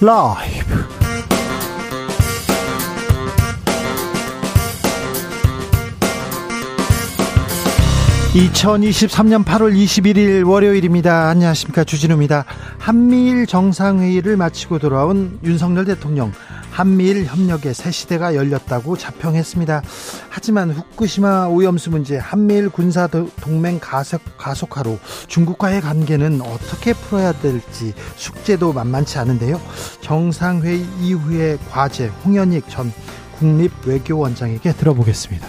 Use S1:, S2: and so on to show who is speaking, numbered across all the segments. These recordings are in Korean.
S1: 라이브 2023년 8월 21일 월요일입니다. 안녕하십니까. 주진우입니다. 한미일 정상회의를 마치고 돌아온 윤석열 대통령. 한미일 협력의 새 시대가 열렸다고 자평했습니다. 하지만 후쿠시마 오염수 문제, 한미일 군사 동맹 가속, 가속화로 중국과의 관계는 어떻게 풀어야 될지 숙제도 만만치 않은데요. 정상회의 이후의 과제 홍현익 전 국립외교원장에게 들어보겠습니다.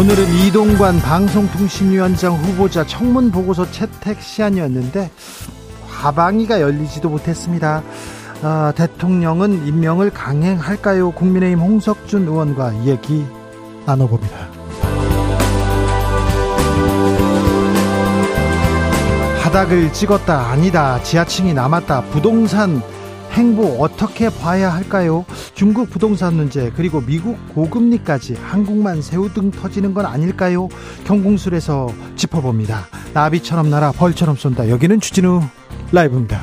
S1: 오늘은 이동관 방송통신위원장 후보자 청문 보고서 채택 시한이었는데 하방위가 열리지도 못했습니다. 아, 대통령은 임명을 강행할까요? 국민의힘 홍석준 의원과 얘기 나눠봅니다. 바닥을 찍었다 아니다 지하층이 남았다 부동산 행보 어떻게 봐야 할까요? 중국 부동산 문제 그리고 미국 고금리까지 한국만 새우등 터지는 건 아닐까요? 경공술에서 짚어봅니다. 나비처럼 날아 벌처럼 쏜다. 여기는 주진우 라이브입니다.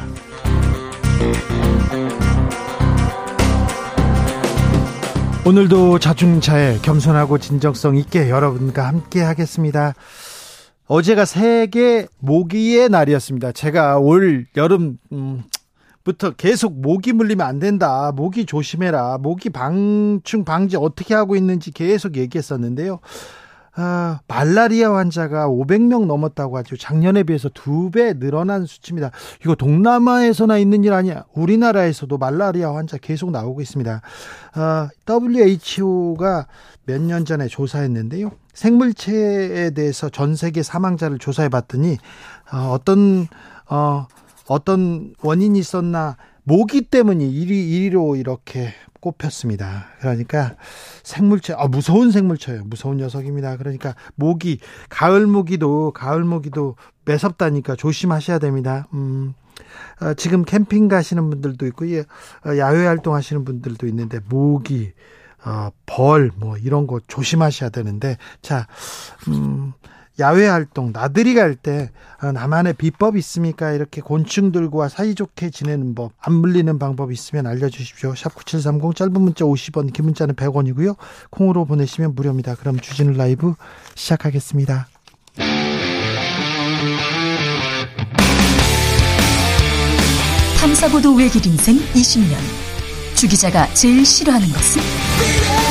S1: 오늘도 자중차에 겸손하고 진정성 있게 여러분과 함께 하겠습니다. 어제가 세계 모기의 날이었습니다. 제가 올 여름 음, 부터 계속 모기 물리면 안 된다. 모기 조심해라. 모기 방충 방지 어떻게 하고 있는지 계속 얘기했었는데요. 아, 말라리아 환자가 500명 넘었다고 하죠. 작년에 비해서 두 배 늘어난 수치입니다. 이거 동남아에서나 있는 일 아니야. 우리나라에서도 말라리아 환자 계속 나오고 있습니다. 아, WHO가 몇 년 전에 조사했는데요. 생물체에 대해서 전 세계 사망자를 조사해 봤더니 어, 어떤 어 어떤 원인이 있었나 모기 때문이 1위 1위로 이렇게 꼽혔습니다. 그러니까 생물체 아 무서운 생물체예요. 무서운 녀석입니다. 그러니까 모기 가을 모기도 가을 모기도 매섭다니까 조심하셔야 됩니다. 음. 어, 지금 캠핑 가시는 분들도 있고 예, 어, 야외 활동하시는 분들도 있는데 모기 어, 벌, 뭐, 이런 거 조심하셔야 되는데, 자, 음, 야외 활동 나들이 갈 때 나만의 비법 있습니까? 이렇게 곤충들과 사이좋게 지내는 법, 안 물리는 방법 있으면 알려주십시오. 샵 9730 짧은 문자 50원, 긴 문자는 100원이고요. 콩으로 보내시면 무료입니다. 그럼 주진우 라이브 시작하겠습니다.
S2: 탐사보도 외길 인생 20년. 주 기자가 제일 싫어하는 것은?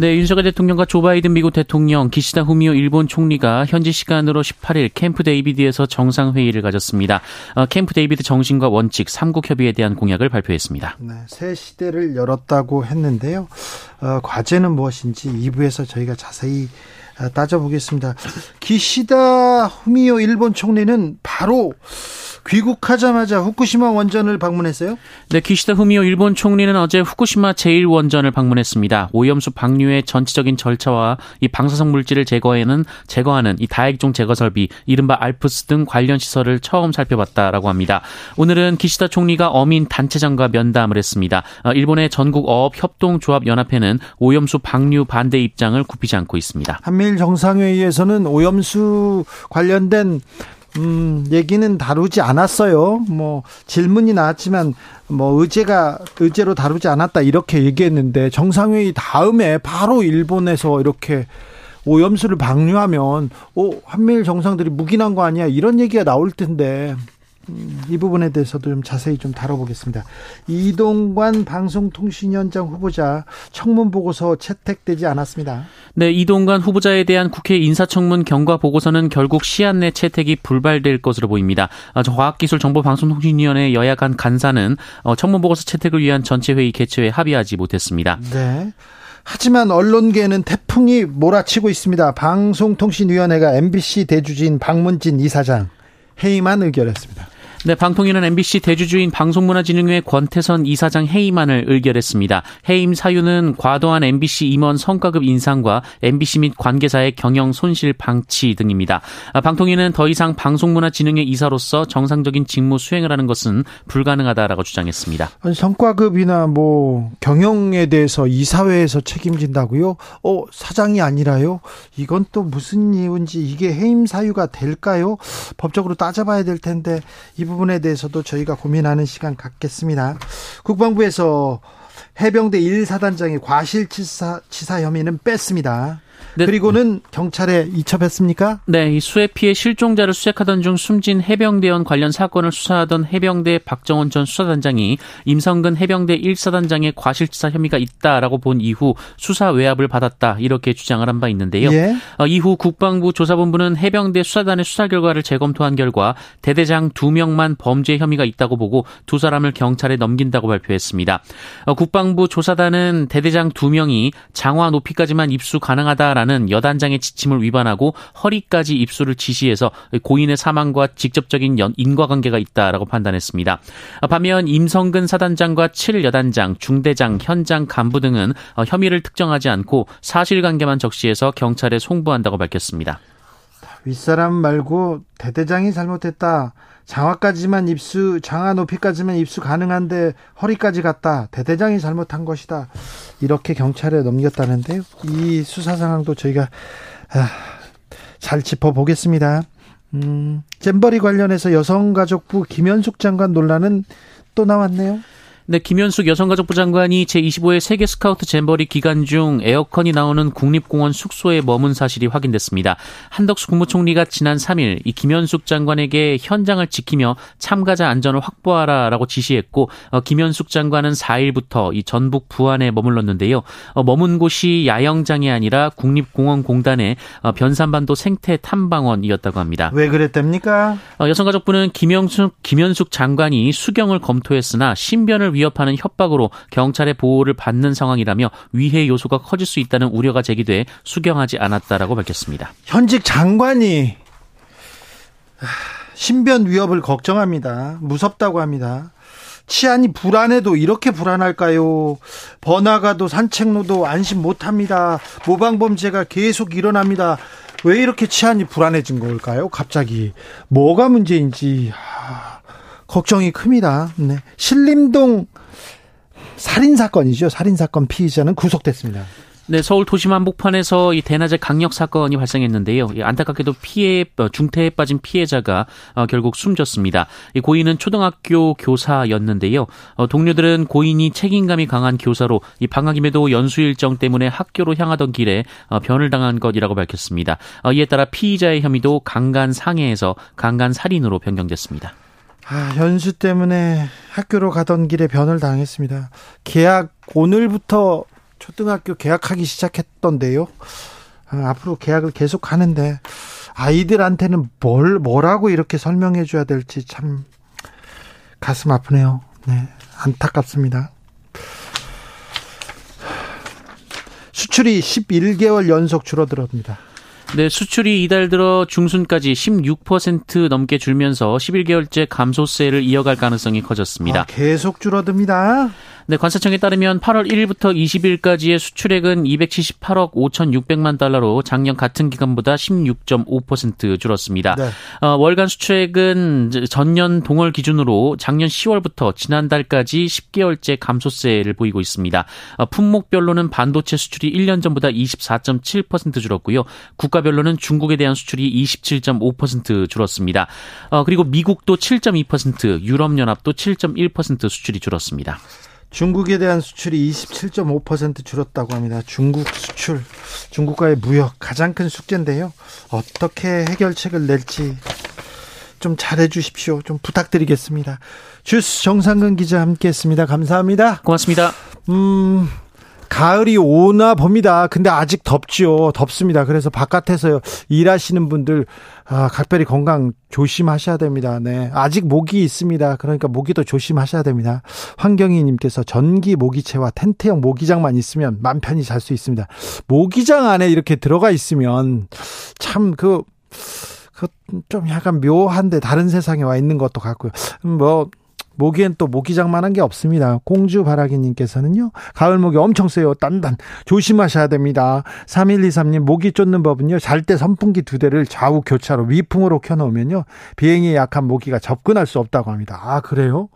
S3: 네, 윤석열 대통령과 조 바이든 미국 대통령, 기시다 후미오 일본 총리가 현지 시간으로 18일 캠프 데이비드에서 정상회의를 가졌습니다. 어, 캠프 데이비드 정신과 원칙, 삼국 협의에 대한 공약을 발표했습니다.
S1: 네, 새 시대를 열었다고 했는데요. 어, 과제는 무엇인지 2부에서 저희가 자세히 어, 따져보겠습니다. 기시다 후미오 일본 총리는 바로 귀국하자마자 후쿠시마 원전을 방문했어요?
S3: 네, 기시다 후미오 일본 총리는 어제 후쿠시마 제1원전을 방문했습니다. 오염수 방류의 전체적인 절차와 이 방사성 물질을 제거하는 제거하는 이 다액종 제거 설비, 이른바 알프스 등 관련 시설을 처음 살펴봤다라고 합니다. 오늘은 기시다 총리가 어민 단체장과 면담을 했습니다. 어, 일본의 전국 어업 협동조합 연합회는 오염수 방류 반대 입장을 굽히지 않고 있습니다.
S1: 한미 일 정상회의에서는 오염수 관련된 음, 얘기는 다루지 않았어요. 뭐 질문이 나왔지만 뭐 의제가 의제로 다루지 않았다 이렇게 얘기했는데 정상회의 다음에 바로 일본에서 이렇게 오염수를 방류하면 오 한미일 정상들이 묵인한 거 아니야 이런 얘기가 나올 텐데 이 부분에 대해서도 좀 자세히 좀 다뤄보겠습니다. 이동관 방송통신위원장 후보자 청문 보고서 채택되지 않았습니다.
S3: 네, 이동관 후보자에 대한 국회 인사청문 경과 보고서는 결국 시한 내 채택이 불발될 것으로 보입니다. 아, 과학기술정보방송통신위원회 여야 간 간사는 어, 청문 보고서 채택을 위한 전체 회의 개최에 합의하지 못했습니다.
S1: 네. 하지만 언론계는 태풍이 몰아치고 있습니다. 방송통신위원회가 MBC 대주진 박문진 이사장 해임안 의결했습니다.
S3: 네, 방통위는 MBC 대주주인 방송문화진흥회 권태선 이사장 해임안을 의결했습니다. 해임 사유는 과도한 MBC 임원 성과급 인상과 MBC 및 관계사의 경영 손실 방치 등입니다. 아, 방통위는 더 이상 방송문화진흥회 이사로서 정상적인 직무 수행을 하는 것은 불가능하다라고 주장했습니다.
S1: 아니, 성과급이나 뭐 경영에 대해서 이사회에서 책임진다고요? 어, 사장이 아니라요? 이건 또 무슨 이유인지 이게 해임 사유가 될까요? 법적으로 따져봐야 될 텐데 이 부분에 대해서도 저희가 고민하는 시간 갖겠습니다. 국방부에서 해병대 1사단장의 과실치사 치사 혐의는 뺐습니다. 네. 그리고는 경찰에 이첩했습니까?
S3: 네, 이 수해 피해 실종자를 수색하던 중 숨진 해병대원 관련 사건을 수사하던 해병대 박정원 전 수사단장이 임성근 해병대 1사단장의 과실치사 혐의가 있다라고 본 이후 수사 외압을 받았다 이렇게 주장을 한 바 있는데요. 예. 어, 이후 국방부 조사본부는 해병대 수사단의 수사 결과를 재검토한 결과 대대장 2명만 범죄 혐의가 있다고 보고 두 사람을 경찰에 넘긴다고 발표했습니다. 어, 국방부 조사단은 대대장 2명이 장화 높이까지만 입수 가능하다 라는 여단장의 지침을 위반하고 허리까지 입수를 지시해서 고인의 사망과 직접적인 인과관계가 있다라고 판단했습니다. 반면 임성근 사단장과 7 여단장, 중대장, 현장 간부 등은 혐의를 특정하지 않고 사실관계만 적시해서 경찰에 송부한다고 밝혔습니다.
S1: 윗사람 말고 대대장이 잘못했다. 장화까지만 입수, 장화 높이까지만 입수 가능한데 허리까지 갔다. 대대장이 잘못한 것이다. 이렇게 경찰에 넘겼다는데 이 수사 상황도 저희가 아, 잘 짚어보겠습니다. 음, 잼버리 관련해서 여성가족부 김현숙 장관 논란은 또 나왔네요.
S3: 네, 김현숙 여성가족부 장관이 제25회 세계 스카우트 잼버리 기간 중 에어컨이 나오는 국립공원 숙소에 머문 사실이 확인됐습니다. 한덕수 국무총리가 지난 3일 이 김현숙 장관에게 현장을 지키며 참가자 안전을 확보하라라고 지시했고 어, 김현숙 장관은 4일부터 이 전북 부안에 머물렀는데요. 어, 머문 곳이 야영장이 아니라 국립공원공단의 어, 변산반도 생태 탐방원이었다고 합니다.
S1: 왜 그랬답니까?
S3: 어, 여성가족부는 김현숙 김현숙 장관이 수경을 검토했으나 신변을 위 위협하는 협박으로 경찰의 보호를 받는 상황이라며 위해 요소가 커질 수 있다는 우려가 제기돼 수경하지 않았다라고 밝혔습니다.
S1: 현직 장관이 신변 위협을 걱정합니다. 무섭다고 합니다. 치안이 불안해도 이렇게 불안할까요? 번화가도 산책로도 안심 못합니다. 모방범죄가 계속 일어납니다. 왜 이렇게 치안이 불안해진 걸까요? 갑자기 뭐가 문제인지 걱정이 큽니다. 네. 신림동 살인 사건이죠. 살인 사건 피의자는 구속됐습니다.
S3: 네, 서울 도심 한복판에서 이 대낮에 강력 사건이 발생했는데요. 안타깝게도 피해 어, 중태에 빠진 피해자가 어, 결국 숨졌습니다. 이 고인은 초등학교 교사였는데요. 어, 동료들은 고인이 책임감이 강한 교사로 이 방학임에도 연수 일정 때문에 학교로 향하던 길에 변을 당한 것이라고 밝혔습니다. 이에 따라 피의자의 혐의도 강간 상해에서 강간 살인으로 변경됐습니다.
S1: 아, 연수 때문에 학교로 가던 길에 변을 당했습니다. 계약 오늘부터 초등학교 계약하기 시작했던데요. 아, 앞으로 계약을 계속 하는데 아이들한테는 뭘 뭐라고 이렇게 설명해 줘야 될지 참 가슴 아프네요. 네. 안타깝습니다. 수출이 11개월 연속 줄어들었습니다.
S3: 네, 수출이 이달 들어 중순까지 16% 넘게 줄면서 11개월째 감소세를 이어갈 가능성이 커졌습니다. 아,
S1: 계속 줄어듭니다.
S3: 네, 관세청에 따르면 8월 1일부터 20일까지의 수출액은 278억 5,600만 달러로 작년 같은 기간보다 16.5% 줄었습니다. 네. 어, 월간 수출액은 전년 동월 기준으로 작년 10월부터 지난달까지 10개월째 감소세를 보이고 있습니다. 어, 품목별로는 반도체 수출이 1년 전보다 24.7% 줄었고요. 국가별로는 중국에 대한 수출이 27.5% 줄었습니다. 어, 그리고 미국도 7.2%, 유럽연합도 7.1% 수출이 줄었습니다.
S1: 중국에 대한 수출이 27.5% 줄었다고 합니다. 중국 수출, 중국과의 무역 가장 큰 숙제인데요. 어떻게 해결책을 낼지 좀 잘해 주십시오. 좀 부탁드리겠습니다. 주스 정상근 기자 함께 했습니다. 감사합니다.
S3: 고맙습니다.
S1: 음, 가을이 오나 봅니다. 근데 아직 덥지요. 덥습니다. 그래서 바깥에서 일하시는 분들 아, 각별히 건강 조심하셔야 됩니다. 네. 아직 모기 있습니다. 그러니까 모기도 조심하셔야 됩니다. 황경희 님께서 전기 모기채와 텐트형 모기장만 있으면 맘 편히 잘 수 있습니다. 모기장 안에 이렇게 들어가 있으면 참그 그 좀 약간 묘한데 다른 세상에 와 있는 것도 같고요. 음, 뭐 모기엔 또 모기장만한 게 없습니다. 공주 바라기님께서는요, 가을 모기 엄청 세요. 단단. 조심하셔야 됩니다. 3123님, 모기 쫓는 법은요, 잘 때 선풍기 두 대를 좌우 교차로 위풍으로 켜놓으면요, 비행에 약한 모기가 접근할 수 없다고 합니다. 아, 그래요?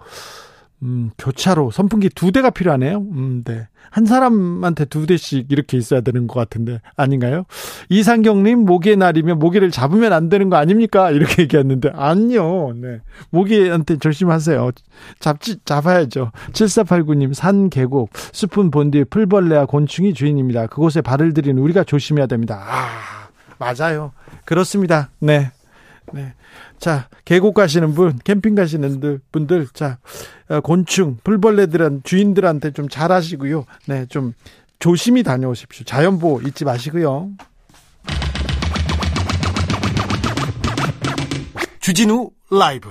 S1: 음, 교차로 선풍기 두 대가 필요하네요. 음, 네. 한 사람한테 두 대씩 이렇게 있어야 되는 것 같은데 아닌가요? 이상경님 모기의 날이면 모기를 잡으면 안 되는 거 아닙니까? 이렇게 얘기했는데 아니요. 네. 모기한테 조심하세요. 잡지 잡아야죠. 7489님 산 계곡 숲은 본디 풀벌레와 곤충이 주인입니다. 그곳에 발을 들이는 우리가 조심해야 됩니다. 아 맞아요. 그렇습니다. 네. 네. 자, 계곡 가시는 분, 캠핑 가시는 분들, 자, 어, 곤충, 풀벌레들은 주인들한테 좀 잘하시고요. 네, 좀 조심히 다녀오십시오. 자연 보호 잊지 마시고요. 주진우 라이브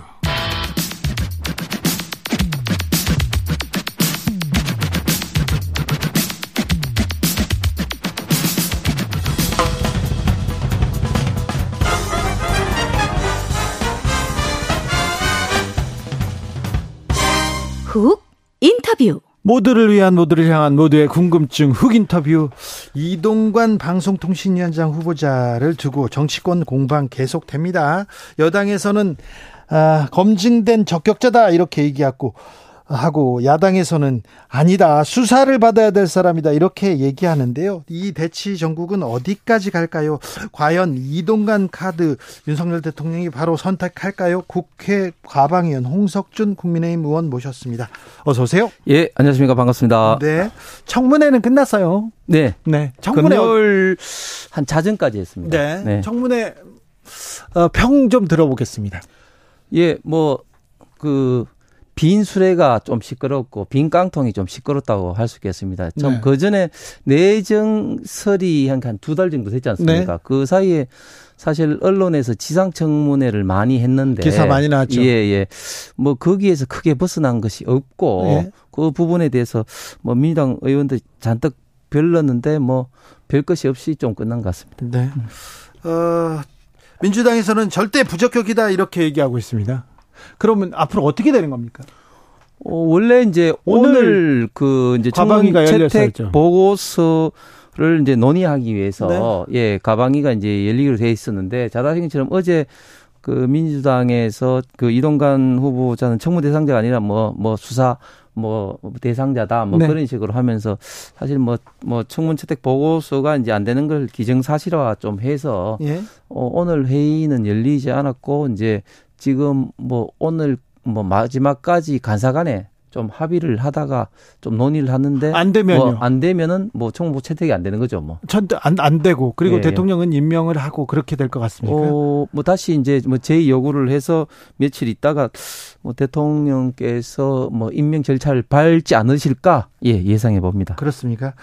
S2: 훅 인터뷰
S1: 모두를 위한 모두를 향한 모두의 궁금증 흑 인터뷰 이동관 방송통신위원장 후보자를 두고 정치권 공방 계속됩니다. 여당에서는 아, 검증된 적격자다 이렇게 얘기하고 하고 야당에서는 아니다 수사를 받아야 될 사람이다 이렇게 얘기하는데요. 이 대치 전국은 어디까지 갈까요? 과연 이동간 카드 윤석열 대통령이 바로 선택할까요? 국회 과방위원 홍석준 국민의힘 의원 모셨습니다. 어서 오세요.
S4: 예, 안녕하십니까 반갑습니다.
S1: 네, 청문회는 끝났어요.
S4: 네,
S1: 네,
S4: 청문회 금요일 한 자정까지 했습니다.
S1: 네, 네. 청문회 어, 평 좀 들어보겠습니다.
S4: 예, 뭐 그 빈 수레가 좀 시끄럽고 빈 깡통이 좀 시끄럽다고 할 수 있겠습니다. 좀그 네. 전에 내정설이 한 두 달 정도 됐지 않습니까? 네. 그 사이에 사실 언론에서 지상청문회를 많이 했는데
S1: 기사 많이 나왔죠.
S4: 예, 예. 뭐 거기에서 크게 벗어난 것이 없고 네. 그 부분에 대해서 뭐 민주당 의원들 잔뜩 별렀는데 뭐 별 것이 없이 좀 끝난 것 같습니다.
S1: 네. 어, 민주당에서는 절대 부적격이다 이렇게 얘기하고 있습니다. 그러면 앞으로 어떻게 되는 겁니까?
S4: 어, 원래 이제 오늘, 그 이제
S1: 과방위가 채택
S4: 보고서 를 이제 논의하기 위해서 네. 예 가방위가 이제 열리기로 돼 있었는데 자다생처럼 어제 그 민주당에서 그 이동관 후보자는 청문 대상자가 아니라 뭐뭐 뭐 수사 뭐 대상자다 뭐 네. 그런 식으로 하면서 사실 뭐뭐 뭐 청문 채택 보고서가 이제 안 되는 걸 기정 사실화 좀 해서 예. 어, 오늘 회의는 열리지 않았고 이제 지금 뭐 오늘 뭐 마지막까지 간사간에 좀 합의를 하다가 좀 논의를 하는데
S1: 안 되면요.
S4: 뭐 안 되면은 뭐 총무 채택이 안 되는 거죠, 뭐.
S1: 안안 안 되고 그리고 예, 예. 대통령은 예. 임명을 하고 그렇게 될 것 같습니까?
S4: 어, 뭐 다시 이제 뭐 제의 요구를 해서 며칠 있다가 뭐 대통령께서 뭐 임명 절차를 밟지 않으실까? 예, 예상해 봅니다.
S1: 그렇습니까?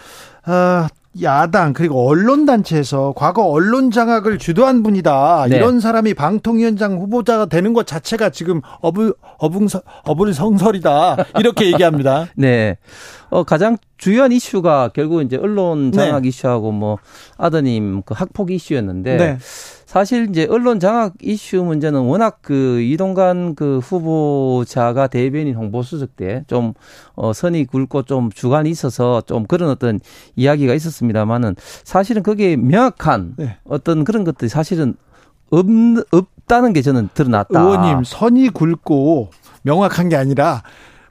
S1: 아, 야당 그리고 언론 단체에서 과거 언론 장악을 주도한 분이다 네. 이런 사람이 방통위원장 후보자가 되는 것 자체가 지금 어불 어불 어불 성설이다 이렇게 얘기합니다.
S4: 네, 어 가장 주요한 이슈가 결국 이제 언론 장악 네. 이슈하고 뭐 아드님 그 학폭 이슈였는데. 네. 사실 이제 언론 장악 이슈 문제는 워낙 그 이동관 그 후보자가 대변인 홍보수석 때 좀 어, 선이 굵고 좀 주관이 있어서 좀 그런 어떤 이야기가 있었습니다만은 사실은 그게 명확한 네. 어떤 그런 것들이 사실은 없, 없다는 게 저는 드러났다.
S1: 의원님 선이 굵고 명확한 게 아니라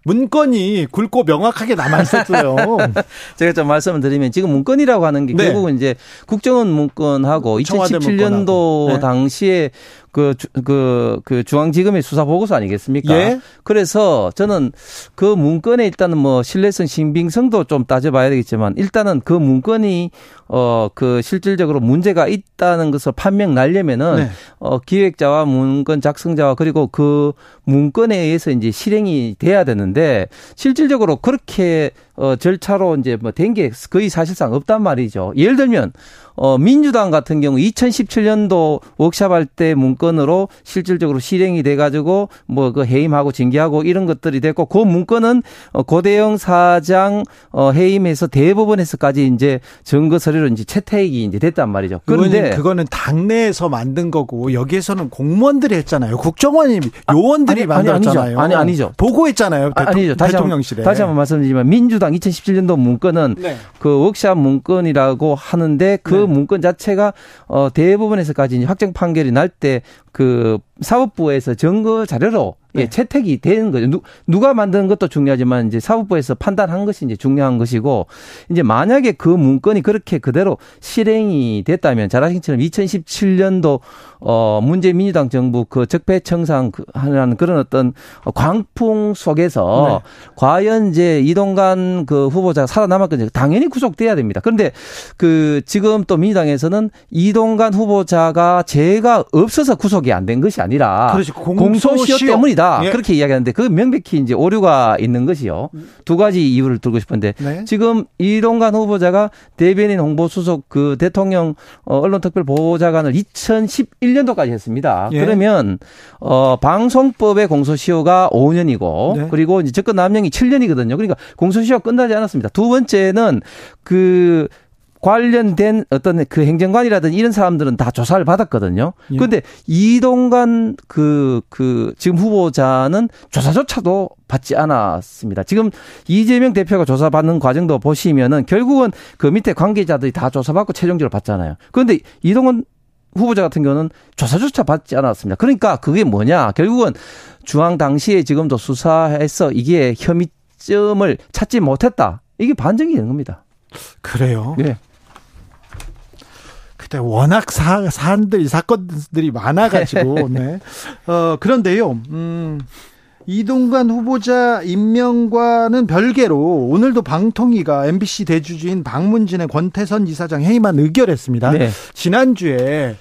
S1: 문건이 굵고 명확하게 남아 있었어요.
S4: 제가 좀 말씀을 드리면 지금 문건이라고 하는 게 네. 결국은 이제 국정원 문건하고 2017년도 네. 당시에 그, 그, 그 중앙지검의 수사 보고서 아니겠습니까? 예? 그래서 저는 그 문건에 일단은 뭐 신뢰성, 신빙성도 좀 따져봐야 되겠지만 일단은 그 문건이 어, 그 실질적으로 문제가 있다는 것을 판명 날려면은 네. 어, 기획자와 문건 작성자와 그리고 그 문건에 의해서 이제 실행이 돼야 되는데 실질적으로 그렇게 어, 절차로 이제 뭐 된 게 거의 사실상 없단 말이죠. 예를 들면 어, 민주당 같은 경우 2017년도 워크샵 할 때 문건으로 실질적으로 실행이 돼가지고 뭐 그 해임하고 징계하고 이런 것들이 됐고 그 문건은 어, 고대영 사장 어, 해임에서 대법원에서까지 이제 증거 서류로 이제 채택이 이제 됐단 말이죠.
S1: 그런데 그거는 당내에서 만든 거고 여기에서는 공무원들이 했잖아요. 국정원이 요원들이
S4: 아니, 아니,
S1: 만들었잖아요.
S4: 아니, 아니죠.
S1: 보고했잖아요.
S4: 아, 아니죠. 다시
S1: 대통령실에.
S4: 다시 한번 말씀드리지만 민주당 2017년도 문건은
S1: 네.
S4: 그 워크샵 문건이라고 하는데 그
S1: 네.
S4: 문건 자체가 어 대법원에서까지 확정 판결이 날 때 그 사법부에서 증거 자료로
S1: 네.
S4: 예, 채택이 되는 거죠. 누, 누가 만드는 것도 중요하지만 이제 사법부에서 판단한 것이 이제 중요한 것이고 이제 만약에 그 문건이 그렇게 그대로 실행이 됐다면 것처럼 2017년도 어 문재 민주당 정부 그 적폐 청산 그 하는 그런 어떤 광풍 속에서
S1: 네.
S4: 과연 이제 이동관 그 후보자가 살아남았거든요. 당연히 구속돼야 됩니다. 그런데 그 지금 또 민주당에서는 이동관 후보자가 죄가 없어서 구속이 안 된 것이 아니라
S1: 그렇지.
S4: 공소시효
S1: 공소시효.
S4: 때문이다.
S1: 예.
S4: 그렇게 이야기하는데 그 명백히 이제 오류가 있는 것이요. 두 가지 이유를 들고 싶은데
S1: 네.
S4: 지금 이동관 후보자가 대변인 홍보수석 그 대통령 어, 언론특별 보호자관을 2011년도까지 했습니다.
S1: 예.
S4: 그러면 어 방송법의 공소시효가 5년이고
S1: 네.
S4: 그리고 이제 접근 남용이 7년이거든요. 그러니까 공소시효가 끝나지 않았습니다. 두 번째는 그 관련된 어떤 그 행정관이라든지 이런 사람들은 다 조사를 받았거든요.
S1: 예.
S4: 그런데 이동관 그, 그, 지금 후보자는 조사조차도 받지 않았습니다. 지금 이재명 대표가 조사받는 과정도 보시면은 결국은 그 밑에 관계자들이 다 조사받고 최종적으로 받잖아요. 그런데 이동관 후보자 같은 경우는 조사조차 받지 않았습니다. 그러니까 그게 뭐냐. 결국은 중앙 당시에 지금도 수사해서 이게 혐의점을 찾지 못했다. 이게 반증이 되는 겁니다.
S1: 그래요.
S4: 네.
S1: 그때 워낙 사, 사안들, 사건들이 많아가지고, 네. 어, 그런데요, 음, 이동관 후보자 임명과는 별개로 오늘도 방통위가 MBC 대주주인 박문진의 권태선 이사장 해임안 의결했습니다.
S4: 네.
S1: 지난주에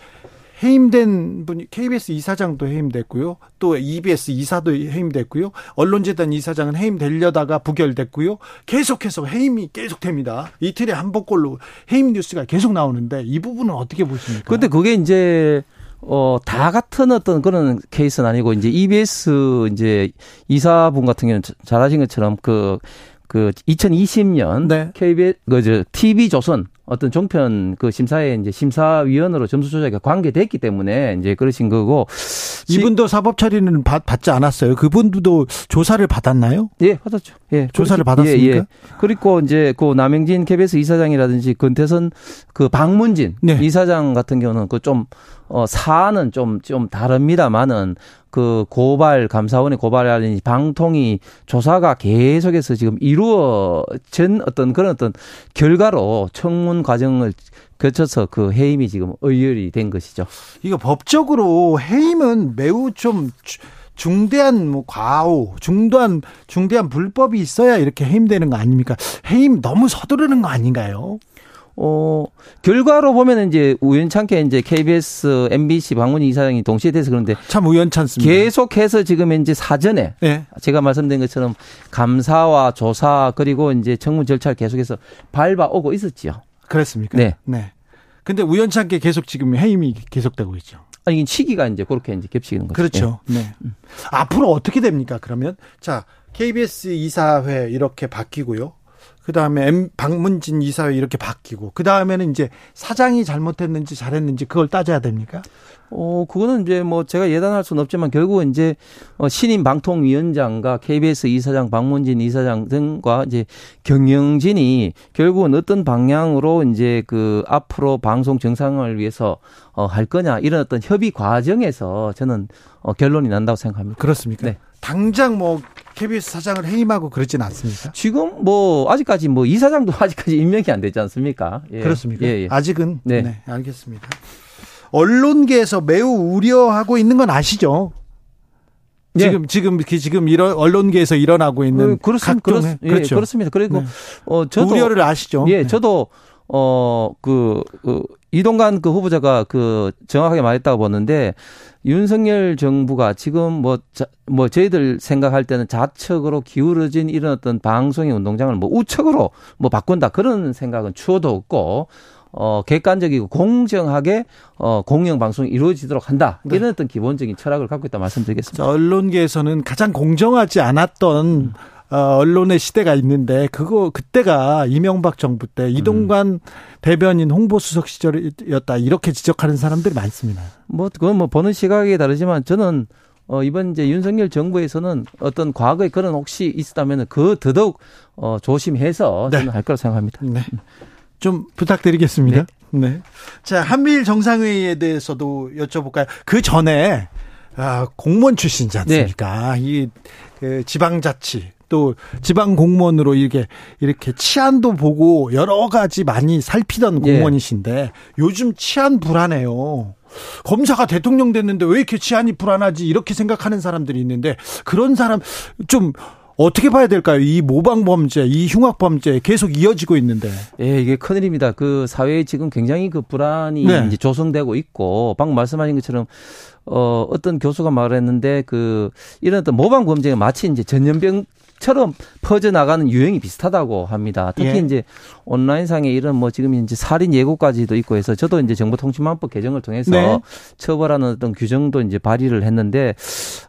S1: 해임된 분이 KBS 이사장도 해임됐고요. 또 EBS 이사도 해임됐고요. 언론재단 이사장은 해임되려다가 부결됐고요. 계속해서 해임이 계속됩니다. 이틀에 한 번꼴로 해임 뉴스가 계속 나오는데 이 부분은 어떻게 보십니까?
S4: 근데 그게 이제 어, 다 같은 어떤 그런 케이스는 아니고, 이제 EBS 이제 이사분 같은 경우는 잘 아신 것처럼 그, 그 2020년
S1: 네.
S4: KBS, 그, 저, TV조선 어떤 종편 그 심사에 이제 심사위원으로 점수 조작에 관계됐기 때문에 이제 그러신 거고.
S1: 이분도 사법 처리는 받, 받지 않았어요. 그분도 조사를 받았나요?
S4: 예, 받았죠. 예.
S1: 조사를 받았습니까?
S4: 예, 예. 그리고 이제 그 남영진 KBS 이사장이라든지 권태선 그 박문진
S1: 네.
S4: 이사장 같은 경우는 그좀 어, 사안은 좀, 좀 다릅니다만은 그 고발, 감사원의 고발이라든지 방통위 조사가 계속해서 지금 이루어진 어떤 그런 어떤 결과로 청문 과정을 거쳐서 그 해임이 지금 의결이 된 것이죠.
S1: 이거 법적으로 해임은 매우 좀 주- 중대한 뭐 과오, 중대한 중대한 불법이 있어야 이렇게 해임되는 거 아닙니까? 해임 너무 서두르는 거 아닌가요?
S4: 어, 결과로 보면은 이제 우연찮게 이제 KBS, MBC 박문희 이사장이 동시에 돼서 그런데
S1: 참 우연찮습니다.
S4: 계속해서 지금 이제 사전에
S1: 네.
S4: 제가 말씀드린 것처럼 감사와 조사 그리고 이제 청문 절차를 계속해서 밟아오고 있었지요.
S1: 그랬습니까?
S4: 네.
S1: 네. 근데 우연찮게 계속 지금 해임이 계속되고 있죠.
S4: 아니 시기가 이제 그렇게 이제 겹치는 거죠.
S1: 그렇죠. 네. 앞으로 어떻게 됩니까? 그러면 자 KBS 이사회 이렇게 바뀌고요. 그 다음에 박문진 이사회 이렇게 바뀌고 그 다음에는 이제 사장이 잘못했는지 잘했는지 그걸 따져야 됩니까?
S4: 어, 그거는 이제 뭐 제가 예단할 수는 없지만 결국은 이제 어, 신임 방통위원장과 KBS 이사장, 박문진 이사장 등과 이제 경영진이 결국은 어떤 방향으로 이제 그 앞으로 방송 정상을 위해서 어, 할 거냐 이런 어떤 협의 과정에서 저는 어, 결론이 난다고 생각합니다.
S1: 그렇습니까?
S4: 네.
S1: 당장 뭐 KBS 사장을 해임하고 그러진 않습니까?
S4: 지금 뭐 아직까지 뭐 이사장도 아직까지 임명이 안 되지 않습니까? 예.
S1: 그렇습니까?
S4: 예, 예.
S1: 아직은 네.
S4: 네.
S1: 알겠습니다. 언론계에서 매우 우려하고 있는 건 아시죠?
S4: 네.
S1: 지금 지금 그 지금 이런 언론계에서 일어나고 있는
S4: 어, 그렇습니다.
S1: 각종
S4: 그렇, 예,
S1: 그렇죠.
S4: 그렇습니다. 그리고
S1: 네.
S4: 어 저도
S1: 우려를 아시죠?
S4: 예,
S1: 네.
S4: 저도 어, 그, 그, 이동관 그 후보자가 그 정확하게 말했다고 보는데 윤석열 정부가 지금 뭐, 자, 뭐 저희들 생각할 때는 좌측으로 기울어진 이런 어떤 방송의 운동장을 뭐 우측으로 뭐 바꾼다 그런 생각은 추호도 없고 어, 객관적이고 공정하게 어, 공영 방송이 이루어지도록 한다. 네. 이런 어떤 기본적인 철학을 갖고 있다 말씀드리겠습니다.
S1: 언론계에서는 가장 공정하지 않았던 언론의 시대가 있는데 그거 그때가 이명박 정부 때 이동관 음. 대변인 홍보수석 시절이었다 이렇게 지적하는 사람들이 많습니다.
S4: 뭐 그건 뭐 보는 시각이 다르지만 저는 어, 이번 이제 윤석열 정부에서는 어떤 과거에 그런 혹시 있었다면 그 더더욱 어, 조심해서 네. 저는 할 거라 생각합니다. 네.
S1: 좀 부탁드리겠습니다. 네. 네. 자, 한미일 정상회의에 대해서도 여쭤볼까요? 그 전에 아, 공무원 출신이지 않습니까? 네. 이 그 지방자치 또 지방 공무원으로 이렇게 이렇게 치안도 보고 여러 가지 많이 살피던 예. 공무원이신데 예. 요즘 치안 불안해요. 검사가 대통령 됐는데 왜 이렇게 치안이 불안하지 이렇게 생각하는 사람들이 있는데 그런 사람 좀 어떻게 봐야 될까요? 이 모방 범죄, 이 흉악 범죄 계속 이어지고 있는데.
S4: 예, 이게 큰일입니다. 그 사회에 지금 굉장히 그 불안이 네. 이제 조성되고 있고 방금 말씀하신 것처럼 어 어떤 교수가 말했는데 그 이런 어떤 모방 범죄가 마치 이제 전염병 처럼 퍼져나가는 유행이 비슷하다고 합니다. 특히 예. 이제 온라인상에 이런 뭐 지금 이제 살인 예고까지도 있고 해서 저도 이제 정보통신망법 개정을 통해서 네. 처벌하는 어떤 규정도 이제 발의를 했는데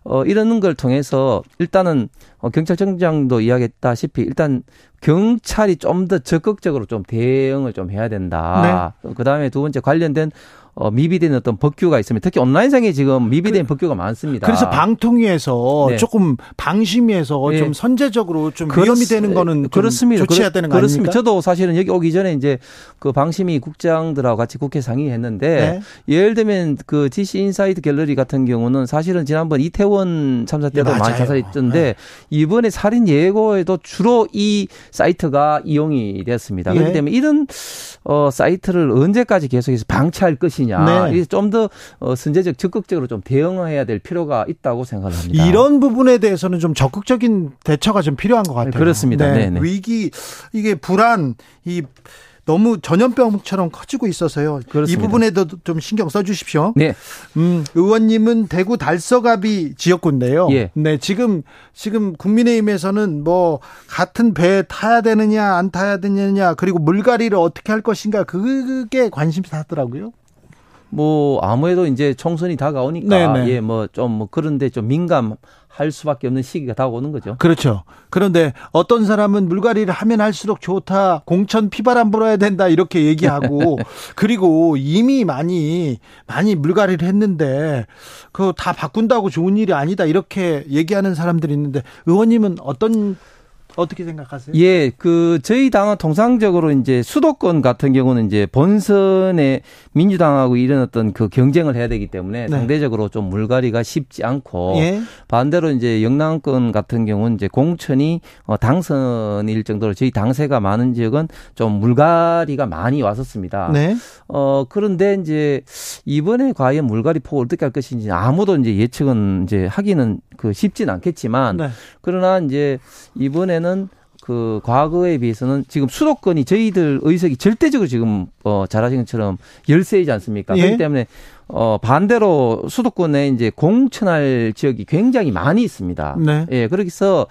S4: 어 이런 걸 통해서 일단은 어 경찰청장도 이야기했다시피 일단 경찰이 좀 더 적극적으로 좀 대응을 좀 해야 된다. 네. 그다음에 두 번째 관련된 어, 미비된 어떤 법규가 있으면 특히 온라인상에 지금 미비된 그, 법규가 많습니다.
S1: 그래서 방통위에서 네. 조금 방심위에서 네. 좀 선제적으로 좀 그렇, 위험이 되는 거는 그렇습니다. 조치해야 되는 거
S4: 그렇습니다. 저도 사실은 여기 오기 전에 이제 그 방심위 국장들하고 같이 국회 상의했는데 네. 예를 들면 그 DC 인사이드 갤러리 같은 경우는 사실은 지난번 이태원 참사 때도 네, 많이 자살했던데 네. 이번에 살인 예고에도 주로 이 사이트가 이용이 되었습니다. 그렇기 예. 때문에 이런 어 사이트를 언제까지 계속해서 방치할 것이냐 것이냐. 네. 좀더 어, 선제적 적극적으로 좀 대응해야 될 필요가 있다고 생각합니다.
S1: 이런 부분에 대해서는 좀 적극적인 대처가 좀 필요한 것 같아요.
S4: 그렇습니다. 네.
S1: 네. 위기 이게 불안 이 너무 전염병처럼 커지고 있어서요. 그렇습니다. 이 부분에도 좀 신경 써 주십시오. 네. 음, 의원님은 대구 달서갑이 지역구인데요. 예. 네, 지금 지금 국민의힘에서는 뭐 같은 배 타야 되느냐 안 타야 되느냐 그리고 물갈이를 어떻게 할 것인가 그게 관심사더라고요.
S4: 뭐 아무래도 이제 총선이 다가오니까 예 뭐 좀뭐 뭐 그런데 좀 민감할 수밖에 없는 시기가 다가오는 거죠.
S1: 그렇죠. 그런데 어떤 사람은 물갈이를 하면 할수록 좋다. 공천 피바람 불어야 된다 이렇게 얘기하고 그리고 이미 많이 많이 물갈이를 했는데 그거 다 바꾼다고 좋은 일이 아니다 이렇게 얘기하는 사람들이 있는데 의원님은 어떤 어떻게 생각하세요?
S4: 예, 그 저희 당은 통상적으로 이제 수도권 같은 경우는 이제 본선에 민주당하고 이런 어떤 그 경쟁을 해야 되기 때문에 네. 상대적으로 좀 물갈이가 쉽지 않고 예. 반대로 이제 영남권 같은 경우는 이제 공천이 어 당선일 정도로 저희 당세가 많은 지역은 좀 물갈이가 많이 왔었습니다. 네. 어 그런데 이제 이번에 과연 물갈이 폭을 어떻게 할 것인지 아무도 이제 예측은 이제 하기는 그 쉽진 않겠지만 네. 그러나 이제 이번에는 그 과거에 비해서는 지금 수도권이 저희들 의석이 절대적으로 지금 어 잘하신 것처럼 열세이지 않습니까? 예. 그렇기 때문에 어 반대로 수도권에 이제 공천할 지역이 굉장히 많이 있습니다. 네. 예, 그래서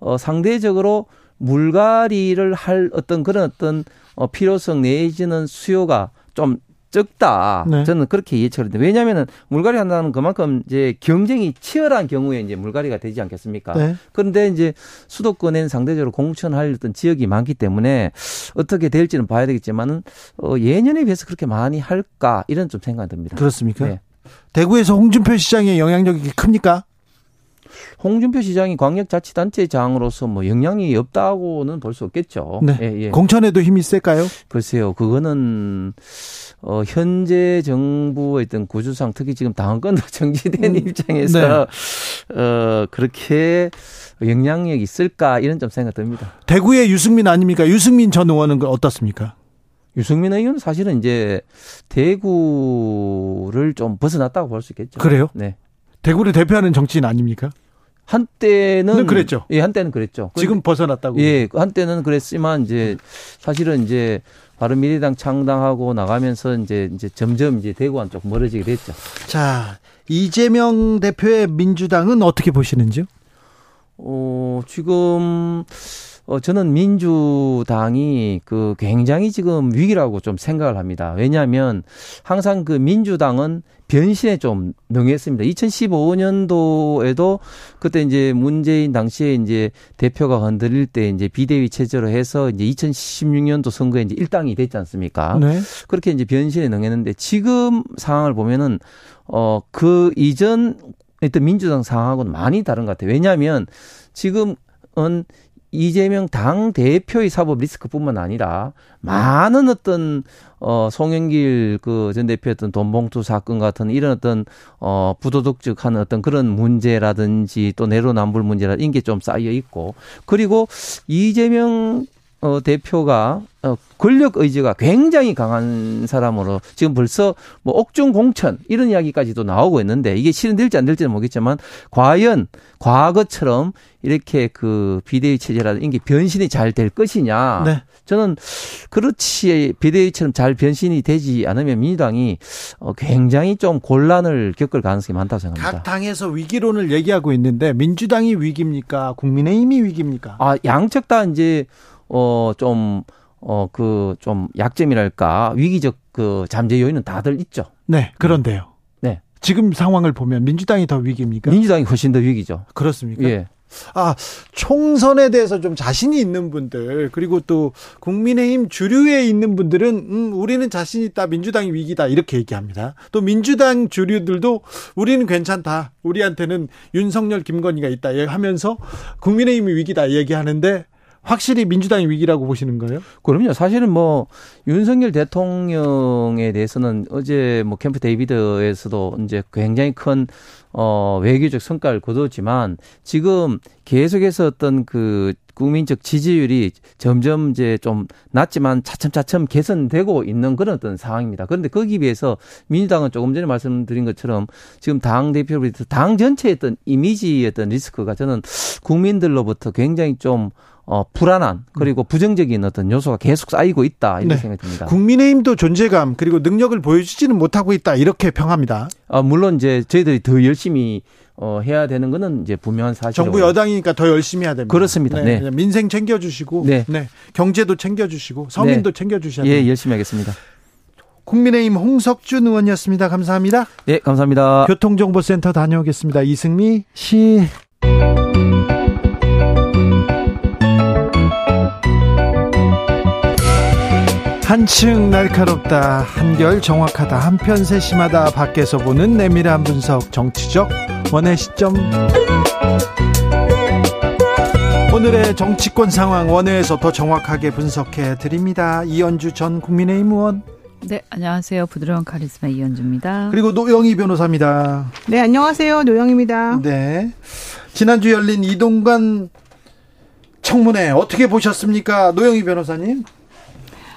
S4: 어 상대적으로 물갈이를 할 어떤 그런 어떤 어 필요성 내지는 수요가 좀 적다. 네. 저는 그렇게 예측을 했는데 왜냐하면은 물갈이 한다는 그만큼 이제 경쟁이 치열한 경우에 이제 물갈이가 되지 않겠습니까? 네. 그런데 이제 수도권에는 상대적으로 공천할 어떤 지역이 많기 때문에 어떻게 될지는 봐야 되겠지만은 어, 예년에 비해서 그렇게 많이 할까 이런 좀 생각이 듭니다.
S1: 그렇습니까? 네. 대구에서 홍준표 시장의 영향력이 큽니까?
S4: 홍준표 시장이 광역자치단체장으로서 뭐 영향이 없다고는 볼 수 없겠죠.
S1: 네. 예, 예. 공천에도 힘이 셀까요?
S4: 글쎄요. 그거는 어, 현재 정부의 어떤 구조상 특히 지금 당권도 정지된 음, 입장에서 네. 어, 그렇게 영향력이 있을까 이런 좀 생각 듭니다.
S1: 대구의 유승민 아닙니까? 유승민 전 의원은 어떻습니까?
S4: 유승민 의원은 사실은 이제 대구를 좀 벗어났다고 볼 수 있겠죠.
S1: 그래요? 네. 대구를 대표하는 정치인 아닙니까?
S4: 한때는
S1: 그랬죠.
S4: 예, 한때는 그랬죠.
S1: 지금 벗어났다고.
S4: 예, 한때는 그랬지만 이제 사실은 이제 바른 미래당 창당하고 나가면서 이제 이제 점점 이제 대구와 좀 멀어지게 됐죠.
S1: 자, 이재명 대표의 민주당은 어떻게 보시는지요?
S4: 어, 지금 어, 저는 민주당이 그 굉장히 지금 위기라고 좀 생각을 합니다. 왜냐하면 항상 그 민주당은 변신에 좀 능했습니다. 2015년도에도 그때 이제 문재인 당시에 이제 대표가 흔들릴 때 이제 비대위 체제로 해서 이제 2016년도 선거에 이제 일당이 됐지 않습니까?
S1: 네.
S4: 그렇게 이제 변신에 능했는데 지금 상황을 보면은 어, 그 이전 했던 민주당 상황하고는 많이 다른 것 같아요. 왜냐하면 지금은 이재명 당 대표의 사법 리스크뿐만 아니라 많은 어떤 어 송영길 그 전 대표였던 돈봉투 사건 같은 이런 어떤 어 부도덕적한 어떤 그런 문제라든지 또 내로남불 문제라든지 이게 좀 쌓여 있고 그리고 이재명 어, 대표가 어, 권력 의지가 굉장히 강한 사람으로 지금 벌써 뭐 옥중 공천 이런 이야기까지도 나오고 있는데 이게 실현될지 안 될지는 모르겠지만 과연 과거처럼 이렇게 그 비대위 체제라는 이게 변신이 잘 될 것이냐.
S1: 네.
S4: 저는 그렇지 비대위처럼 잘 변신이 되지 않으면 민주당이 어, 굉장히 좀 곤란을 겪을 가능성이 많다고 생각합니다.
S1: 각 당에서 위기론을 얘기하고 있는데 민주당이 위기입니까? 국민의힘이 위기입니까?
S4: 아, 양측 다 이제 어, 좀, 어, 그, 좀 약점이랄까, 위기적 그 잠재 요인은 다들 있죠.
S1: 네, 그런데요.
S4: 네.
S1: 지금 상황을 보면 민주당이 더 위기입니까?
S4: 민주당이 훨씬 더 위기죠.
S1: 그렇습니까?
S4: 예.
S1: 아, 총선에 대해서 좀 자신이 있는 분들, 그리고 또 국민의힘 주류에 있는 분들은, 음, 우리는 자신 있다, 민주당이 위기다, 이렇게 얘기합니다. 또 민주당 주류들도 우리는 괜찮다, 우리한테는 윤석열, 김건희가 있다, 하면서 국민의힘이 위기다, 얘기하는데, 확실히 민주당이 위기라고 보시는 거예요?
S4: 그럼요. 사실은 뭐 윤석열 대통령에 대해서는 어제 뭐 캠프 데이비드에서도 이제 굉장히 큰 어, 외교적 성과를 거뒀지만 지금 계속해서 어떤 그 국민적 지지율이 점점 이제 좀 낮지만 차츰차츰 개선되고 있는 그런 어떤 상황입니다. 그런데 거기에 비해서 민주당은 조금 전에 말씀드린 것처럼 지금 당 대표로부터 당 전체의 어떤 이미지의 어떤 리스크가 저는 국민들로부터 굉장히 좀 어, 불안한 그리고 부정적인 어떤 요소가 계속 쌓이고 있다 이런
S1: 네.
S4: 생각이 듭니다.
S1: 국민의힘도 존재감 그리고 능력을 보여주지는 못하고 있다 이렇게 평합니다.
S4: 아, 물론 이제 저희들이 더 열심히 어, 해야 되는 거는 이제 분명한 사실이고
S1: 정부 여당이니까 더 열심히 해야 됩니다.
S4: 그렇습니다. 네.
S1: 민생 챙겨주시고, 네.
S4: 네.
S1: 경제도 챙겨주시고, 서민도 챙겨주셔야
S4: 예,
S1: 됩니다.
S4: 열심히 하겠습니다.
S1: 국민의힘 홍석준 의원이었습니다. 감사합니다.
S4: 예, 감사합니다.
S1: 교통정보센터 다녀오겠습니다. 이승미 씨. 한층 날카롭다, 한결 정확하다, 한편 세심하다, 밖에서 보는 내밀한 분석, 정치적 원의 시점. 오늘의 정치권 상황 원회에서 더 정확하게 분석해 드립니다. 이현주 전 국민의힘 의원.
S5: 네, 안녕하세요. 부드러운 카리스마 이현주입니다.
S1: 그리고 노영희 변호사입니다.
S6: 네, 안녕하세요. 노영입니다.
S1: 네. 지난주 열린 이동관 청문회 어떻게 보셨습니까? 노영희 변호사님?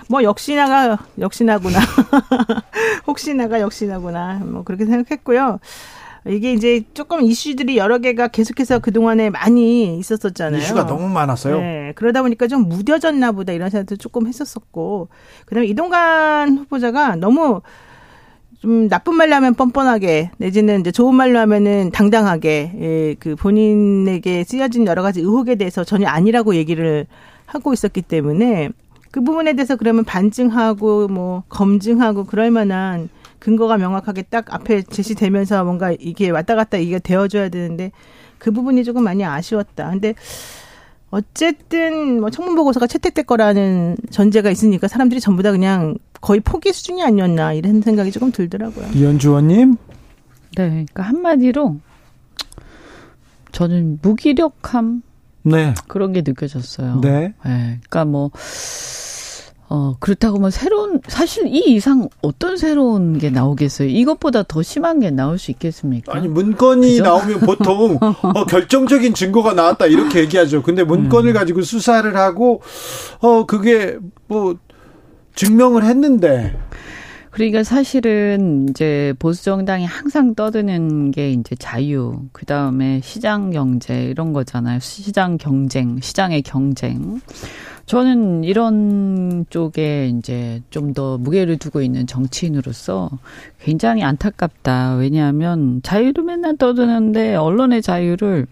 S6: 뭐 역시나가 역시나구나. 혹시나가 역시나구나. 뭐 그렇게 생각했고요. 이게 이제 조금 이슈들이 여러 개가 계속해서 그동안에 많이 있었었잖아요.
S1: 이슈가 너무 많았어요.
S6: 네, 그러다 보니까 좀 무뎌졌나 보다 이런 생각도 조금 했었었고. 그다음에 이동관 후보자가 너무 좀 나쁜 말로 하면 뻔뻔하게 내지는 이제 좋은 말로 하면은 당당하게 예, 그 본인에게 쓰여진 여러 가지 의혹에 대해서 전혀 아니라고 얘기를 하고 있었기 때문에 그 부분에 대해서 그러면 반증하고 뭐 검증하고 그럴 만한 근거가 명확하게 딱 앞에 제시되면서 뭔가 이게 왔다 갔다 이게 되어줘야 되는데 그 부분이 조금 많이 아쉬웠다. 근데 어쨌든 뭐 청문 보고서가 채택될 거라는 전제가 있으니까 사람들이 전부 다 그냥 거의 포기 수준이 아니었나 이런 생각이 조금 들더라고요.
S1: 이현주 의원님?
S5: 네, 그러니까 한마디로 저는 무기력함
S1: 네.
S5: 그런 게 느껴졌어요.
S1: 네.
S5: 네, 그러니까 뭐 어, 그렇다고 뭐 새로운, 사실 이 이상 어떤 새로운 게 나오겠어요? 이것보다 더 심한 게 나올 수 있겠습니까?
S1: 아니 문건이
S5: 그죠?
S1: 나오면 보통 어, 결정적인 증거가 나왔다 이렇게 얘기하죠. 근데 문건을
S5: 음.
S1: 가지고 수사를 하고 어 그게 뭐 증명을 했는데
S5: 그러니까 사실은 이제 보수 정당이 항상 떠드는 게 이제 자유, 그 다음에 시장 경제 이런 거잖아요. 시장 경쟁, 시장의 경쟁. 저는 이런 쪽에 이제 좀 더 무게를 두고 있는 정치인으로서 굉장히 안타깝다. 왜냐하면 자유를 맨날 떠드는데 언론의 자유를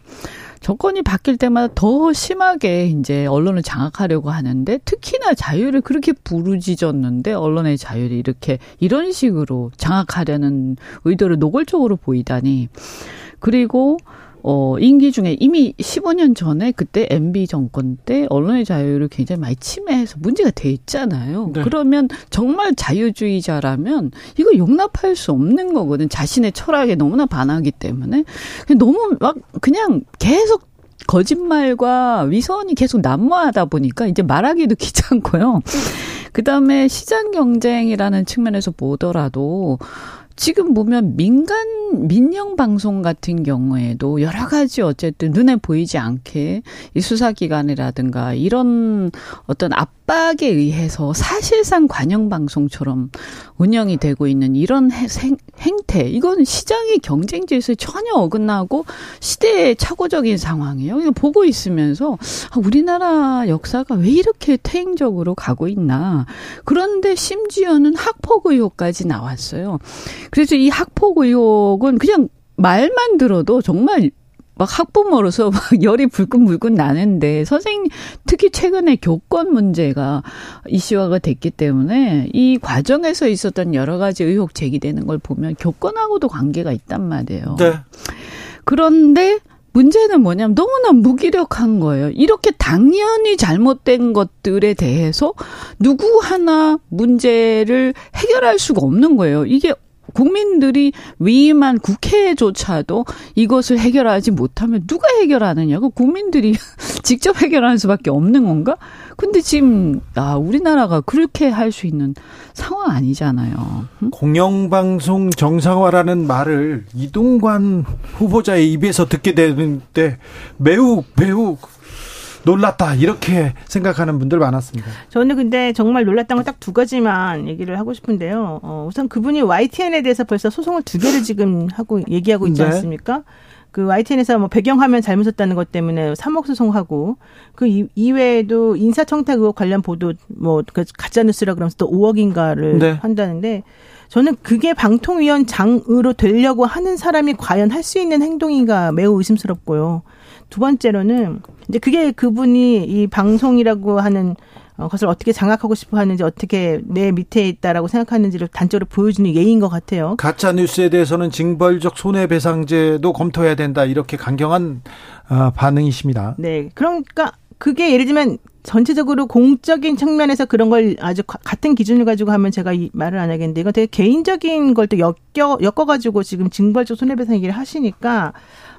S5: 정권이 바뀔 때마다 더 심하게 이제 언론을 장악하려고 하는데 특히나 자유를 그렇게 부르짖었는데 언론의 자유를 이렇게 이런 식으로 장악하려는 의도를 노골적으로 보이다니. 그리고 어, 임기 중에 이미 15년 전에 그때 MB 정권 때 언론의 자유를 굉장히 많이 침해해서 문제가 돼 있잖아요.
S1: 네.
S5: 그러면 정말 자유주의자라면 이거 용납할 수 없는 거거든. 자신의 철학에 너무나 반하기 때문에. 너무 막 그냥 계속 거짓말과 위선이 계속 난무하다 보니까 이제 말하기도 귀찮고요. 그 다음에 시장 경쟁이라는 측면에서 보더라도 지금 보면 민간 민영 방송 같은 경우에도 여러 가지 어쨌든 눈에 보이지 않게 이 수사기관이라든가 이런 어떤 압박에 의해서 사실상 관영 방송처럼 운영이 되고 있는 이런 행, 행태 이건 시장의 경쟁 질서에 전혀 어긋나고 시대의 착오적인 상황이에요. 이거 보고 있으면서 아, 우리나라 역사가 왜 이렇게 퇴행적으로 가고 있나. 그런데 심지어는 학폭 의혹까지 나왔어요. 그래서 이 학폭 의혹은 그냥 말만 들어도 정말 막 학부모로서 막 열이 불끈불끈 나는데 선생님 특히 최근에 교권 문제가 이슈화가 됐기 때문에 이 과정에서 있었던 여러 가지 의혹 제기되는 걸 보면 교권하고도 관계가 있단 말이에요.
S1: 네.
S5: 그런데 문제는 뭐냐면 너무나 무기력한 거예요. 이렇게 당연히 잘못된 것들에 대해서 누구 하나 문제를 해결할 수가 없는 거예요. 이게 국민들이 위임한 국회조차도 이것을 해결하지 못하면 누가 해결하느냐고 국민들이 직접 해결하는 수밖에 없는 건가? 근데 지금 아 우리나라가 그렇게 할 수 있는 상황 아니잖아요. 응?
S1: 공영방송 정상화라는 말을 이동관 후보자의 입에서 듣게 되는데 매우 매우 놀랐다 이렇게 생각하는 분들 많았습니다.
S6: 저는 근데 정말 놀랐던 건 딱 두 가지만 얘기를 하고 싶은데요. 어, 우선 그분이 YTN에 대해서 벌써 소송을 두 개를 지금 하고 얘기하고 있지
S1: 네.
S6: 않습니까? 그 YTN에서 뭐 배경화면 잘못했다는 것 때문에 3억 소송하고 그 이- 이외에도 인사청탁 의혹 관련 보도 뭐그 가짜 뉴스라 그러면서 또 5억인가를
S1: 네.
S6: 한다는데 저는 그게 방통위원장으로 되려고 하는 사람이 과연 할 수 있는 행동인가 매우 의심스럽고요. 두 번째로는 이제 그게 그분이 이 방송이라고 하는 어, 것을 어떻게 장악하고 싶어 하는지 어떻게 내 밑에 있다라고 생각하는지를 단적으로 보여주는 예인 것 같아요.
S1: 가짜 뉴스에 대해서는 징벌적 손해배상제도 검토해야 된다 이렇게 강경한 어, 반응이십니다.
S6: 네. 그러니까 그게 예를 들면 전체적으로 공적인 측면에서 그런 걸 아주 가- 같은 기준을 가지고 하면 제가 이 말을 안 하겠는데 이건 되게 개인적인 걸 또 엮여 엮어가지고 지금 징벌적 손해배상 얘기를 하시니까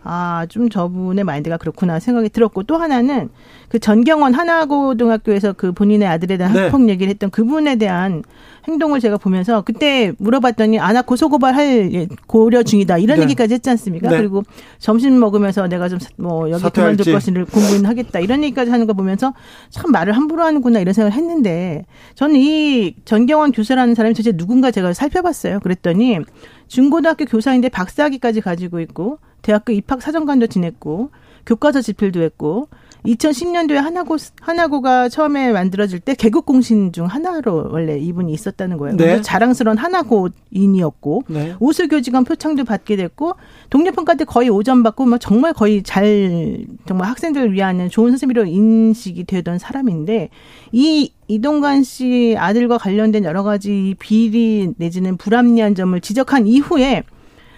S6: 아 좀 저분의 마인드가 그렇구나 생각이 들었고 또 하나는 그 전경원 하나고등학교에서 그 본인의 아들에 대한
S1: 네.
S6: 학폭 얘기를 했던 그분에 대한 행동을 제가 보면서 그때 물어봤더니 아나 고소고발할 예, 고려 중이다 이런
S1: 네.
S6: 얘기까지 했지 않습니까?
S1: 네.
S6: 그리고 점심 먹으면서 내가 좀 뭐 여기
S1: 사퇴할지.
S6: 그만둘 것을 공부는 하겠다 이런 얘기까지 하는 거 보면서 참 말을 함부로 하는구나 이런 생각을 했는데 저는 이 전경원 교수라는 사람이 도대체 누군가 제가 살펴봤어요. 그랬더니 중고등학교 교사인데 박사학위까지 가지고 있고 대학교 입학 사정관도 지냈고 교과서 집필도 했고 2010년도에 하나고 하나고가 처음에 만들어질 때 개국 공신 중 하나로 원래 이분이 있었다는 거예요.
S1: 네.
S6: 자랑스러운 하나고인이었고
S1: 네.
S6: 우수교 직원 표창도 받게 됐고 동료평가 때 거의 5점 받고 뭐 정말 거의 잘 정말 학생들을 위하는 좋은 선생님으로 인식이 되던 사람인데 이 이동관 씨 아들과 관련된 여러 가지 비리 내지는 불합리한 점을 지적한 이후에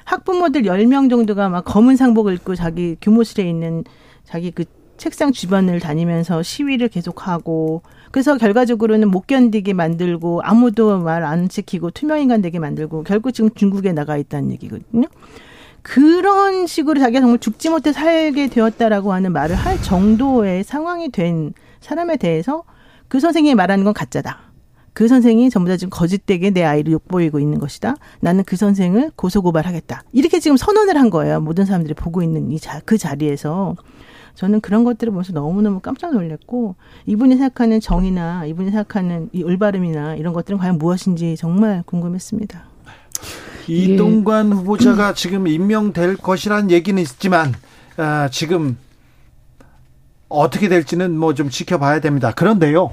S6: 학부모들 10명 정도가 막 검은 상복을 입고 자기 교무실에 있는 자기 그 책상 주변을 다니면서 시위를 계속하고 그래서 결과적으로는 못 견디게 만들고 아무도 말 안 지키고 투명인간 되게 만들고 결국 지금 중국에 나가 있다는 얘기거든요. 그런 식으로 자기가 정말 죽지 못해 살게 되었다라고 하는 말을 할 정도의 상황이 된 사람에 대해서 그 선생님이 말하는 건 가짜다. 그 선생이 전부 다 지금 거짓되게 내 아이를 욕보이고 있는 것이다. 나는 그 선생을 고소고발하겠다. 이렇게 지금 선언을 한 거예요. 모든 사람들이 보고 있는 이 자, 그 자리에서. 저는 그런 것들을 보면서 너무너무 깜짝 놀랐고 이분이 생각하는 정의나 이분이 생각하는 이 올바름이나 이런 것들은 과연 무엇인지 정말 궁금했습니다.
S1: 이동관 후보자가 지금 임명될 것이라는 얘기는 있지만 아, 지금 어떻게 될지는 뭐 좀 지켜봐야 됩니다. 그런데요.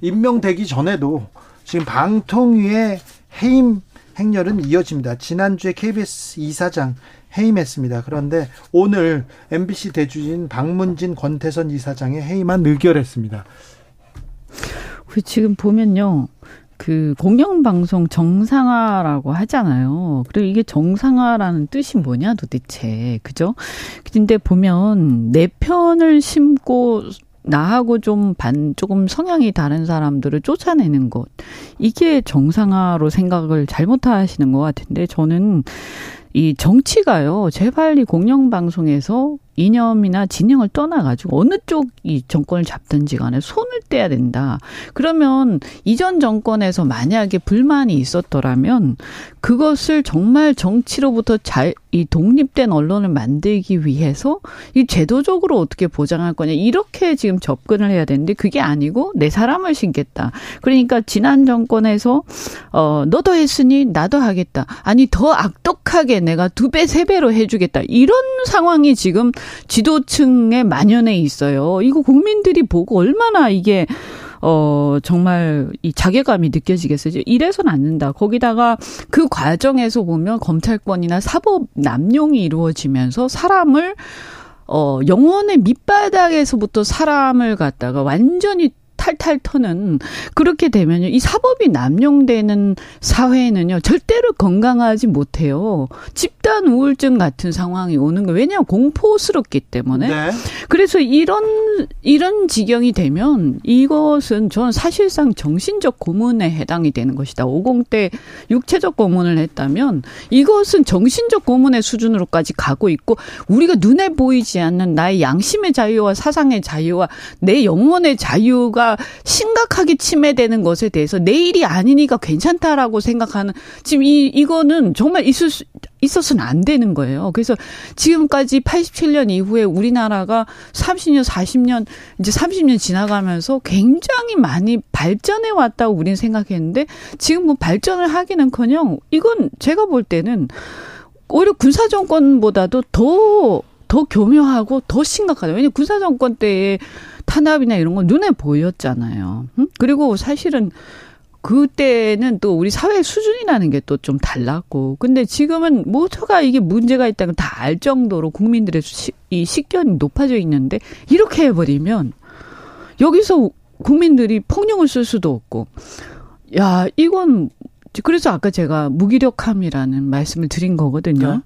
S1: 임명되기 전에도 지금 방통위의 해임 행렬은 이어집니다. 지난주에 KBS 이사장 해임했습니다. 그런데 오늘 MBC 대주진 박문진 권태선 이사장의 해임안 의결했습니다.
S5: 그 지금 보면요. 그 공영방송 정상화라고 하잖아요. 그리고 이게 정상화라는 뜻이 뭐냐 도대체. 그죠? 근데 보면 내 편을 심고 나하고 좀 반, 조금 성향이 다른 사람들을 쫓아내는 것. 이게 정상화로 생각을 잘못하시는 것 같은데 저는 이 정치가요, 제발 이 공영방송에서 이념이나 진영을 떠나가지고 어느 쪽이 정권을 잡든지 간에 손을 떼야 된다. 그러면 이전 정권에서 만약에 불만이 있었더라면 그것을 정말 정치로부터 잘, 이 독립된 언론을 만들기 위해서 이 제도적으로 어떻게 보장할 거냐. 이렇게 지금 접근을 해야 되는데 그게 아니고 내 사람을 신겠다. 그러니까 지난 정권에서 어, 너도 했으니 나도 하겠다. 아니, 더 악독하게 내가 두 배, 세 배로 해주겠다. 이런 상황이 지금 지도층에 만연해 있어요. 이거 국민들이 보고 얼마나 이게 어, 정말 이 자괴감이 느껴지겠어요. 이래서는 안 된다. 거기다가 그 과정에서 보면 검찰권이나 사법 남용이 이루어지면서 사람을 어, 영원의 밑바닥에서부터 사람을 갖다가 완전히 탈탈 터는 그렇게 되면요. 이 사법이 남용되는 사회는요. 절대로 건강하지 못해요. 집단 우울증 같은 상황이 오는 거예요. 왜냐하면 공포스럽기 때문에. 네. 그래서 이런 이런 지경이 되면 이것은 저는 사실상 정신적 고문에 해당이 되는 것이다. 50대 육체적 고문을 했다면 이것은 정신적 고문의 수준으로까지 가고 있고 우리가 눈에 보이지 않는 나의 양심의 자유와 사상의 자유와 내 영혼의 자유가 심각하게 침해되는 것에 대해서 내일이 아니니까 괜찮다라고 생각하는 지금 이 이거는 정말 있을 수 있어서는 안 되는 거예요. 그래서 지금까지 87년 이후에 우리나라가 30년, 40년, 이제 30년 지나가면서 굉장히 많이 발전해 왔다고 우리는 생각했는데 지금 뭐 발전을 하기는 커녕 이건 제가 볼 때는 오히려 군사 정권보다도 더, 더 교묘하고 더 심각하다. 왜냐면 군사정권 때에 탄압이나 이런 건 눈에 보였잖아요. 그리고 사실은 그때는 또 우리 사회 수준이라는 게 또 좀 달랐고. 근데 지금은 모두가 이게 문제가 있다는 다알 정도로 국민들의 시, 이 식견이 높아져 있는데 이렇게 해버리면 여기서 국민들이 폭력을 쓸 수도 없고. 야, 이건 그래서 아까 제가 무기력함이라는 말씀을 드린 거거든요. 네?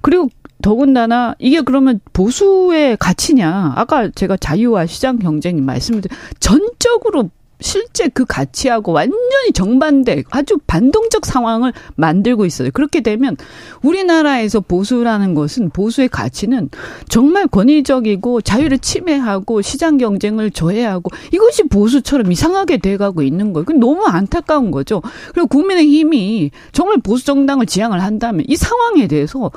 S5: 그리고 더군다나 이게 그러면 보수의 가치냐? 아까 제가 자유와 시장 경쟁 말씀을 전적으로 실제 그 가치하고 완전히 정반대 아주 반동적 상황을 만들고 있어요. 그렇게 되면 우리나라에서 보수라는 것은 보수의 가치는 정말 권위적이고 자유를 침해하고 시장 경쟁을 저해하고 이것이 보수처럼 이상하게 돼가고 있는 거예요. 너무 안타까운 거죠. 그리고 국민의힘이 정말 보수 정당을 지향을 한다면 이 상황에 대해서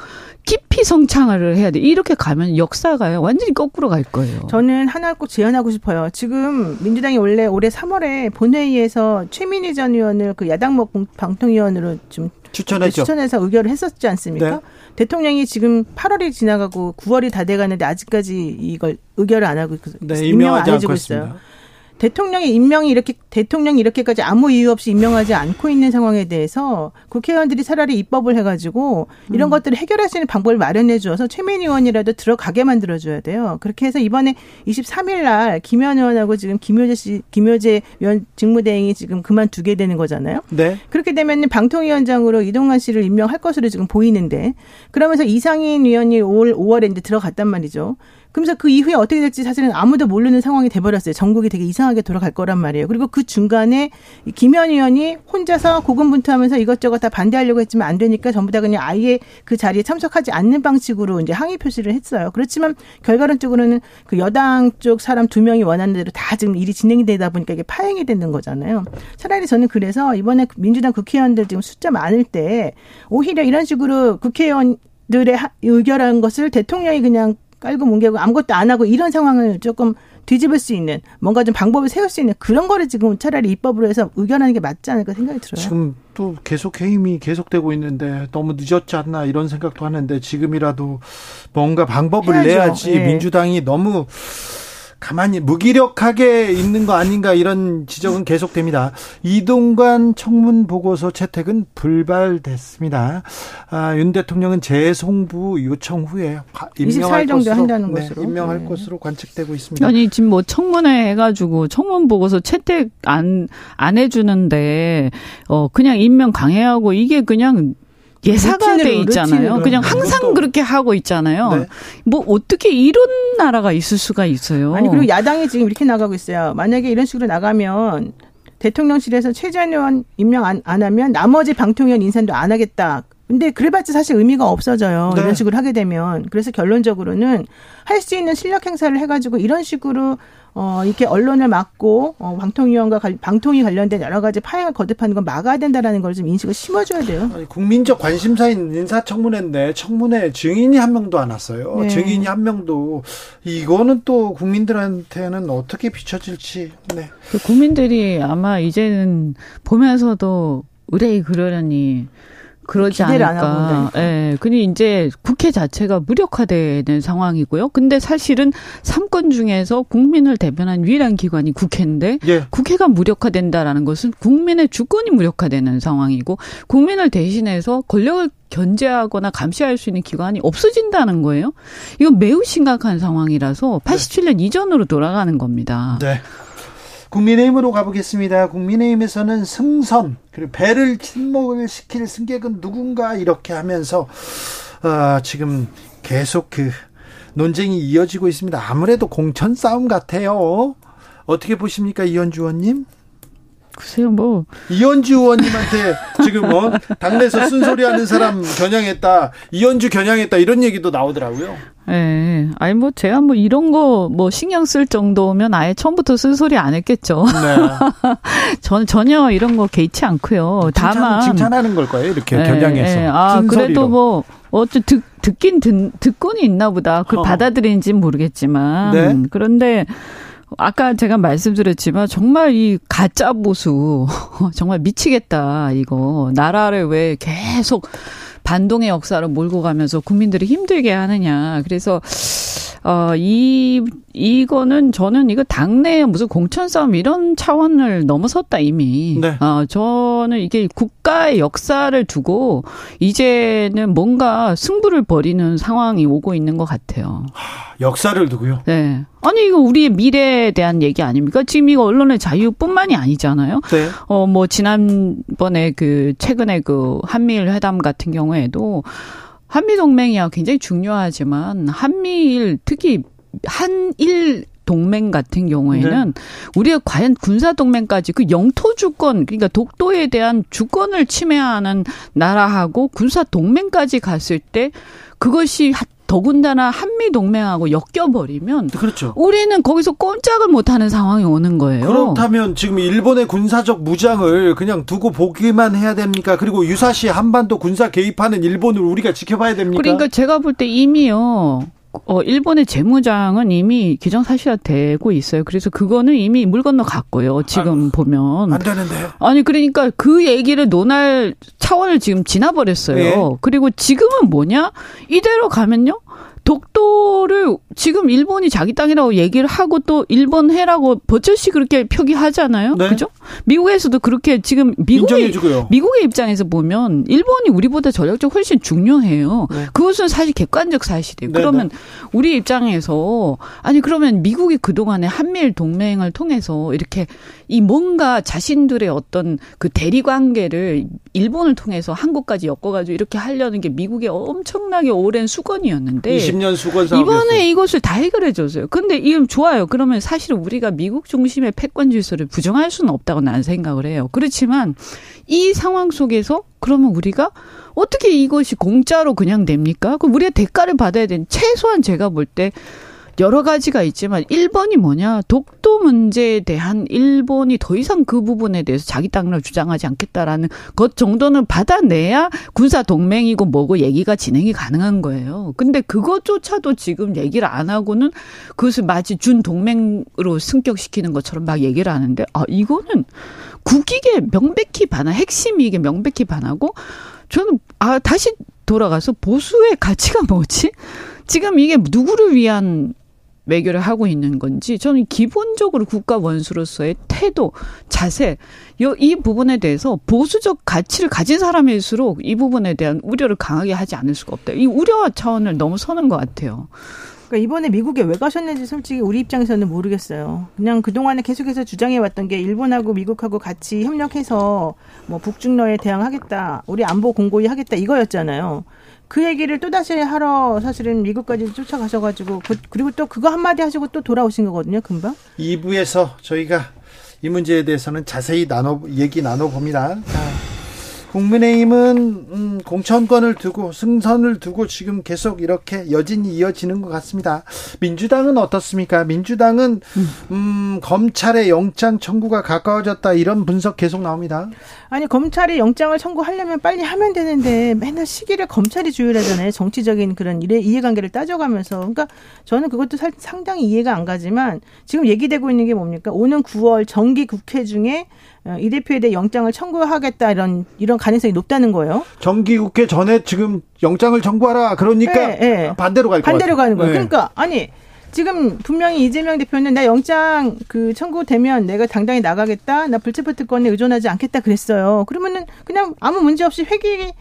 S5: 깊이 성창을 해야 돼. 이렇게 가면 역사가요 완전히 거꾸로 갈 거예요.
S6: 저는 하나 꼭 제안하고 싶어요. 지금 민주당이 원래 올해 3월에 본회의에서 최민희 전 의원을 그 야당목 방통위원으로 좀 추천했죠. 추천해서 의결을 했었지 않습니까? 네. 대통령이 지금 8월이 지나가고 9월이 다 돼가는데 아직까지 이걸 의결을 안 하고 네, 임명을 안 해주고 있어요. 있습니다. 대통령의 임명이 이렇게 대통령이 이렇게까지 아무 이유 없이 임명하지 않고 있는 상황에 대해서 국회의원들이 차라리 입법을 해가지고 이런 음. 것들을 해결할 수 있는 방법을 마련해 주어서 최민희 의원이라도 들어가게 만들어 줘야 돼요. 그렇게 해서 이번에 23일 날 김현 의원하고 지금 김효재 씨 김효재 위원 직무대행이 지금 그만두게 되는 거잖아요. 네. 그렇게 되면 방통위원장으로 이동관 씨를 임명할 것으로 지금 보이는데 그러면서 이상인 위원이 올 5월에 이제 들어갔단 말이죠. 그러면서 그 이후에 어떻게 될지 사실은 아무도 모르는 상황이 돼버렸어요. 전국이 되게 이상하게 돌아갈 거란 말이에요. 그리고 그 중간에 김현 의원이 혼자서 고군분투하면서 이것저것 다 반대하려고 했지만 안 되니까 전부 다 그냥 아예 그 자리에 참석하지 않는 방식으로 이제 항의 표시를 했어요. 그렇지만 결과론적으로는 그 여당 쪽 사람 두 명이 원하는 대로 다 지금 일이 진행이 되다 보니까 이게 파행이 되는 거잖아요. 차라리 저는 그래서 이번에 민주당 국회의원들 지금 숫자 많을 때 오히려 이런 식으로 국회의원 들의 의결한 것을 대통령이 그냥 깔고 뭉개고 아무것도 안 하고 이런 상황을 조금 뒤집을 수 있는 뭔가 좀 방법을 세울 수 있는 그런 거를 지금 차라리 입법으로 해서 의견하는 게 맞지 않을까 생각이 들어요.
S1: 지금 또 계속 해임이 계속되고 있는데 너무 늦었지 않나 이런 생각도 하는데 지금이라도 뭔가 방법을 해야죠. 내야지 네. 민주당이 너무 가만히 무기력하게 있는 거 아닌가 이런 지적은 계속됩니다. 이동관 청문 보고서 채택은 불발됐습니다. 아, 윤 대통령은 재송부 요청 후에 임명할
S6: 24일 정도
S1: 것으로,
S6: 한다는
S1: 네,
S6: 것으로.
S1: 임명할
S6: 네.
S1: 것으로 관측되고 있습니다.
S5: 아니 지금 뭐 청문회 해가지고 청문 보고서 채택 안 안 해주는데 어 그냥 임명 강행하고 이게 그냥 예사가
S6: 루틴으로,
S5: 돼 있잖아요.
S6: 루틴으로.
S5: 그냥
S1: 네,
S5: 항상
S1: 그것도-
S5: 그렇게 하고 있잖아요.
S1: 네.
S5: 뭐 어떻게 이런 나라가 있을 수가 있어요?
S6: 아니 그리고 야당이 지금 이렇게 나가고 있어요. 만약에 이런 식으로 나가면 대통령실에서 최재현 의원 임명 안, 안 하면 나머지 방통위원 인선도 안 하겠다. 근데 그래봤자 사실 의미가 없어져요.
S1: 네.
S6: 이런 식으로 하게 되면 그래서 결론적으로는 할 수 있는 실력 행사를 해가지고 이런 식으로 어 이렇게 언론을 막고 어 방통위원과 관- 방통위 관련된 여러 가지 파행을 거듭하는 건 막아야 된다라는 걸 좀 인식을 심어줘야 돼요.
S1: 아니, 국민적 관심사인 인사청문회인데 청문회 증인이 한 명도 안 왔어요.
S6: 네.
S1: 증인이 한 명도 이거는 또 국민들한테는 어떻게 비춰질지. 네.
S5: 그 국민들이 아마 이제는 보면서도 의뢰이 그러려니 그러지 않을까. 예. 근데 이제 국회 자체가 무력화되는 상황이고요. 근데 사실은 삼권 중에서 국민을 대변한 유일한 기관이 국회인데
S1: 예.
S5: 국회가 무력화된다라는 것은 국민의 주권이 무력화되는 상황이고 국민을 대신해서 권력을 견제하거나 감시할 수 있는 기관이 없어진다는 거예요. 이건 매우 심각한 상황이라서 87년 이전으로 돌아가는 겁니다.
S1: 네. 국민의힘으로 가보겠습니다. 국민의힘에서는 승선 그리고 배를 침몰을 시킬 승객은 누군가 이렇게 하면서 어, 지금 계속 그 논쟁이 이어지고 있습니다. 아무래도 공천 싸움 같아요. 어떻게 보십니까, 이현주 의원님?
S5: 글쎄요, 뭐
S1: 이현주 의원님한테 지금 뭐 당내에서 쓴소리 하는 사람 겨냥했다, 이현주 겨냥했다 이런 얘기도 나오더라고요.
S5: 예. 아니 뭐 제가 뭐 이런 거 뭐 신경 쓸 정도면 아예 처음부터 쓴소리 안 했겠죠.
S1: 네.
S5: 저는 전혀 이런 거 개의치 않고요. 다만
S1: 칭찬, 칭찬하는 걸 거예요. 이렇게
S5: 예,
S1: 겨냥해서.
S5: 예. 아,
S1: 쓴소리로.
S5: 그래도 뭐 어째 듣 듣긴 듣, 듣고는 있나 보다. 그걸
S1: 어.
S5: 받아들인지는 모르겠지만
S1: 네.
S5: 그런데 아까 제가 말씀드렸지만 정말 이 가짜 보수 정말 미치겠다 이거. 나라를 왜 계속 반동의 역사로 몰고 가면서 국민들이 힘들게 하느냐. 그래서 어 이 이거는 저는 이거 당내 무슨 공천 싸움 이런 차원을 넘어섰다 이미
S1: 네.
S5: 어 저는 이게 국가의 역사를 두고 이제는 뭔가 승부를 벌이는 상황이 오고 있는 것 같아요.
S1: 역사를 두고요.
S5: 네. 아니 이거 우리의 미래에 대한 얘기 아닙니까? 지금 이거 언론의 자유뿐만이 아니잖아요.
S1: 네.
S5: 어뭐 지난번에 그 최근에 그 한미일 회담 같은 경우에도 한미 동맹이야. 굉장히 중요하지만 한미일 특히 한일 동맹 같은 경우에는 우리가 과연 군사 동맹까지 그 영토 주권 그러니까 독도에 대한 주권을 침해하는 나라하고 군사 동맹까지 갔을 때 그것이 하- 더군다나 한미 동맹하고 엮여버리면
S1: 그렇죠.
S5: 우리는 거기서 꼼짝을 못하는 상황이 오는 거예요.
S1: 그렇다면 지금 일본의 군사적 무장을 그냥 두고 보기만 해야 됩니까? 그리고 유사시 한반도 군사 개입하는 일본을 우리가 지켜봐야 됩니까?
S5: 그러니까 제가 볼 때 이미요. 어, 일본의 재무장은 이미 기정사실화되고 있어요. 그래서 그거는 이미 물 건너 갔고요. 지금 보면.
S1: 안 되는데.
S5: 아니 그러니까 그 얘기를 논할 차원을 지금 지나버렸어요.
S1: 예.
S5: 그리고 지금은 뭐냐? 이대로 가면요. 독도를 지금 일본이 자기 땅이라고 얘기를 하고 또 일본 해라고 버젓이 그렇게 표기하잖아요.
S1: 네.
S5: 그죠? 미국에서도 그렇게 지금 미국의. 미국의 입장에서 보면 일본이 우리보다 전략적 훨씬 중요해요.
S1: 네.
S5: 그것은 사실 객관적 사실이에요.
S1: 네,
S5: 그러면 우리 입장에서 아니 그러면 미국이 그동안에 한미일 동맹을 통해서 이렇게 이 뭔가 자신들의 어떤 그 대리 관계를 일본을 통해서 한국까지 엮어 가지고 이렇게 하려는 게 미국의 엄청나게 오랜 수건이었는데
S1: 20년 수건 사업이었어요.
S5: 이번에 이것을 다 해결해 줬어요. 근데 이건 좋아요. 그러면 사실 우리가 미국 중심의 패권 질서를 부정할 수는 없다고 나는 생각을 해요. 그렇지만 이 상황 속에서 그러면 우리가 어떻게 이것이 공짜로 그냥 됩니까? 그럼 우리가 대가를 받아야 되는 최소한 제가 볼 때 여러 가지가 있지만 1번이 뭐냐? 독도 문제에 대한 일본이 더 이상 그 부분에 대해서 자기 땅을 주장하지 않겠다라는 것 정도는 받아내야 군사 동맹이고 뭐고 얘기가 진행이 가능한 거예요. 근데 그것조차도 지금 얘기를 안 하고는 그것을 마치 준 동맹으로 승격시키는 것처럼 막 얘기를 하는데 아 이거는 국익에 명백히 반한 핵심이 이게 명백히 반하고 저는 아 다시 돌아가서 보수의 가치가 뭐지? 지금 이게 누구를 위한 외교를 하고 있는 건지 저는 기본적으로 국가 원수로서의 태도, 자세 이 부분에 대해서 보수적 가치를 가진 사람일수록 이 부분에 대한 우려를 강하게 하지 않을 수가 없다. 이 우려 차원을 너무 서는 것 같아요.
S6: 그러니까 이번에 미국에 왜 가셨는지 솔직히 우리 입장에서는 모르겠어요. 그냥 그동안에 계속해서 주장해 왔던 게 일본하고 미국하고 같이 협력해서 뭐 북중러에 대항하겠다. 우리 안보 공고히 하겠다 이거였잖아요. 그 얘기를 또다시 하러 사실은 미국까지 쫓아가셔가지고 그, 그리고 또 그거 한마디 하시고 또 돌아오신 거거든요. 금방.
S1: 2부에서 저희가 이 문제에 대해서는 자세히 나눠 얘기 나눠봅니다. 자, 국민의힘은 음, 공천권을 두고 승선을 두고 지금 계속 이렇게 여진이 이어지는 것 같습니다. 민주당은 어떻습니까? 민주당은 음, 검찰의 영장 청구가 가까워졌다 이런 분석 계속 나옵니다.
S6: 아니 검찰이 영장을 청구하려면 빨리 하면 되는데 맨날 시기를 검찰이 조율하잖아요. 정치적인 그런 일의 이해관계를 따져가면서. 그러니까 저는 그것도 상당히 이해가 안 가지만 지금 얘기되고 있는 게 뭡니까? 오는 9월 정기 국회 중에 어, 이 대표에 대해 영장을 청구하겠다 이런 이런 가능성이 높다는 거예요.
S1: 정기국회 전에 지금 영장을 청구하라 그러니까 네, 네. 반대로 갈
S6: 반대로 가는 거예요. 네. 그러니까 아니 지금 분명히 이재명 대표는 나 영장 그 청구되면 내가 당당히 나가겠다. 나 불체포 특권에 의존하지 않겠다 그랬어요. 그러면은 그냥 아무 문제 없이 회기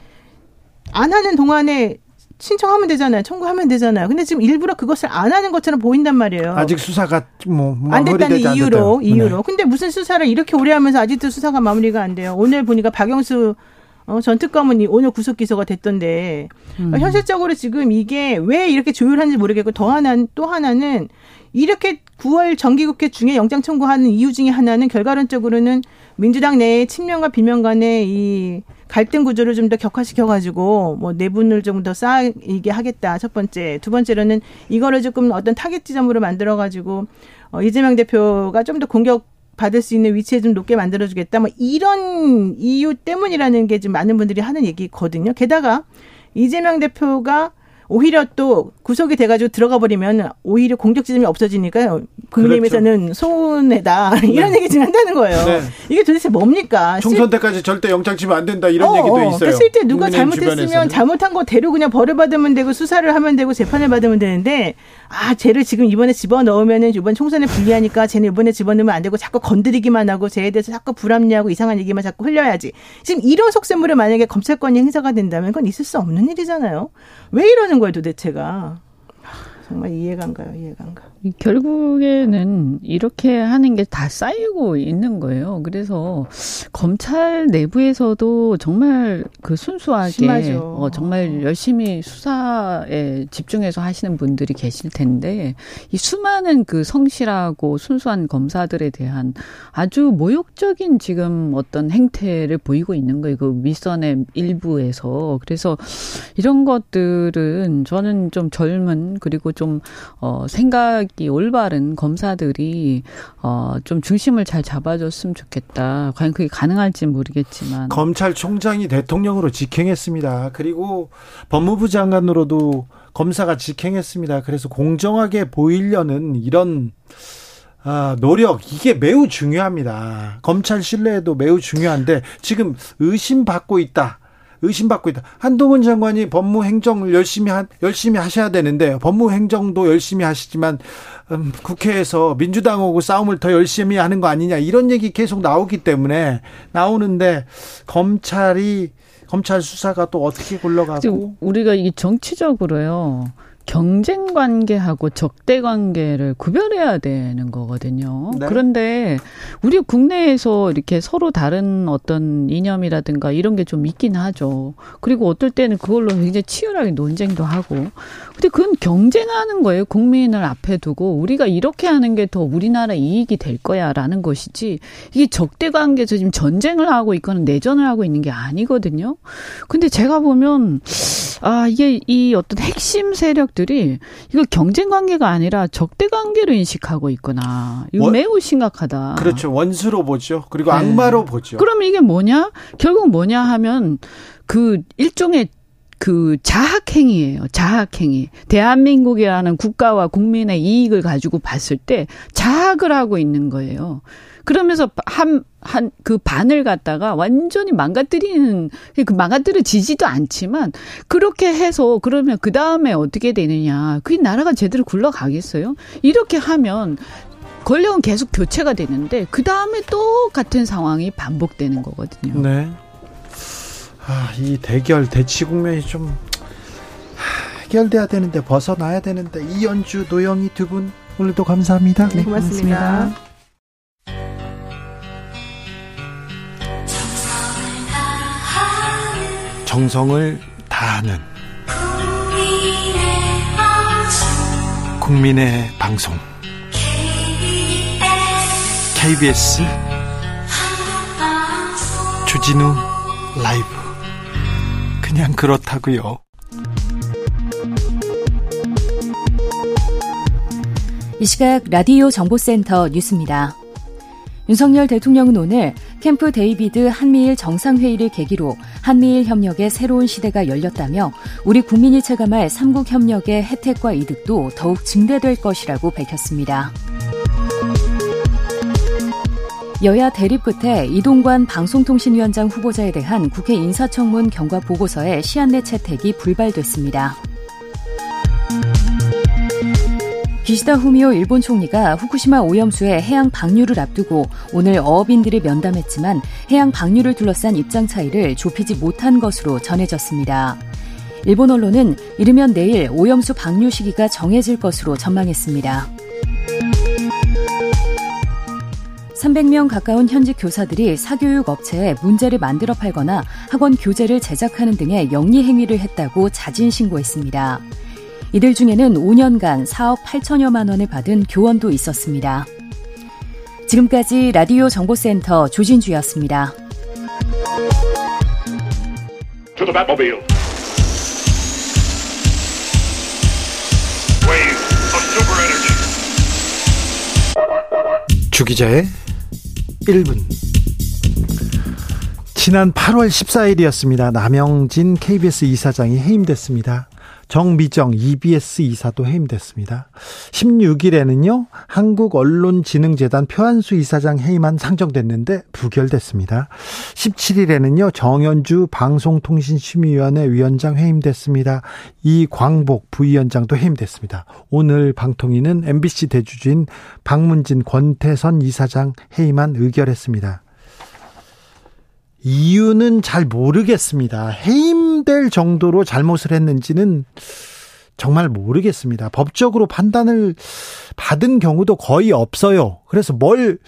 S6: 안 하는 동안에 신청하면 되잖아요. 청구하면 되잖아요. 근데 지금 일부러 그것을 안 하는 것처럼 보인단 말이에요.
S1: 아직 수사가 뭐안
S6: 됐다는 이유로 안 이유로. 네. 근데 무슨 수사를 이렇게 오래 하면서 아직도 수사가 마무리가 안 돼요. 오늘 보니까 박영수 어, 전 특검은 오늘 구속 기소가 됐던데 음. 현실적으로 지금 이게 왜 이렇게 조율하는지 모르겠고 더 하나 또 하나는 이렇게 9월 정기국회 중에 영장 청구하는 이유 중에 하나는 결과론적으로는 민주당 내에 친명과 비명 간의 이 갈등 구조를 좀 더 격화시켜 가지고 뭐 내분을 좀 더 쌓이게 하겠다. 첫 번째. 두 번째로는 이거를 조금 어떤 타겟 지점으로 만들어 가지고 어, 이재명 대표가 좀 더 공격 받을 수 있는 위치에 좀 놓게 만들어주겠다. 뭐 이런 이유 때문이라는 게 지금 많은 분들이 하는 얘기거든요. 게다가 이재명 대표가 오히려 또 구속이 돼가지고 들어가 버리면 오히려 공격 지점이 없어지니까요. 국민의힘에서는 그렇죠. 손해다 이런 네. 얘기 지금 한다는 거예요. 네. 이게 도대체 뭡니까?
S1: 총선 때까지 절대 영장 치면 안 된다 이런 어, 얘기도 어. 있어요. 그러니까
S6: 실제 누가 잘못했으면 주변에서는. 잘못한 거 대로 그냥 벌을받으면 되고 수사를 하면 되고 재판을 받으면 되는데 아 쟤를 지금 이번에 집어 넣으면은 이번 총선에 불리하니까 쟤는 이번에 집어 넣으면 안 되고 자꾸 건드리기만 하고 쟤에 대해서 자꾸 불합리하고 이상한 얘기만 자꾸 흘려야지. 지금 이런 속셈물을 만약에 검찰권이 행사가 된다면 그건 있을 수 없는 일이잖아요. 왜 이러는 거예요 도대체가. 정말 이해가 안 가요, 이해가 안 가.
S5: 결국에는 이렇게 하는 게 다 쌓이고 있는 거예요. 그래서 검찰 내부에서도 정말 그 순수하게 어, 정말 열심히 수사에 집중해서 하시는 분들이 계실 텐데 이 수많은 그 성실하고 순수한 검사들에 대한 아주 모욕적인 지금 어떤 행태를 보이고 있는 거예요. 그 윗선의 일부에서 그래서 이런 것들은 저는 좀 젊은 그리고 좀 어, 생각이 올바른 검사들이 어, 좀 중심을 잘 잡아줬으면 좋겠다. 과연 그게 가능할지 모르겠지만
S1: 검찰총장이 대통령으로 직행했습니다. 그리고 법무부 장관으로도 검사가 직행했습니다. 그래서 공정하게 보이려는 이런 아, 노력 이게 매우 중요합니다. 검찰 신뢰도 매우 중요한데 지금 의심받고 있다. 의심받고 있다. 한동훈 장관이 법무행정을 열심히 하, 열심히 하셔야 되는데 법무행정도 열심히 하시지만 음, 국회에서 민주당하고 싸움을 더 열심히 하는 거 아니냐 이런 얘기 계속 나오기 때문에 나오는데 검찰이 검찰 수사가 또 어떻게 굴러가고
S5: 우리가 이게 정치적으로요. 경쟁 관계하고 적대 관계를 구별해야 되는 거거든요. 네. 그런데 우리 국내에서 이렇게 서로 다른 어떤 이념이라든가 이런 게 좀 있긴 하죠. 그리고 어떨 때는 그걸로 굉장히 치열하게 논쟁도 하고. 근데 그건 경쟁하는 거예요. 국민을 앞에 두고 우리가 이렇게 하는 게 더 우리나라 이익이 될 거야라는 것이지 이게 적대 관계에서 지금 전쟁을 하고 있거나 내전을 하고 있는 게 아니거든요. 근데 제가 보면 아 이게 이 어떤 핵심 세력 가족들이 이거 경쟁 관계가 아니라 적대 관계로 인식하고 있구나. 이거 원, 매우 심각하다.
S1: 그렇죠. 원수로 보죠. 그리고 네. 악마로 보죠.
S5: 그럼 이게 뭐냐? 결국 뭐냐 하면 그 일종의 그 자학행위예요. 자학행위. 대한민국이라는 국가와 국민의 이익을 가지고 봤을 때 자학을 하고 있는 거예요. 그러면서 한 한 그 반을 갖다가 완전히 망가뜨리는 그 망가뜨려지지도 않지만 그렇게 해서 그러면 그 다음에 어떻게 되느냐? 그 나라가 제대로 굴러가겠어요? 이렇게 하면 권력은 계속 교체가 되는데 그 다음에 똑같은 상황이 반복되는 거거든요.
S1: 네. 아, 이 대결 대치 국면이 좀 해결돼야 되는데 벗어나야 되는데 이연주 노영희 두 분 오늘도 감사합니다.
S6: 네, 고맙습니다.
S1: 정성을 다하는 국민의 방송 KBS 주진우 라이브 그냥 그렇다고요.
S7: 이 시각 라디오 정보센터 뉴스입니다. 윤석열 대통령은 오늘 캠프 데이비드 한미일 정상회의를 계기로 한미일 협력의 새로운 시대가 열렸다며 우리 국민이 체감할 삼국 협력의 혜택과 이득도 더욱 증대될 것이라고 밝혔습니다. 여야 대립 끝에 이동관 방송통신위원장 후보자에 대한 국회 인사청문 경과 보고서의 시한내 채택이 불발됐습니다. 기시다 후미오 일본 총리가 후쿠시마 오염수의 해양 방류를 앞두고 오늘 어업인들을 면담했지만 해양 방류를 둘러싼 입장 차이를 좁히지 못한 것으로 전해졌습니다. 일본 언론은 이르면 내일 오염수 방류 시기가 정해질 것으로 전망했습니다. 300명 가까운 현직 교사들이 사교육 업체에 문제를 만들어 팔거나 학원 교재를 제작하는 등의 영리 행위를 했다고 자진 신고했습니다. 이들 중에는 5년간 4억 8천여만 원을 받은 교원도 있었습니다. 지금까지 라디오 정보센터 조진주였습니다.
S1: 주 기자의 1분. 지난 8월 14일이었습니다. 남영진 KBS 이사장이 해임됐습니다. 정미정 EBS 이사도 해임됐습니다. 16일에는요, 한국언론진흥재단 표한수 이사장 해임안 상정됐는데 부결됐습니다. 17일에는요, 정현주 방송통신심의위원회 위원장 해임됐습니다. 이광복 부위원장도 해임됐습니다. 오늘 방통위는 MBC 대주주인 박문진 권태선 이사장 해임안 의결했습니다. 이유는 잘 모르겠습니다. 해임될 정도로 잘못을 했는지는 정말 모르겠습니다. 법적으로 판단을 받은 경우도 거의 없어요. 그래서 뭘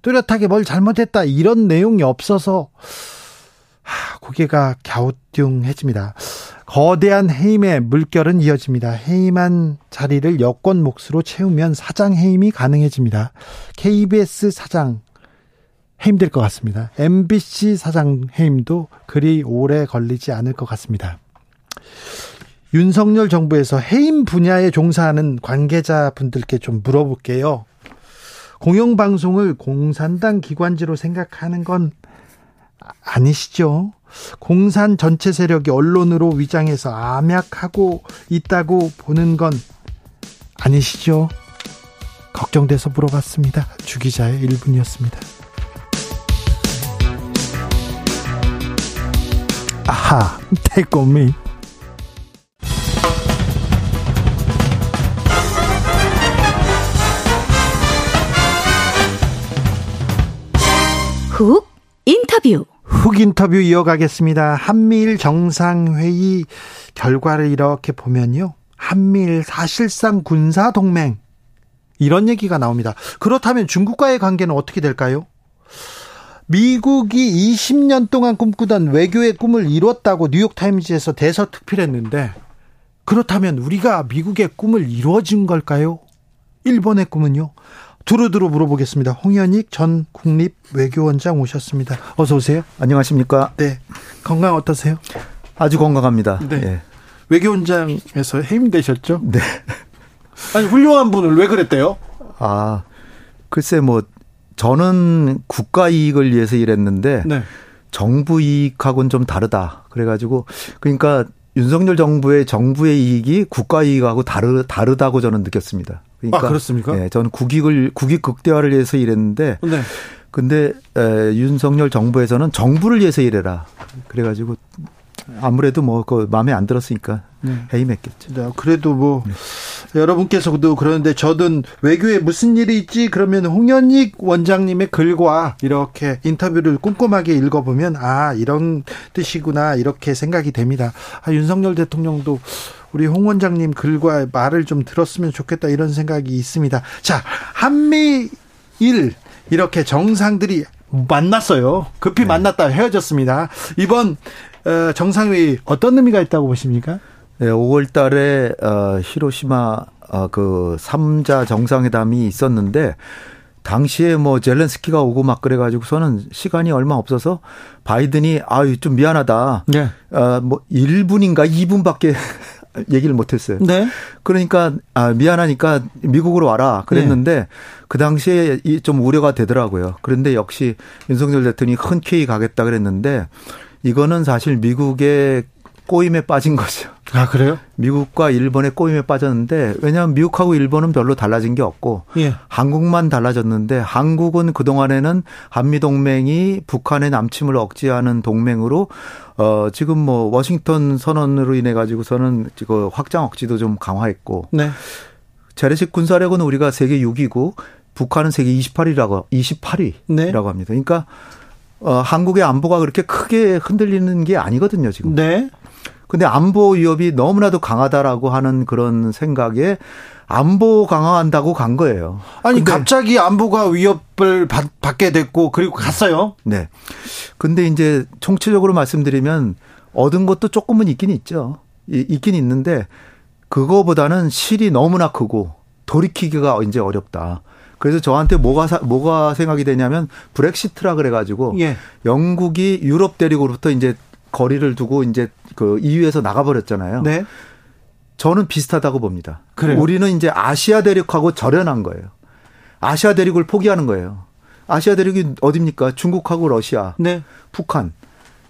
S1: 뚜렷하게 뭘 잘못했다 이런 내용이 없어서 하, 고개가 갸우뚱해집니다. 거대한 해임의 물결은 이어집니다. 해임한 자리를 여권 몫으로 채우면 사장 해임이 가능해집니다. KBS 사장 해임될 것 같습니다. MBC 사장 해임도 그리 오래 걸리지 않을 것 같습니다. 윤석열 정부에서 해임 분야에 종사하는 관계자분들께 좀 물어볼게요. 공영방송을 공산당 기관지로 생각하는 건 아니시죠? 공산 전체 세력이 언론으로 위장해서 암약하고 있다고 보는 건 아니시죠? 걱정돼서 물어봤습니다. 주기자의 1분이었습니다. 아하, take on me.
S2: 훅 인터뷰.
S1: 훅 인터뷰 이어가겠습니다. 한미일 정상회의 결과를 이렇게 보면요. 한미일 사실상 군사 동맹 이런 얘기가 나옵니다. 그렇다면 중국과의 관계는 어떻게 될까요? 미국이 20년 동안 꿈꾸던 외교의 꿈을 이뤘다고 뉴욕타임즈에서 대서특필했는데 그렇다면 우리가 미국의 꿈을 이루어진 걸까요? 일본의 꿈은요? 두루두루 물어보겠습니다. 홍현익 전 국립외교원장 오셨습니다. 어서 오세요.
S8: 안녕하십니까?
S1: 네. 건강 어떠세요?
S8: 아주 건강합니다.
S1: 네.
S8: 예.
S1: 외교원장에서 해임되셨죠?
S8: 네.
S1: 아니 훌륭한 분을 왜 그랬대요?
S8: 아, 글쎄 뭐 저는 국가 이익을 위해서 일했는데
S1: 네.
S8: 정부 이익하고는 좀 다르다. 그래가지고 그러니까 윤석열 정부의 정부의 이익이 국가 이익하고 다르 다르다고 저는 느꼈습니다. 그러니까
S1: 아, 그렇습니까?
S8: 예, 저는 국익을 국익 극대화를 위해서 일했는데
S1: 네.
S8: 근데 에, 윤석열 정부에서는 정부를 위해서 일해라. 그래가지고 아무래도 뭐 그 마음에 안 들었으니까 네. 해임했겠죠.
S1: 네, 그래도 뭐 네. 여러분께서도 그러는데 저는 외교에 무슨 일이 있지 그러면 홍현익 원장님의 글과 이렇게 인터뷰를 꼼꼼하게 읽어보면 아 이런 뜻이구나 이렇게 생각이 됩니다. 아, 윤석열 대통령도 우리 홍 원장님 글과 말을 좀 들었으면 좋겠다 이런 생각이 있습니다. 자 한미일 이렇게 정상들이 만났어요. 급히 네. 만났다 헤어졌습니다. 이번 어, 정상회의 어떤 의미가 있다고 보십니까?
S8: 네, 5월 달에 어, 히로시마 어, 그 3자 정상회담이 있었는데 당시에 뭐 젤렌스키가 오고 막 그래가지고서는 시간이 얼마 없어서 바이든이 아유 좀 미안하다. 네. 어뭐 1분인가 2분밖에 얘기를 못했어요. 네. 그러니까 아 미안하니까 미국으로 와라 그랬는데 네. 그 당시에 좀 우려가 되더라고요. 그런데 역시 윤석열 대통령이 흔쾌히 가겠다 그랬는데 이거는 사실 미국의 꼬임에 빠진 거죠.
S1: 아, 그래요?
S8: 미국과 일본의 꼬임에 빠졌는데, 왜냐하면 미국하고 일본은 별로 달라진 게 없고, 예. 한국만 달라졌는데, 한국은 그동안에는 한미동맹이 북한의 남침을 억제하는 동맹으로, 어, 지금 뭐, 워싱턴 선언으로 인해 가지고서는 그 확장 억지도 좀 강화했고, 네. 재래식 군사력은 우리가 세계 6위고, 북한은 세계 28위라고, 28위라고 네. 합니다. 그러니까, 어, 한국의 안보가 그렇게 크게 흔들리는 게 아니거든요, 지금. 네. 근데 안보 위협이 너무나도 강하다라고 하는 그런 생각에 안보 강화한다고 간 거예요.
S1: 아니 갑자기 안보가 위협을 받, 받게 됐고 그리고 갔어요.
S8: 네. 근데 이제 총체적으로 말씀드리면 얻은 것도 조금은 있긴 있죠. 있긴 있는데 그거보다는 실이 너무나 크고 돌이키기가 이제 어렵다. 그래서 저한테 뭐가 사, 뭐가 생각이 되냐면 브렉시트라 그래가지고 예. 영국이 유럽 대륙으로부터 이제 거리를 두고 이제 그 EU에서 나가버렸잖아요. 네. 저는 비슷하다고 봅니다. 그래요? 우리는 이제 아시아 대륙하고 절연한 거예요. 아시아 대륙을 포기하는 거예요. 아시아 대륙이 어딥니까? 중국하고 러시아, 네. 북한.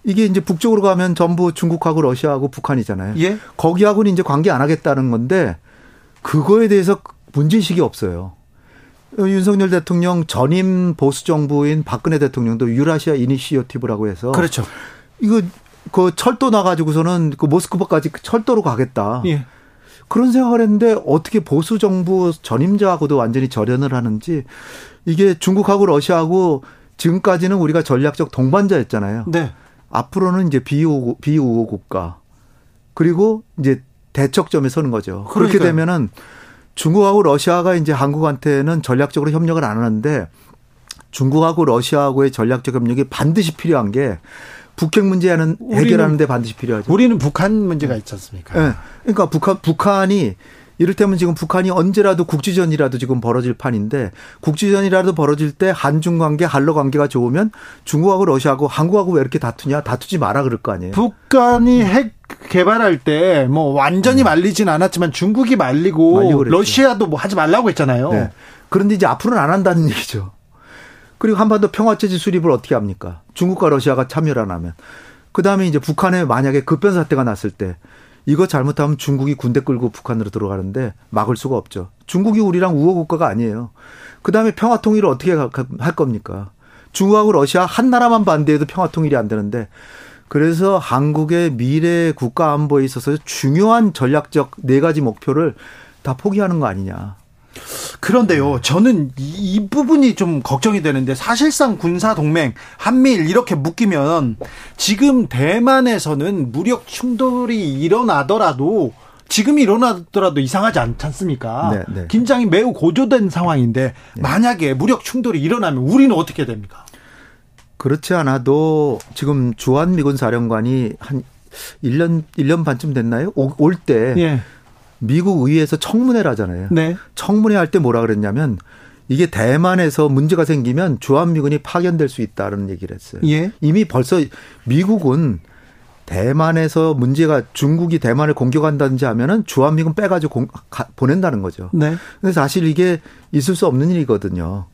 S8: 이게 이제 북쪽으로 가면 전부 중국하고 러시아하고 북한이잖아요. 예? 거기하고는 이제 관계 안 하겠다는 건데 그거에 대해서 문제의식이 없어요. 윤석열 대통령 전임 보수 정부인 박근혜 대통령도 유라시아 이니시어티브라고 해서
S1: 그렇죠.
S8: 이거 그 철도 나가지고서는 그 모스크바까지 철도로 가겠다. 예. 그런 생각을 했는데 어떻게 보수 정부 전임자하고도 완전히 절연을 하는지 이게 중국하고 러시아하고 지금까지는 우리가 전략적 동반자였잖아요. 네. 앞으로는 이제 비우호, 비우호 국가 그리고 이제 대척점에 서는 거죠. 그러니까요. 그렇게 되면은 중국하고 러시아가 이제 한국한테는 전략적으로 협력을 안 하는데 중국하고 러시아하고의 전략적 협력이 반드시 필요한 게 북핵 문제는 해결하는데 반드시 필요하죠.
S1: 우리는 북한 문제가 있지 않습니까?
S8: 네. 그러니까 북한 북한이 이를테면 지금 북한이 언제라도 국지전이라도 지금 벌어질 판인데 국지전이라도 벌어질 때 한중 관계, 한러 관계가 좋으면 중국하고 러시아하고 한국하고 왜 이렇게 다투냐? 다투지 마라 그럴 거 아니에요.
S1: 북한이 핵 개발할 때 뭐 완전히 음. 말리진 않았지만 중국이 말리고 러시아도 뭐 하지 말라고 했잖아요. 네.
S8: 그런데 이제 앞으로는 안 한다는 얘기죠. 그리고 한반도 평화체제 수립을 어떻게 합니까? 중국과 러시아가 참여를 안 하면. 그 다음에 이제 북한에 만약에 급변 사태가 났을 때 이거 잘못하면 중국이 군대 끌고 북한으로 들어가는데 막을 수가 없죠. 중국이 우리랑 우호 국가가 아니에요. 그 다음에 평화 통일을 어떻게 할 겁니까? 중국하고 러시아 한 나라만 반대해도 평화 통일이 안 되는데 그래서 한국의 미래 국가 안보에 있어서 중요한 전략적 네 가지 목표를 다 포기하는 거 아니냐.
S1: 그런데요, 저는 이, 이, 부분이 좀 걱정이 되는데 사실상 군사 동맹 한미일 이렇게 묶이면 지금 대만에서는 무력 충돌이 일어나더라도 지금 일어나더라도 이상하지 않지 않습니까? 네, 네. 긴장이 매우 고조된 상황인데 네. 만약에 무력 충돌이 일어나면 우리는 어떻게 됩니까?
S8: 그렇지 않아도 지금 주한미군 사령관이 한 1년 1년 반쯤 됐나요? 올 때 예. 미국 의회에서 청문회를 하잖아요. 네. 청문회 할 때 뭐라 그랬냐면 이게 대만에서 문제가 생기면 주한미군이 파견될 수 있다는 얘기를 했어요. 예. 이미 벌써 미국은 대만에서 문제가 중국이 대만을 공격한다든지 하면은 주한미군 빼가지고 공, 가, 보낸다는 거죠. 네. 근데 사실 이게 있을 수 없는 일이거든요.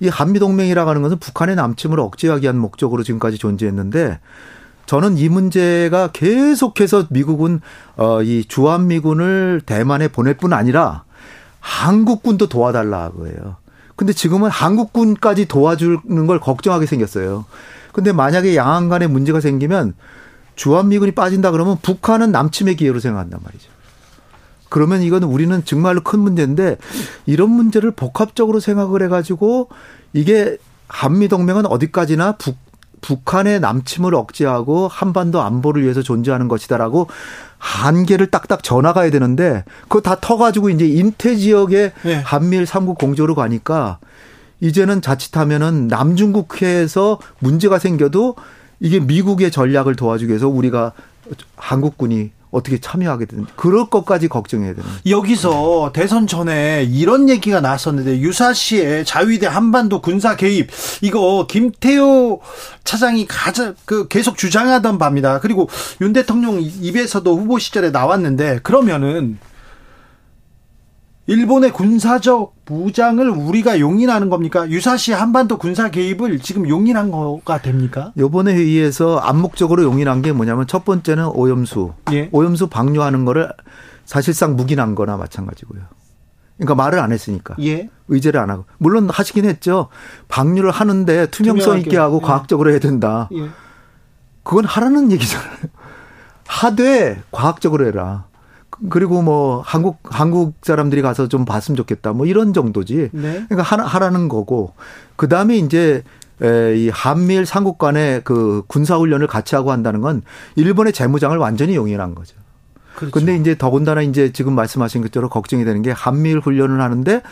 S8: 이 한미동맹이라고 하는 것은 북한의 남침을 억제하기 위한 목적으로 지금까지 존재했는데 저는 이 문제가 계속해서 미국은 어 이 주한미군을 대만에 보낼 뿐 아니라 한국군도 도와달라 그거예요. 근데 지금은 한국군까지 도와주는 걸 걱정하게 생겼어요. 근데 만약에 양안 간에 문제가 생기면 주한미군이 빠진다 그러면 북한은 남침의 기회로 생각한단 말이죠. 그러면 이건 우리는 정말로 큰 문제인데 이런 문제를 복합적으로 생각을 해가지고 이게 한미동맹은 어디까지나 북, 북한의 남침을 억제하고 한반도 안보를 위해서 존재하는 것이다라고 한계를 딱딱 전화가야 되는데 그거 다 터가지고 이제 인태 지역에 네. 한미일 삼국 공조로 가니까 이제는 자칫하면은 남중국해에서 문제가 생겨도 이게 미국의 전략을 도와주기 위해서 우리가 한국군이 어떻게 참여하게 되는 그럴 것까지 걱정해야 되는
S1: 여기서 대선 전에 이런 얘기가 나왔었는데 유사시에 자위대 한반도 군사 개입 이거 김태호 차장이 가장 그 계속 주장하던 바입니다. 그리고 윤 대통령 입에서도 후보 시절에 나왔는데 그러면은 일본의 군사적 무장을 우리가 용인하는 겁니까? 유사시 한반도 군사 개입을 지금 용인한 거가 됩니까?
S8: 요번에 회의에서 암묵적으로 용인한 게 뭐냐면 첫 번째는 오염수. 예. 오염수 방류하는 거를 사실상 묵인한 거나 마찬가지고요. 그러니까 말을 안 했으니까. 예. 의제를 안 하고. 물론 하시긴 했죠. 방류를 하는데 투명성 있게 하고 예. 과학적으로 해야 된다. 예. 그건 하라는 얘기잖아요. 하되 과학적으로 해라. 그리고 뭐 한국 한국 사람들이 가서 좀 봤으면 좋겠다. 뭐 이런 정도지. 네. 그러니까 하라, 하라는 거고 그다음에 이제 에, 이 한미일 삼국 간의 그 군사 훈련을 같이 하고 한다는 건 일본의 재무장을 완전히 용인한 거죠. 그렇죠. 근데 이제 더군다나 이제 지금 말씀하신 것처럼 걱정이 되는 게 한미일 훈련을 하는데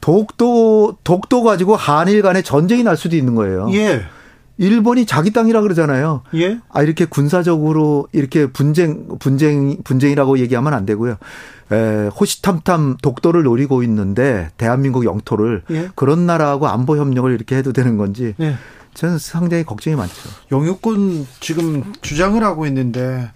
S8: 독도 독도 가지고 한일 간의 전쟁이 날 수도 있는 거예요. 예. 일본이 자기 땅이라 그러잖아요. 예? 아 이렇게 군사적으로 이렇게 분쟁 분쟁 분쟁이라고 얘기하면 안 되고요. 에, 호시탐탐 독도를 노리고 있는데 대한민국 영토를 예? 그런 나라하고 안보 협력을 이렇게 해도 되는 건지 예. 저는 상당히 걱정이 많죠.
S1: 영유권 지금 주장을 하고 있는데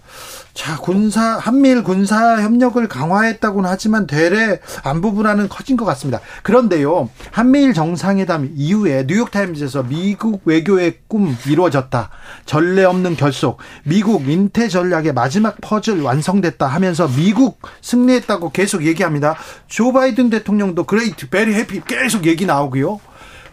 S1: 자, 군사, 한미일 군사 협력을 강화했다고는 하지만 되레 안보 불안은 커진 것 같습니다. 그런데요, 한미일 정상회담 이후에 뉴욕타임즈에서 미국 외교의 꿈 이루어졌다. 전례 없는 결속. 미국 인태 전략의 마지막 퍼즐 완성됐다 하면서 미국 승리했다고 계속 얘기합니다. 조 바이든 대통령도 great, very happy 계속 얘기 나오고요.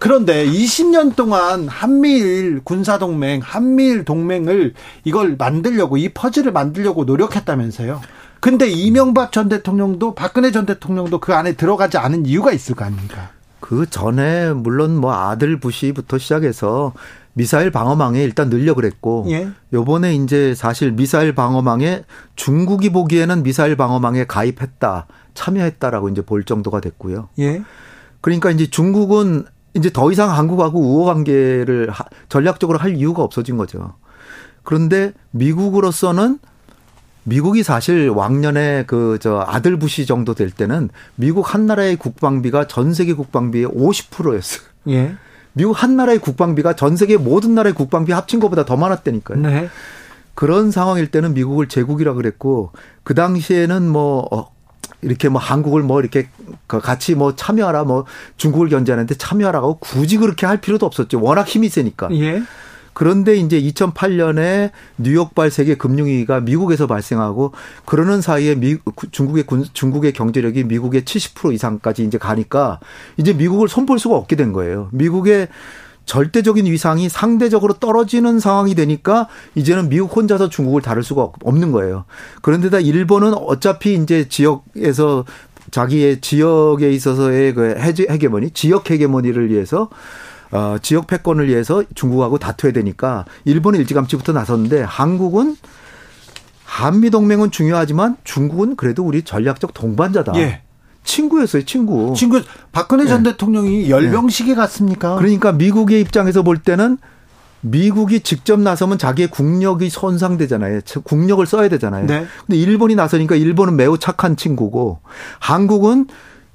S1: 그런데 20년 동안 한미일 군사동맹, 한미일 동맹을 이걸 만들려고 이 퍼즐을 만들려고 노력했다면서요. 근데 이명박 전 대통령도 박근혜 전 대통령도 그 안에 들어가지 않은 이유가 있을 거 아닙니까?
S8: 그 전에 물론 뭐 아들 부시부터 시작해서 미사일 방어망에 일단 늘려 그랬고 예. 요번에 이제 사실 미사일 방어망에 중국이 보기에는 미사일 방어망에 가입했다 참여했다라고 이제 볼 정도가 됐고요. 예. 그러니까 이제 중국은 이제 더 이상 한국하고 우호 관계를 전략적으로 할 이유가 없어진 거죠. 그런데 미국으로서는 미국이 사실 왕년에 그 저 아들 부시 정도 될 때는 미국 한 나라의 국방비가 전 세계 국방비의 50%였어요. 예. 미국 한 나라의 국방비가 전 세계 모든 나라의 국방비 합친 것보다 더 많았다니까요. 네. 그런 상황일 때는 미국을 제국이라 그랬고 그 당시에는 뭐 어, 이렇게 뭐 한국을 뭐 이렇게 그 같이 뭐 참여하라 뭐 중국을 견제하는데 참여하라고 굳이 그렇게 할 필요도 없었죠. 워낙 힘이 세니까. 예. 그런데 이제 2008년에 뉴욕발 세계 금융위기가 미국에서 발생하고 그러는 사이에 미, 중국의 군, 중국의 경제력이 미국의 70% 이상까지 이제 가니까 이제 미국을 손볼 수가 없게 된 거예요. 미국의 절대적인 위상이 상대적으로 떨어지는 상황이 되니까 이제는 미국 혼자서 중국을 다룰 수가 없는 거예요. 그런데다 일본은 어차피 이제 지역에서 자기의 지역에 있어서의 그 헤게모니, 지역 헤게모니를 위해서 어, 지역 패권을 위해서 중국하고 다투어야 되니까 일본은 일찌감치부터 나섰는데 한국은 한미 동맹은 중요하지만 중국은 그래도 우리 전략적 동반자다. 예. 친구였어요, 친구.
S1: 친구 박근혜 전 네. 대통령이 열병식에 갔습니까?
S8: 그러니까 미국의 입장에서 볼 때는 미국이 직접 나서면 자기의 국력이 손상되잖아요. 국력을 써야 되잖아요. 네. 근데 일본이 나서니까 일본은 매우 착한 친구고 한국은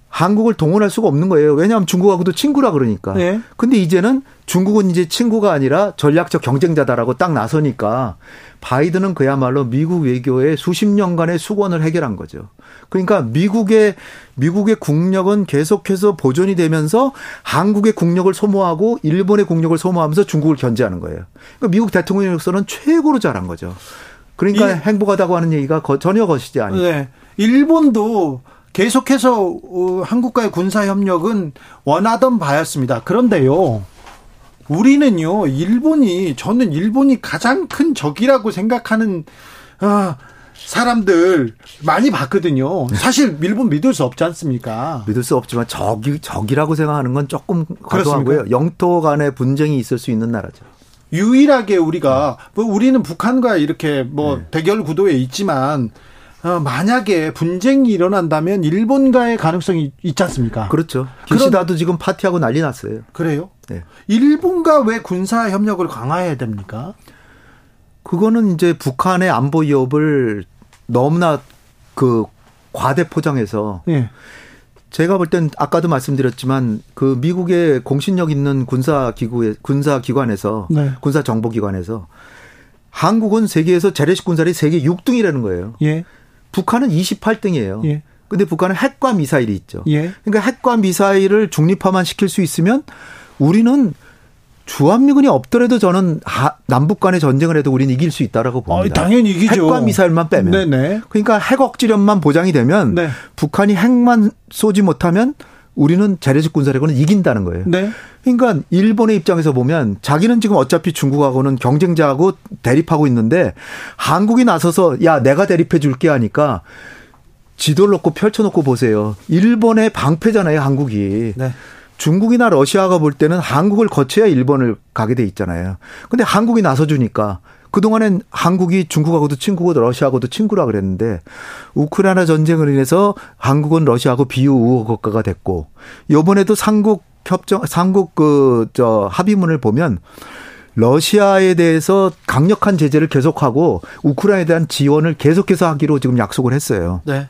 S8: 한국을 동원할 수가 없는 거예요. 왜냐하면 중국하고도 친구라 그러니까. 네. 근데 이제는 중국은 이제 친구가 아니라 전략적 경쟁자다라고 딱 나서니까 바이든은 그야말로 미국 외교의 수십 년간의 수건을 해결한 거죠. 그러니까 미국의 미국의 국력은 계속해서 보존이 되면서 한국의 국력을 소모하고 일본의 국력을 소모하면서 중국을 견제하는 거예요. 그러니까 미국 대통령으로서는 최고로 잘한 거죠. 그러니까 이, 행복하다고 하는 얘기가 전혀 거시지 않아요. 네.
S1: 일본도 계속해서 어, 한국과의 군사 협력은 원하던 바였습니다. 그런데요. 우리는요, 일본이, 저는 일본이 가장 큰 적이라고 생각하는, 아, 사람들 많이 봤거든요. 사실 일본 믿을 수 없지 않습니까?
S8: 믿을 수 없지만 적이 적이라고 생각하는 건 조금 과도하고요. 영토 간의 분쟁이 있을 수 있는 나라죠.
S1: 유일하게 우리가 뭐 우리는 북한과 이렇게 뭐
S8: 네.
S1: 대결 구도에 있지만 어, 만약에 분쟁이 일어난다면 일본과의 가능성이 있지 않습니까?
S8: 그렇죠. 기시다도 지금 파티하고 난리 났어요.
S1: 그래요?
S8: 네.
S1: 일본과 왜 군사 협력을 강화해야 됩니까?
S8: 그거는 이제 북한의 안보 위협을 너무나 그 과대 포장해서
S1: 예.
S8: 제가 볼 땐 아까도 말씀드렸지만 그 미국의 공신력 있는 군사 기구에 군사 기관에서
S1: 네.
S8: 군사 정보 기관에서 한국은 세계에서 재래식 군사력이 세계 6등이라는 거예요.
S1: 예.
S8: 북한은 28등이에요.
S1: 예.
S8: 근데 북한은 핵과 미사일이 있죠.
S1: 예.
S8: 그러니까 핵과 미사일을 중립화만 시킬 수 있으면 우리는 주한미군이 없더라도 저는 하- 남북 간의 전쟁을 해도 우리는 이길 수 있다라고
S1: 어,
S8: 봅니다.
S1: 당연히 이기죠.
S8: 핵과 미사일만 빼면.
S1: 네네.
S8: 그러니까 핵 억지력만 보장이 되면
S1: 네.
S8: 북한이 핵만 쏘지 못하면 우리는 재래식 군사력은 이긴다는 거예요.
S1: 네.
S8: 그러니까 일본의 입장에서 보면 자기는 지금 어차피 중국하고는 경쟁자하고 대립하고 있는데 한국이 나서서 야 내가 대립해 줄게 하니까 지도를 놓고 펼쳐놓고 보세요. 일본의 방패잖아요, 한국이.
S1: 네.
S8: 중국이나 러시아가 볼 때는 한국을 거쳐야 일본을 가게 돼 있잖아요. 근데 한국이 나서주니까 그동안엔 한국이 중국하고도 친구고 러시아하고도 친구라 그랬는데 우크라이나 전쟁을 인해서 한국은 러시아하고 비유 우호 국가가 됐고 요번에도 삼국 협정 삼국 그 저 합의문을 보면 러시아에 대해서 강력한 제재를 계속하고 우크라이나에 대한 지원을 계속해서 하기로 지금 약속을 했어요.
S1: 네.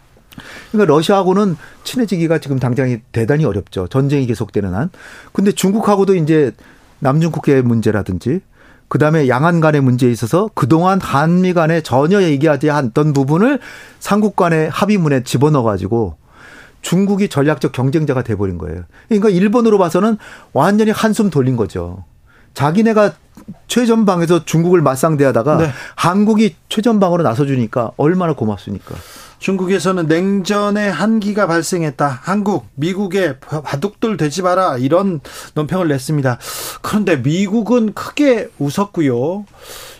S8: 그러니까 러시아하고는 친해지기가 지금 당장이 대단히 어렵죠. 전쟁이 계속되는 한. 근데 중국하고도 이제 남중국해 문제라든지 그다음에 양안 간의 문제에 있어서 그동안 한미 간에 전혀 얘기하지 않던 부분을 삼국 간의 합의문에 집어넣어 가지고 중국이 전략적 경쟁자가 돼 버린 거예요. 그러니까 일본으로 봐서는 완전히 한숨 돌린 거죠. 자기네가 최전방에서 중국을 맞상대하다가
S1: 네.
S8: 한국이 최전방으로 나서주니까 얼마나 고맙습니까?
S1: 중국에서는 냉전의 한기가 발생했다. 한국, 미국에 바둑돌 되지 마라. 이런 논평을 냈습니다. 그런데 미국은 크게 웃었고요.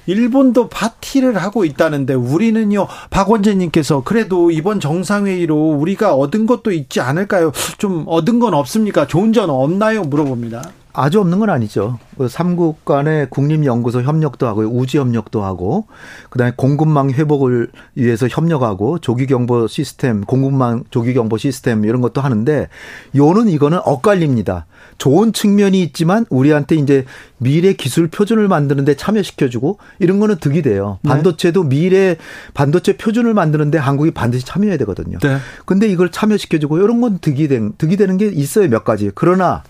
S1: 일본도 파티를 하고 있다는데 우리는요, 박원재님께서 그래도 이번 정상회의로 우리가 얻은 것도 있지 않을까요? 좀 얻은 건 없습니까? 좋은 점 없나요? 물어봅니다.
S8: 아주 없는 건 아니죠. 그 삼국 간의 국립연구소 협력도 하고 우주 협력도 하고 그다음에 공급망 회복을 위해서 협력하고 조기 경보 시스템, 공급망 조기 경보 시스템 이런 것도 하는데 요는 이거는 엇갈립니다. 좋은 측면이 있지만 우리한테 이제 미래 기술 표준을 만드는데 참여시켜 주고 이런 거는 득이 돼요.
S1: 네.
S8: 반도체도 미래 반도체 표준을 만드는데 한국이 반드시 참여해야 되거든요.
S1: 네.
S8: 근데 이걸 참여시켜 주고 이런 건 득이 된 득이 되는 게 있어요 몇 가지. 그러나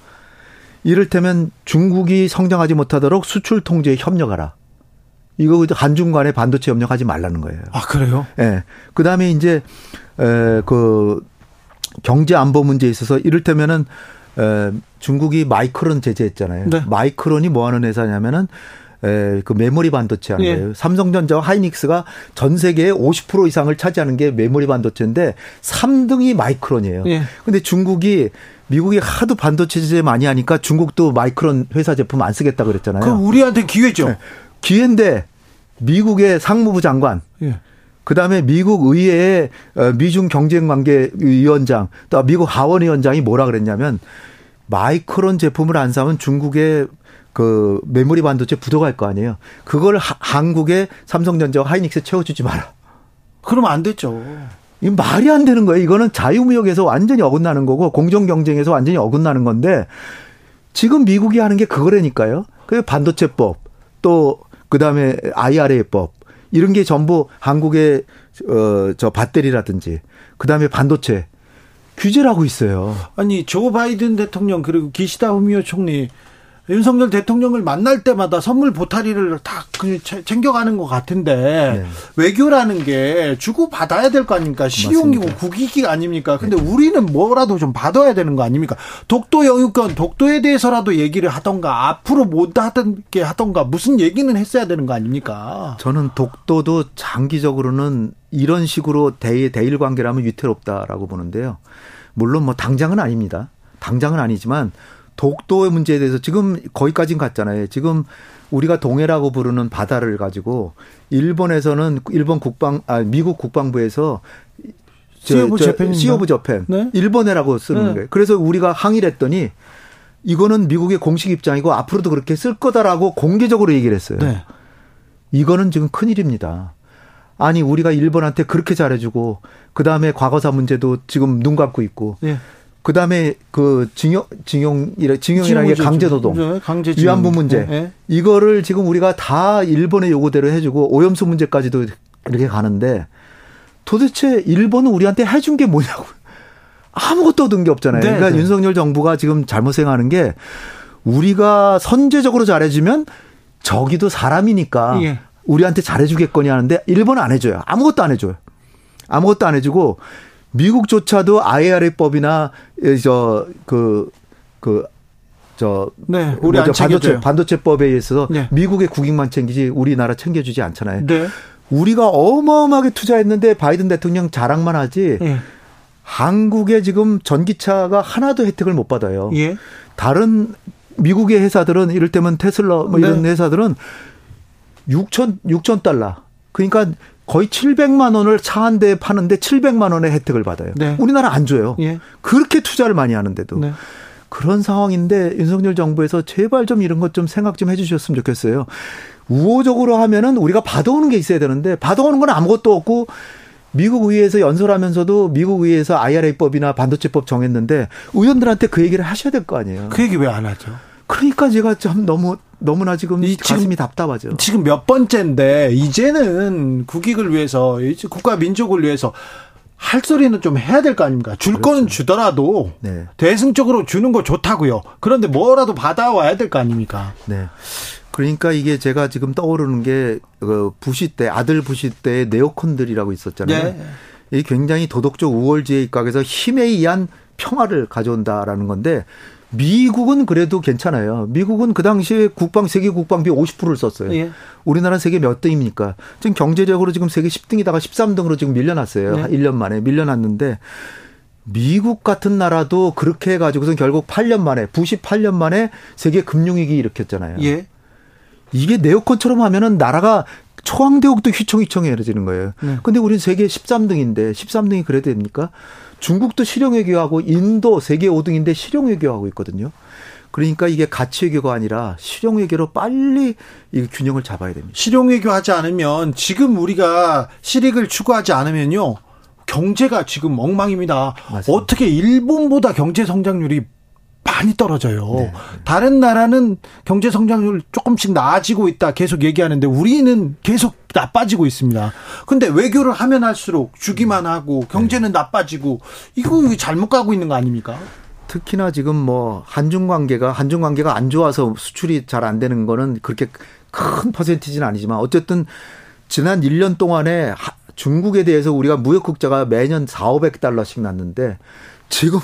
S8: 이를테면 중국이 성장하지 못하도록 수출 통제에 협력하라. 이거 한중 간에 반도체 협력하지 말라는 거예요.
S1: 아, 그래요?
S8: 예. 그다음에 이제 에 그 경제 안보 문제에 있어서 이를테면은 에 중국이 마이크론 제재했잖아요.
S1: 네.
S8: 마이크론이 뭐 하는 회사냐면은 에, 그 메모리 반도체 하는
S1: 예.
S8: 거예요. 삼성전자와 하이닉스가 전 세계의 50% 이상을 차지하는 게 메모리 반도체인데 3등이 마이크론이에요.
S1: 예.
S8: 근데 중국이 미국이 하도 반도체 제재 많이 하니까 중국도 마이크론 회사 제품 안 쓰겠다 그랬잖아요.
S1: 그럼 우리한테 기회죠.
S8: 네. 기회인데 미국의 상무부 장관
S1: 예.
S8: 그다음에 미국 의회의 어, 미중 경쟁 관계 위원장 또 미국 하원 위원장이 뭐라 그랬냐면 마이크론 제품을 안 사면 중국의 그 메모리 반도체 부도갈 거 아니에요. 그걸 하- 한국의 삼성전자와 하이닉스 채워주지 마라.
S1: 그러면 안 됐죠.
S8: 이 말이 안 되는 거예요. 이거는 자유무역에서 완전히 어긋나는 거고 공정 경쟁에서 완전히 어긋나는 건데 지금 미국이 하는 게 그거라니까요. 그 반도체법 또 그다음에 IRA법 이런 게 전부 한국의 어저 배터리라든지 그다음에 반도체 규제를 하고 있어요.
S1: 아니 조 바이든 대통령 그리고 기시다 후미오 총리 윤석열 대통령을 만날 때마다 선물 보따리를 다그 챙겨가는 것 같은데 네. 외교라는 게 주고 받아야 될 거 아닙니까? 실용이고 국익이 아닙니까? 근데 네. 우리는 뭐라도 좀 받아야 되는 거 아닙니까? 독도 영유권, 독도에 대해서라도 얘기를 하던가 앞으로 못 하던 게 하던가 무슨 얘기는 했어야 되는 거 아닙니까?
S8: 저는 독도도 장기적으로는 이런 식으로 대, 대일 관계라면 위태롭다라고 보는데요. 물론 뭐 당장은 아닙니다. 당장은 아니지만 독도의 문제에 대해서 지금 거기까지는 갔잖아요. 지금 우리가 동해라고 부르는 바다를 가지고 일본에서는 일본 국방 아 미국 국방부에서
S1: Sea
S8: of Japan Sea of Japan 네? 일본해라고 쓰는 네. 거예요. 그래서 우리가 항의를 했더니 이거는 미국의 공식 입장이고 앞으로도 그렇게 쓸 거다라고 공개적으로 얘기를 했어요. 네. 이거는 지금 큰일입니다. 아니 우리가 일본한테 그렇게 잘해주고 그 다음에 과거사 문제도 지금 눈 감고 있고 네. 그 다음에 그 징용 징용이라 징용이라는 게 강제 노동, 네, 강제 위안부 문제 네, 네. 이거를 지금 우리가 다 일본의 요구대로 해주고 오염수 문제까지도 이렇게 가는데 도대체 일본은 우리한테 해준 게 뭐냐고 아무것도 얻은 게 없잖아요. 네, 그러니까 네. 윤석열 정부가 지금 잘못 생각하는 게 우리가 선제적으로 잘해주면 저기도 사람이니까 예. 우리한테 잘해주겠거니 하는데 일본은 안 해줘요. 아무것도 안 해줘요. 아무것도 안 해주고 미국조차도 IRA법이나 저그 그저
S1: 네, 우리 안
S8: 반도체 반도체법에 의해서 네. 미국의 국익만 챙기지 우리나라 챙겨주지 않잖아요. 네. 우리가 어마어마하게 투자했는데 바이든 대통령 자랑만 하지. 네. 한국에 지금 전기차가 하나도 혜택을 못 받아요. 예. 다른 미국의 회사들은 이를테면 테슬라 뭐 이런 네. 회사들은 6천 6천 달러. 그러니까 거의 700만 원을 차 한 대 파는데 700만 원의 혜택을 받아요. 네. 우리나라 안 줘요. 예. 그렇게 투자를 많이 하는데도. 네. 그런 상황인데 윤석열 정부에서 제발 좀 이런 것 좀 생각 좀 해주셨으면 좋겠어요. 우호적으로 하면은 우리가 받아오는 게 있어야 되는데 받아오는 건 아무것도 없고 미국 의회에서 연설하면서도 미국 의회에서 IRA법이나 반도체법 정했는데 의원들한테 그 얘기를 하셔야 될 거 아니에요.
S1: 그 얘기 왜 안 하죠?
S8: 그러니까 제가 참 너무 너무나 지금 이, 가슴이 답답하죠.
S1: 지금 몇 번째인데 이제는 국익을 위해서 국가 민족을 위해서 할 소리는 좀 해야 될 거 아닙니까? 줄 그렇죠. 거는 주더라도 네. 대승적으로 주는 거 좋다고요. 그런데 뭐라도 받아와야 될 거 아닙니까?
S8: 네. 그러니까 이게 제가 지금 떠오르는 게그 부시 때 아들 부시 때 네오콘들이라고 있었잖아요. 네. 이 굉장히 도덕적 우월지에 입각해서 힘에 의한 평화를 가져온다라는 건데 미국은 그래도 괜찮아요. 미국은 그 당시에 국방 세계 국방비 50%를 썼어요. 예. 우리나라 세계 몇 등입니까? 지금 경제적으로 지금 세계 10등이다가 13등으로 지금 밀려났어요. 예. 1년 만에 밀려났는데 미국 같은 나라도 그렇게 해 가지고선 결국 8년 만에 98년 만에 세계 금융 위기 일으켰잖아요. 예. 이게 네오콘처럼 하면은 나라가 초강대국도 휘청휘청해지는 거예요. 네. 근데 우리는 세계 13등인데 13등이 그래도 됩니까? 중국도 실용외교하고 인도 세계 5등인데 실용외교하고 있거든요. 그러니까 이게 가치외교가 아니라 실용외교로 빨리 이 균형을 잡아야 됩니다.
S1: 실용외교 하지 않으면 지금 우리가 실익을 추구하지 않으면요. 경제가 지금 엉망입니다. 맞습니다. 어떻게 일본보다 경제 성장률이 많이 떨어져요. 네. 다른 나라는 경제 성장률 조금씩 나아지고 있다 계속 얘기하는데 우리는 계속 나빠지고 있습니다. 근데 외교를 하면 할수록 주기만 하고 경제는 네. 나빠지고 이거 잘못 가고 있는 거 아닙니까?
S8: 특히나 지금 뭐 한중 관계가 한중 관계가 안 좋아서 수출이 잘 안 되는 거는 그렇게 큰 퍼센티지는 아니지만 어쨌든 지난 1년 동안에 중국에 대해서 우리가 무역 국자가 매년 4, 500달러씩 났는데 지금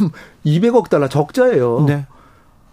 S8: 200억 달러 적자예요. 네.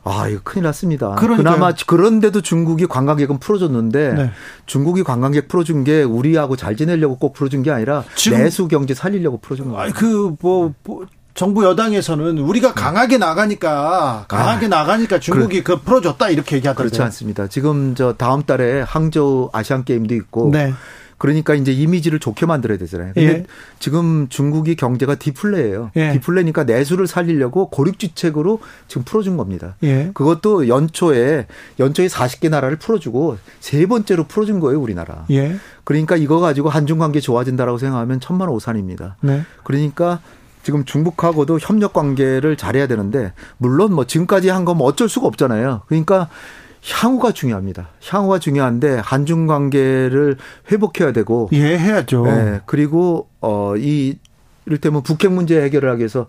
S8: 아, 이거 큰일 났습니다. 그러니까요. 그나마 그런데도 중국이 관광객은 풀어줬는데 네. 중국이 관광객 풀어준 게 우리하고 잘 지내려고 꼭 풀어준 게 아니라 내수 경제 살리려고 풀어준 거예요.
S1: 그뭐 뭐 정부 여당에서는 우리가 네. 강하게 나가니까 강하게 아, 나가니까 중국이 그래. 그 풀어줬다 이렇게 얘기하던데
S8: 그렇지 않습니다. 지금 저 다음 달에 항저우 아시안 게임도 있고 네. 그러니까 이제 이미지를 좋게 만들어야 되잖아요. 근데 예. 지금 중국이 경제가 디플레예요. 예. 디플레니까 내수를 살리려고 고립지책으로 지금 풀어준 겁니다. 예. 그것도 연초에 연초에 40개 나라를 풀어주고 세 번째로 풀어준 거예요, 우리나라. 예. 그러니까 이거 가지고 한중 관계 좋아진다라고 생각하면 천만 오산입니다. 네. 그러니까 지금 중국하고도 협력 관계를 잘해야 되는데 물론 뭐 지금까지 한건뭐 어쩔 수가 없잖아요. 그러니까 향후가 중요합니다. 향후가 중요한데 한중 관계를 회복해야 되고
S1: 예, 해야죠. 네,
S8: 그리고 어이 이를테면 북핵 문제 해결을 하기 위해서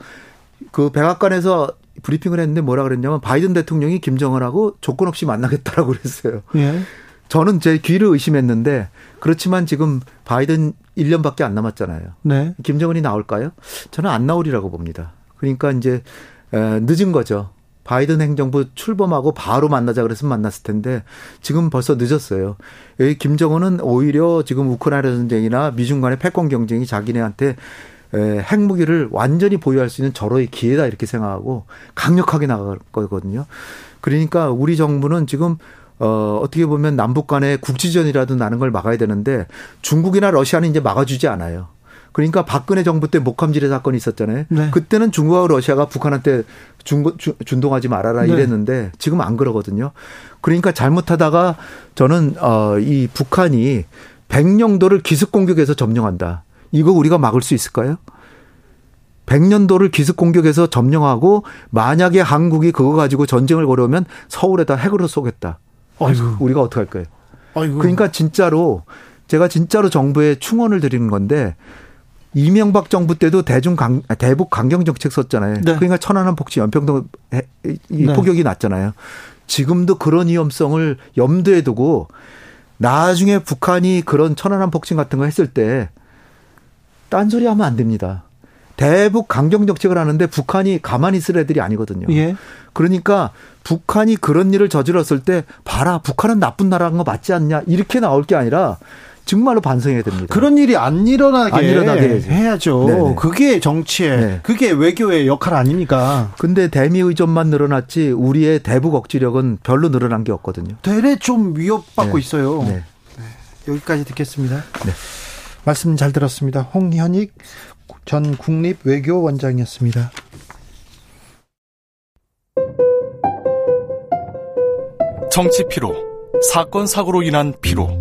S8: 그 백악관에서 브리핑을 했는데 뭐라 그랬냐면 바이든 대통령이 김정은하고 조건 없이 만나겠다라고 그랬어요.
S1: 예.
S8: 저는 제 귀를 의심했는데 그렇지만 지금 바이든 1년밖에 안 남았잖아요.
S1: 네.
S8: 김정은이 나올까요? 저는 안 나오리라고 봅니다. 그러니까 이제 늦은 거죠. 바이든 행정부 출범하고 바로 만나자 그래서 만났을 텐데 지금 벌써 늦었어요. 여기 김정은은 오히려 지금 우크라이나 전쟁이나 미중 간의 패권 경쟁이 자기네한테 핵무기를 완전히 보유할 수 있는 절호의 기회다 이렇게 생각하고 강력하게 나갈 거거든요. 그러니까 우리 정부는 지금 어, 어떻게 보면 남북 간의 국지전이라도 나는 걸 막아야 되는데 중국이나 러시아는 이제 막아주지 않아요. 그러니까 박근혜 정부 때 목함지뢰 사건이 있었잖아요. 네. 그때는 중국하고 러시아가 북한한테 중, 준동하지 말아라 네. 이랬는데 지금 안 그러거든요. 그러니까 잘못하다가 저는 어, 이 북한이 백령도를 기습 공격해서 점령한다. 이거 우리가 막을 수 있을까요? 백년도를 기습 공격해서 점령하고 만약에 한국이 그거 가지고 전쟁을 걸어오면 서울에다 핵으로 쏘겠다. 아이고. 우리가 어떻게 할 거예요? 아이고. 그러니까 진짜로 제가 진짜로 정부에 충원을 드리는 건데 이명박 정부 때도 대중 강, 대북 강경 정책 썼잖아요. 네. 그러니까 천안함 폭치 연평도 이 네. 포격이 났잖아요. 지금도 그런 위험성을 염두에 두고 나중에 북한이 그런 천안함 폭침 같은 거 했을 때 딴소리 하면 안 됩니다. 대북 강경 정책을 하는데 북한이 가만히 있을 애들이 아니거든요. 예. 그러니까 북한이 그런 일을 저질렀을 때 봐라 북한은 나쁜 나라인 거 맞지 않냐 이렇게 나올 게 아니라 정말로 반성해야 됩니다.
S1: 그런 일이 안 일어나게, 안 일어나게 해야죠. 네네. 그게 정치의, 네. 그게 외교의 역할 아닙니까?
S8: 근데 대미 의존만 늘어났지 우리의 대북 억지력은 별로 늘어난 게 없거든요.
S1: 되레 좀 위협받고 네. 있어요. 네. 네. 여기까지 듣겠습니다. 네. 말씀 잘 들었습니다. 홍현익 전 국립외교원장이었습니다.
S9: 정치 피로, 사건 사고로 인한 피로.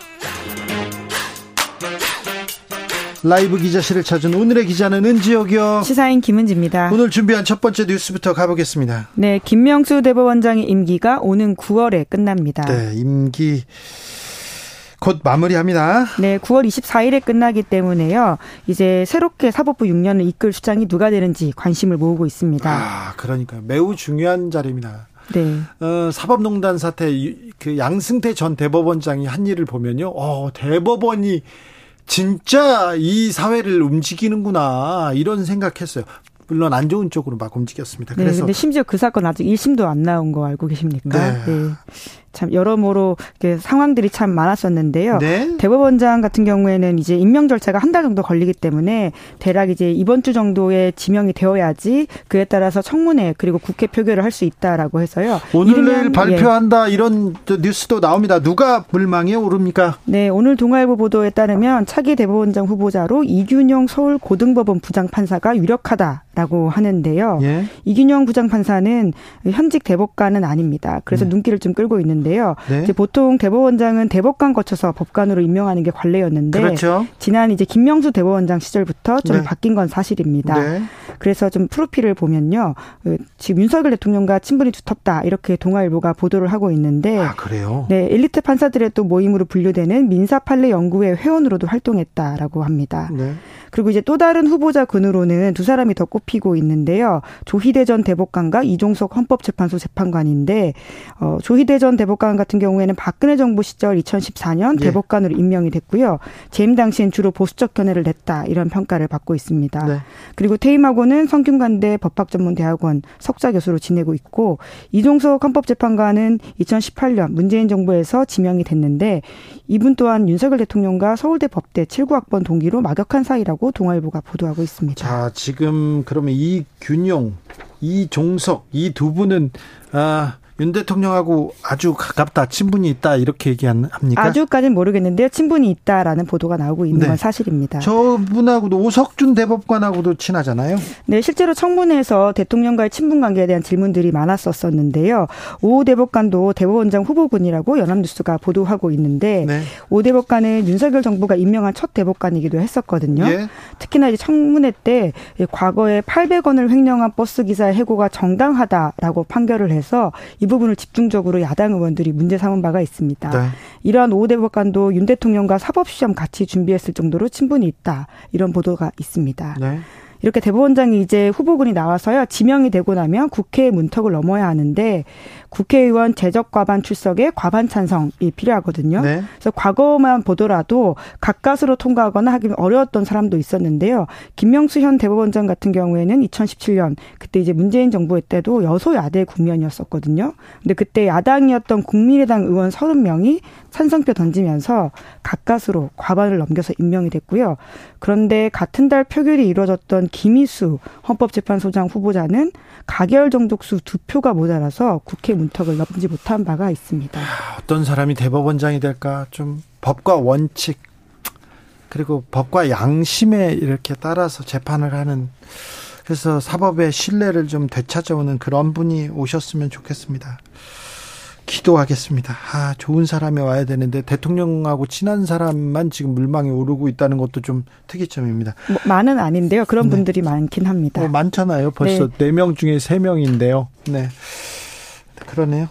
S1: 라이브 기자실을 찾은 오늘의 기자는 은지혁이요.
S10: 시사인 김은지입니다.
S1: 오늘 준비한 첫 번째 뉴스부터 가보겠습니다.
S10: 네, 김명수 대법원장의 임기가 오는 9월에 끝납니다.
S1: 네, 임기 곧 마무리합니다.
S10: 네, 9월 24일에 끝나기 때문에요. 이제 새롭게 사법부 6년을 이끌 수장이 누가 되는지 관심을 모으고 있습니다.
S1: 아, 그러니까 매우 중요한 자리입니다. 네. 어, 사법농단 사태 그 양승태 전 대법원장이 한 일을 보면요. 어, 대법원이 진짜 이 사회를 움직이는구나 이런 생각했어요. 물론 안 좋은 쪽으로 막 움직였습니다.
S10: 네, 그래서 네, 근데 심지어 그 사건 아직 1심도 안 나온 거 알고 계십니까? 네. 네. 참 여러모로 상황들이 참 많았었는데요. 네? 대법원장 같은 경우에는 이제 임명 절차가 한 달 정도 걸리기 때문에 대략 이제 이번 주 정도에 지명이 되어야지 그에 따라서 청문회 그리고 국회 표결을 할 수 있다라고 해서요.
S1: 오늘 내일 예. 발표한다 예. 이런 뉴스도 나옵니다. 누가 물망에 오릅니까?
S10: 네, 오늘 동아일보 보도에 따르면 차기 대법원장 후보자로 이균용 서울 고등법원 부장 판사가 유력하다라고 하는데요. 예? 이균용 부장 판사는 현직 대법관은 아닙니다. 그래서 네. 눈길을 좀 끌고 있는. 있는데요. 네. 이제 보통 대법원장은 대법관 거쳐서 법관으로 임명하는 게 관례였는데 그렇죠. 지난 이제 김명수 대법원장 시절부터 좀 네. 바뀐 건 사실입니다. 네. 그래서 좀 프로필을 보면요. 그 지금 윤석열 대통령과 친분이 두텁다 이렇게 동아일보가 보도를 하고 있는데
S1: 아, 그래요?
S10: 네, 엘리트 판사들의 또 모임으로 분류되는 민사 판례 연구회 회원으로도 활동했다라고 합니다. 네. 그리고 이제 또 다른 후보자 군으로는 두 사람이 더 꼽히고 있는데요. 조희대 전 대법관과 이종석 헌법재판소 재판관인데 어, 조희대 전 대법 관 같은 경우에는 박근혜 정부 시절 2014년 네. 대법관으로 임명이 됐고요. 재임 당시엔 주로 보수적 견해를 냈다 이런 평가를 받고 있습니다. 네. 그리고 퇴임하고는 성균관대 법학전문대학원 석좌 교수로 지내고 있고 이종석 헌법재판관은 2018년 문재인 정부에서 지명이 됐는데 이분 또한 윤석열 대통령과 서울대 법대 79학번 동기로 막역한 사이라고 동아일보가 보도하고 있습니다.
S1: 자, 지금 그러면 이 균용, 이 종석 이 두 분은 아 윤 대통령하고 아주 가깝다, 친분이 있다 이렇게 얘기합니까?
S10: 아주까지는 모르겠는데요. 친분이 있다라는 보도가 나오고 있는 네. 건 사실입니다.
S1: 저분하고도 오석준 대법관하고도 친하잖아요.
S10: 네, 실제로 청문회에서 대통령과의 친분 관계에 대한 질문들이 많았었었는데요. 오 대법관도 대법원장 후보군이라고 연합뉴스가 보도하고 있는데 네. 오 대법관은 윤석열 정부가 임명한 첫 대법관이기도 했었거든요. 예. 특히나 이제 청문회 때 과거에 800원을 횡령한 버스 기사의 해고가 정당하다라고 판결을 해서 이 부분을 집중적으로 야당 의원들이 문제 삼은 바가 있습니다. 네. 이러한 오 대법관도 윤 대통령과 사법시험 같이 준비했을 정도로 친분이 있다. 이런 보도가 있습니다. 네. 이렇게 대법원장이 이제 후보군이 나와서요 지명이 되고 나면 국회의 문턱을 넘어야 하는데 국회의원 재적 과반 출석에 과반 찬성이 필요하거든요. 네. 그래서 과거만 보더라도 가까스로 통과하거나 하기 어려웠던 사람도 있었는데요. 김명수 현 대법원장 같은 경우에는 2017년 그때 이제 문재인 정부 때도 여소야대 국면이었었거든요. 근데 그때 야당이었던 국민의당 의원 30명이 찬성표 던지면서 가까스로 과반을 넘겨서 임명이 됐고요. 그런데 같은 달 표결이 이루어졌던 김희수 헌법재판소장 후보자는 가결 정족수 두 표가 모자라서 국회 문턱을 넘지 못한 바가 있습니다.
S1: 어떤 사람이 대법원장이 될까 좀 법과 원칙 그리고 법과 양심에 이렇게 따라서 재판을 하는 그래서 사법의 신뢰를 좀 되찾아오는 그런 분이 오셨으면 좋겠습니다. 기도하겠습니다. 아, 좋은 사람이 와야 되는데 대통령하고 친한 사람만 지금 물망에 오르고 있다는 것도 좀 특이점입니다.
S10: 뭐, 많은 아닌데요. 그런 네. 분들이 많긴 합니다.
S1: 뭐 많잖아요. 벌써 네. 4명 중에 3명인데요. 네. 그러네요.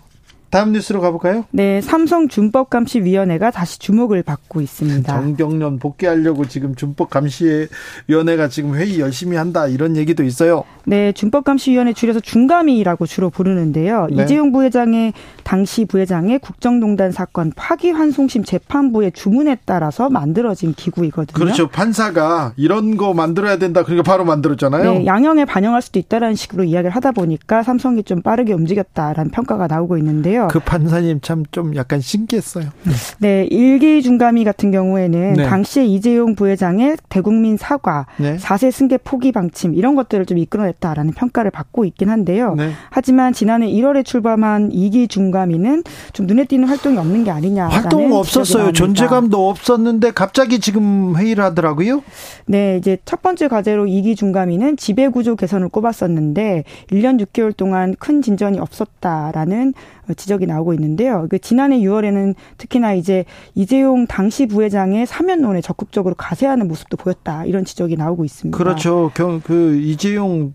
S1: 다음 뉴스로 가볼까요?
S10: 네, 삼성 준법 감시 위원회가 다시 주목을 받고 있습니다.
S1: 정경련 복귀하려고 지금 준법 감시 위원회가 지금 회의 열심히 한다 이런 얘기도 있어요.
S10: 네, 준법 감시 위원회 줄여서 중감이라고 주로 부르는데요. 네. 이재용 부회장의 당시 부회장의 국정농단 사건 파기환송심 재판부의 주문에 따라서 만들어진 기구이거든요.
S1: 그렇죠. 판사가 이런 거 만들어야 된다. 그러니까 바로 만들었잖아요.
S10: 네, 양형에 반영할 수도 있다라는 식으로 이야기를 하다 보니까 삼성이 좀 빠르게 움직였다라는 평가가 나오고 있는데요.
S1: 있는데요. 그 판사님 참 좀 약간 신기했어요.
S10: 네, 일기 중감이 같은 경우에는 네. 당시에 이재용 부회장의 대국민 사과, 네. 4세 승계 포기 방침 이런 것들을 좀 이끌어냈다라는 평가를 받고 있긴 한데요. 네. 하지만 지난해 1월에 출범한 이기 중감이는 좀 눈에 띄는 활동이 없는 게 아니냐라는
S1: 활동 없었어요. 존재감도 없었는데 갑자기 지금 회의를 하더라고요.
S10: 네, 이제 첫 번째 과제로 이기 중감이는 지배 구조 개선을 꼽았었는데 1년 6개월 동안 큰 진전이 없었다라는 지적이 나오고 있는데요. 그 지난해 6월에는 특히나 이제 이재용 당시 부회장의 사면론에 적극적으로 가세하는 모습도 보였다. 이런 지적이 나오고 있습니다.
S1: 그렇죠. 그 이재용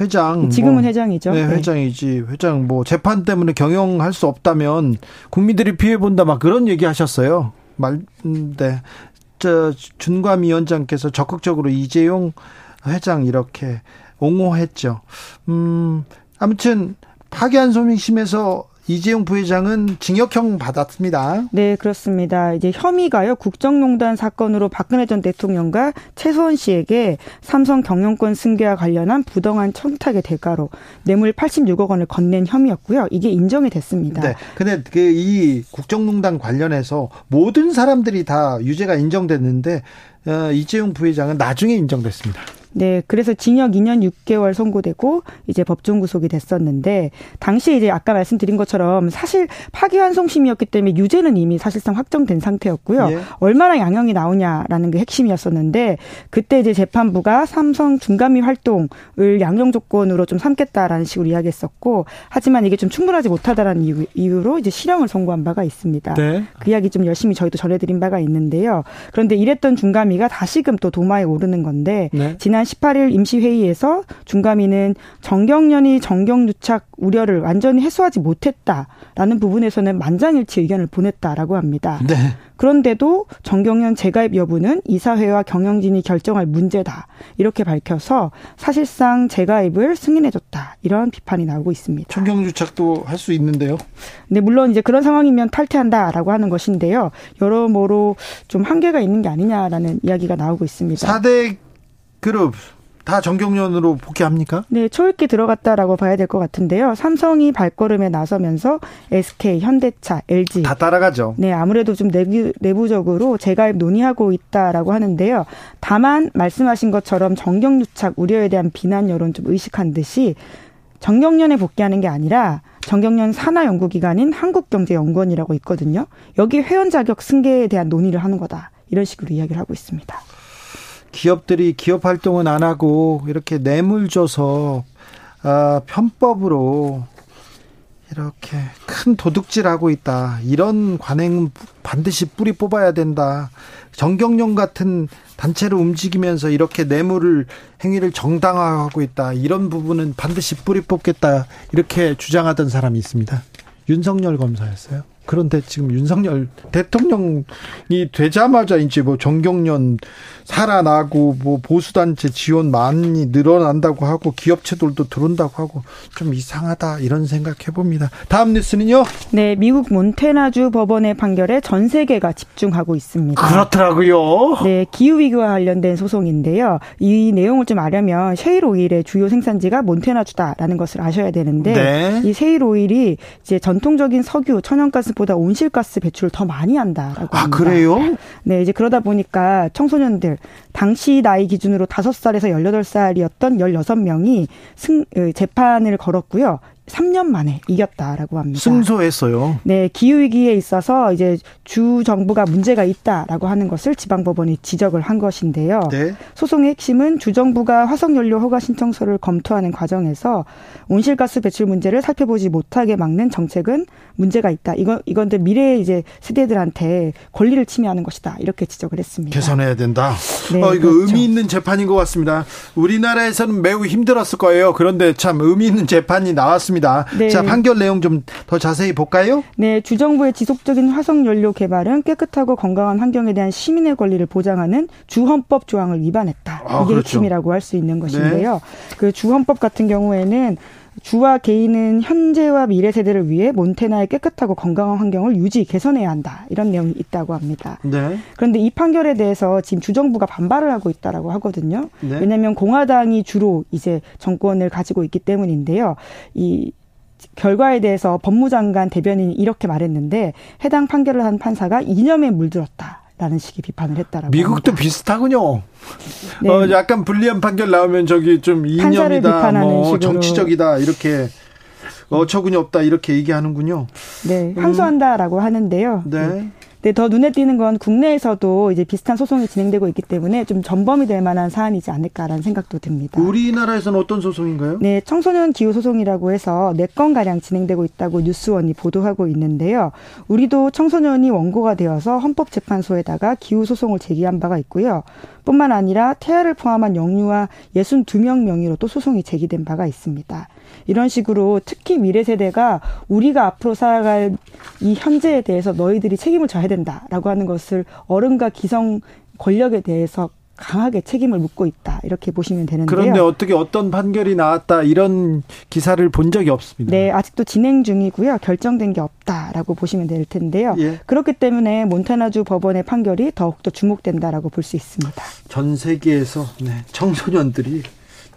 S1: 회장
S10: 지금은 뭐, 회장이죠.
S1: 네, 네. 회장이지. 회장 뭐 재판 때문에 경영할 수 없다면 국민들이 피해 본다 막 그런 얘기 하셨어요. 말 네. 저 준감 위원장께서 적극적으로 이재용 회장 이렇게 옹호했죠. 음, 아무튼 파기환송심에서 이재용 부회장은 징역형 받았습니다.
S10: 네, 그렇습니다. 이제 혐의가요. 국정농단 사건으로 박근혜 전 대통령과 최소원 씨에게 삼성 경영권 승계와 관련한 부당한 청탁의 대가로 뇌물 86억 원을 건넨 혐의였고요. 이게 인정이 됐습니다.
S1: 네. 근데 그 이 국정농단 관련해서 모든 사람들이 다 유죄가 인정됐는데 어, 이재용 부회장은 나중에 인정됐습니다.
S10: 네, 그래서 징역 2년 6개월 선고되고 이제 법정 구속이 됐었는데 당시 이제 아까 말씀드린 것처럼 사실 파기환송심이었기 때문에 유죄는 이미 사실상 확정된 상태였고요. 예. 얼마나 양형이 나오냐라는 게 핵심이었었는데 그때 이제 재판부가 삼성 중감위 활동을 양형 조건으로 좀 삼겠다라는 식으로 이야기했었고 하지만 이게 좀 충분하지 못하다라는 이유, 이유 로 이제 실형을 선고한 바가 있습니다. 네. 그 이야기 좀 열심히 저희도 전해드린 바가 있는데요. 그런데 이랬던 중감위가 다시금 또 도마에 오르는 건데 네. 지난 18일 임시회의에서 중감위는 정경련이 정경유착 우려를 완전히 해소하지 못했다라는 부분에서는 만장일치 의견을 보냈다라고 합니다. 네. 그런데도 정경련 재가입 여부는 이사회와 경영진이 결정할 문제다. 이렇게 밝혀서 사실상 재가입을 승인해줬다. 이런 비판이 나오고 있습니다.
S1: 정경유착도 할 수 있는데요.
S10: 네, 물론 이제 그런 상황이면 탈퇴한다라고 하는 것인데요. 여러모로 좀 한계가 있는 게 아니냐라는 이야기가 나오고 있습니다.
S1: 4대 그룹 다 정경련으로 복귀합니까?
S10: 네, 초읽기 들어갔다라고 봐야 될 것 같은데요. 삼성이 발걸음에 나서면서 SK, 현대차, LG
S1: 다 따라가죠.
S10: 네, 아무래도 좀 내부, 내부적으로 재가입 논의하고 있다라고 하는데요. 다만 말씀하신 것처럼 정경유착 우려에 대한 비난 여론 좀 의식한 듯이 정경련에 복귀하는 게 아니라 정경련 산하 연구기관인 한국경제연구원이라고 있거든요. 여기 회원 자격 승계에 대한 논의를 하는 거다. 이런 식으로 이야기를 하고 있습니다.
S1: 기업들이 기업 활동은 안 하고 이렇게 뇌물 줘서 아, 편법으로 이렇게 큰 도둑질하고 있다. 이런 관행은 반드시 뿌리 뽑아야 된다. 정경련 같은 단체를 움직이면서 이렇게 뇌물을 행위를 정당화하고 있다. 이런 부분은 반드시 뿌리 뽑겠다. 이렇게 주장하던 사람이 있습니다. 윤석열 검사였어요. 그런데 지금 윤석열 대통령이 되자마자 이제 뭐 정경련 살아나고 뭐 보수단체 지원 많이 늘어난다고 하고 기업체들도 들어온다고 하고 좀 이상하다 이런 생각해 봅니다. 다음 뉴스는요?
S10: 네, 미국 몬테나주 법원의 판결에 전 세계가 집중하고 있습니다.
S1: 그렇더라고요.
S10: 네, 기후 위기와 관련된 소송인데요. 이 내용을 좀 알려면 셰일 오일의 주요 생산지가 몬테나주다라는 것을 아셔야 되는데 네. 이 셰일 오일이 이제 전통적인 석유, 천연가스 보다 온실가스 배출을 더 많이 한다라고
S1: 아,
S10: 합니다.
S1: 아, 그래요?
S10: 네, 이제 그러다 보니까 청소년들 당시 나이 기준으로 5살에서 18살이었던 16명이 승, 재판을 걸었고요. 3년 만에 이겼다라고 합니다.
S1: 승소했어요.
S10: 네, 기후 위기에 있어서 이제 주 정부가 문제가 있다라고 하는 것을 지방 법원이 지적을 한 것인데요. 네. 소송의 핵심은 주 정부가 화석 연료 허가 신청서를 검토하는 과정에서 온실가스 배출 문제를 살펴보지 못하게 막는 정책은 문제가 있다. 이건 이건데 미래의 이제 세대들한테 권리를 침해하는 것이다. 이렇게 지적을 했습니다.
S1: 개선해야 된다. 네, 어, 이거 그렇죠. 의미 있는 재판인 것 같습니다. 우리나라에서는 매우 힘들었을 거예요. 그런데 참 의미 있는 재판이 나왔습니다. 있습니다. 네. 자, 판결 내용 좀 더 자세히 볼까요?
S10: 네, 주정부의 지속적인 화석 연료 개발은 깨끗하고 건강한 환경에 대한 시민의 권리를 보장하는 주헌법 조항을 위반했다. 아, 이게 그렇죠. 핵심이라고 할 수 있는 것인데요. 네. 그 주헌법 같은 경우에는 주와 개인은 현재와 미래 세대를 위해 몬테나의 깨끗하고 건강한 환경을 유지 개선해야 한다 이런 내용이 있다고 합니다. 네. 그런데 이 판결에 대해서 지금 주정부가 반발을 하고 있다라고 하거든요. 네. 왜냐하면 공화당이 주로 이제 정권을 가지고 있기 때문인데요. 이 결과에 대해서 법무장관 대변인이 이렇게 말했는데 해당 판결을 한 판사가 이념에 물들었다. 라는 식의 비판을 했다라고.
S1: 미국도 합니다. 비슷하군요. 네. 어, 약간 불리한 판결 나오면 저기 좀 이념이다, 뭐 정치적이다 이렇게 어처구니 없다 이렇게 얘기하는군요.
S10: 네, 항소한다라고 음. 하는데요. 네. 네. 네, 더 눈에 띄는 건 국내에서도 이제 비슷한 소송이 진행되고 있기 때문에 좀 전범이 될 만한 사안이지 않을까라는 생각도 듭니다.
S1: 우리나라에서는 어떤 소송인가요?
S10: 네, 청소년 기후 소송이라고 해서 4건 가량 진행되고 있다고 뉴스원이 보도하고 있는데요. 우리도 청소년이 원고가 되어서 헌법재판소에다가 기후 소송을 제기한 바가 있고요. 뿐만 아니라 태아를 포함한 영유아 62명 명의로 또 소송이 제기된 바가 있습니다. 이런 식으로 특히 미래 세대가 우리가 앞으로 살아갈 이 현재에 대해서 너희들이 책임을 져야 된다라고 하는 것을 어른과 기성 권력에 대해서 강하게 책임을 묻고 있다 이렇게 보시면 되는데요.
S1: 그런데 어떻게 어떤 판결이 나왔다 이런 기사를 본 적이 없습니다.
S10: 네, 아직도 진행 중이고요. 결정된 게 없다라고 보시면 될 텐데요. 예. 그렇기 때문에 몬타나주 법원의 판결이 더욱더 주목된다라고 볼 수 있습니다.
S1: 전 세계에서 네, 청소년들이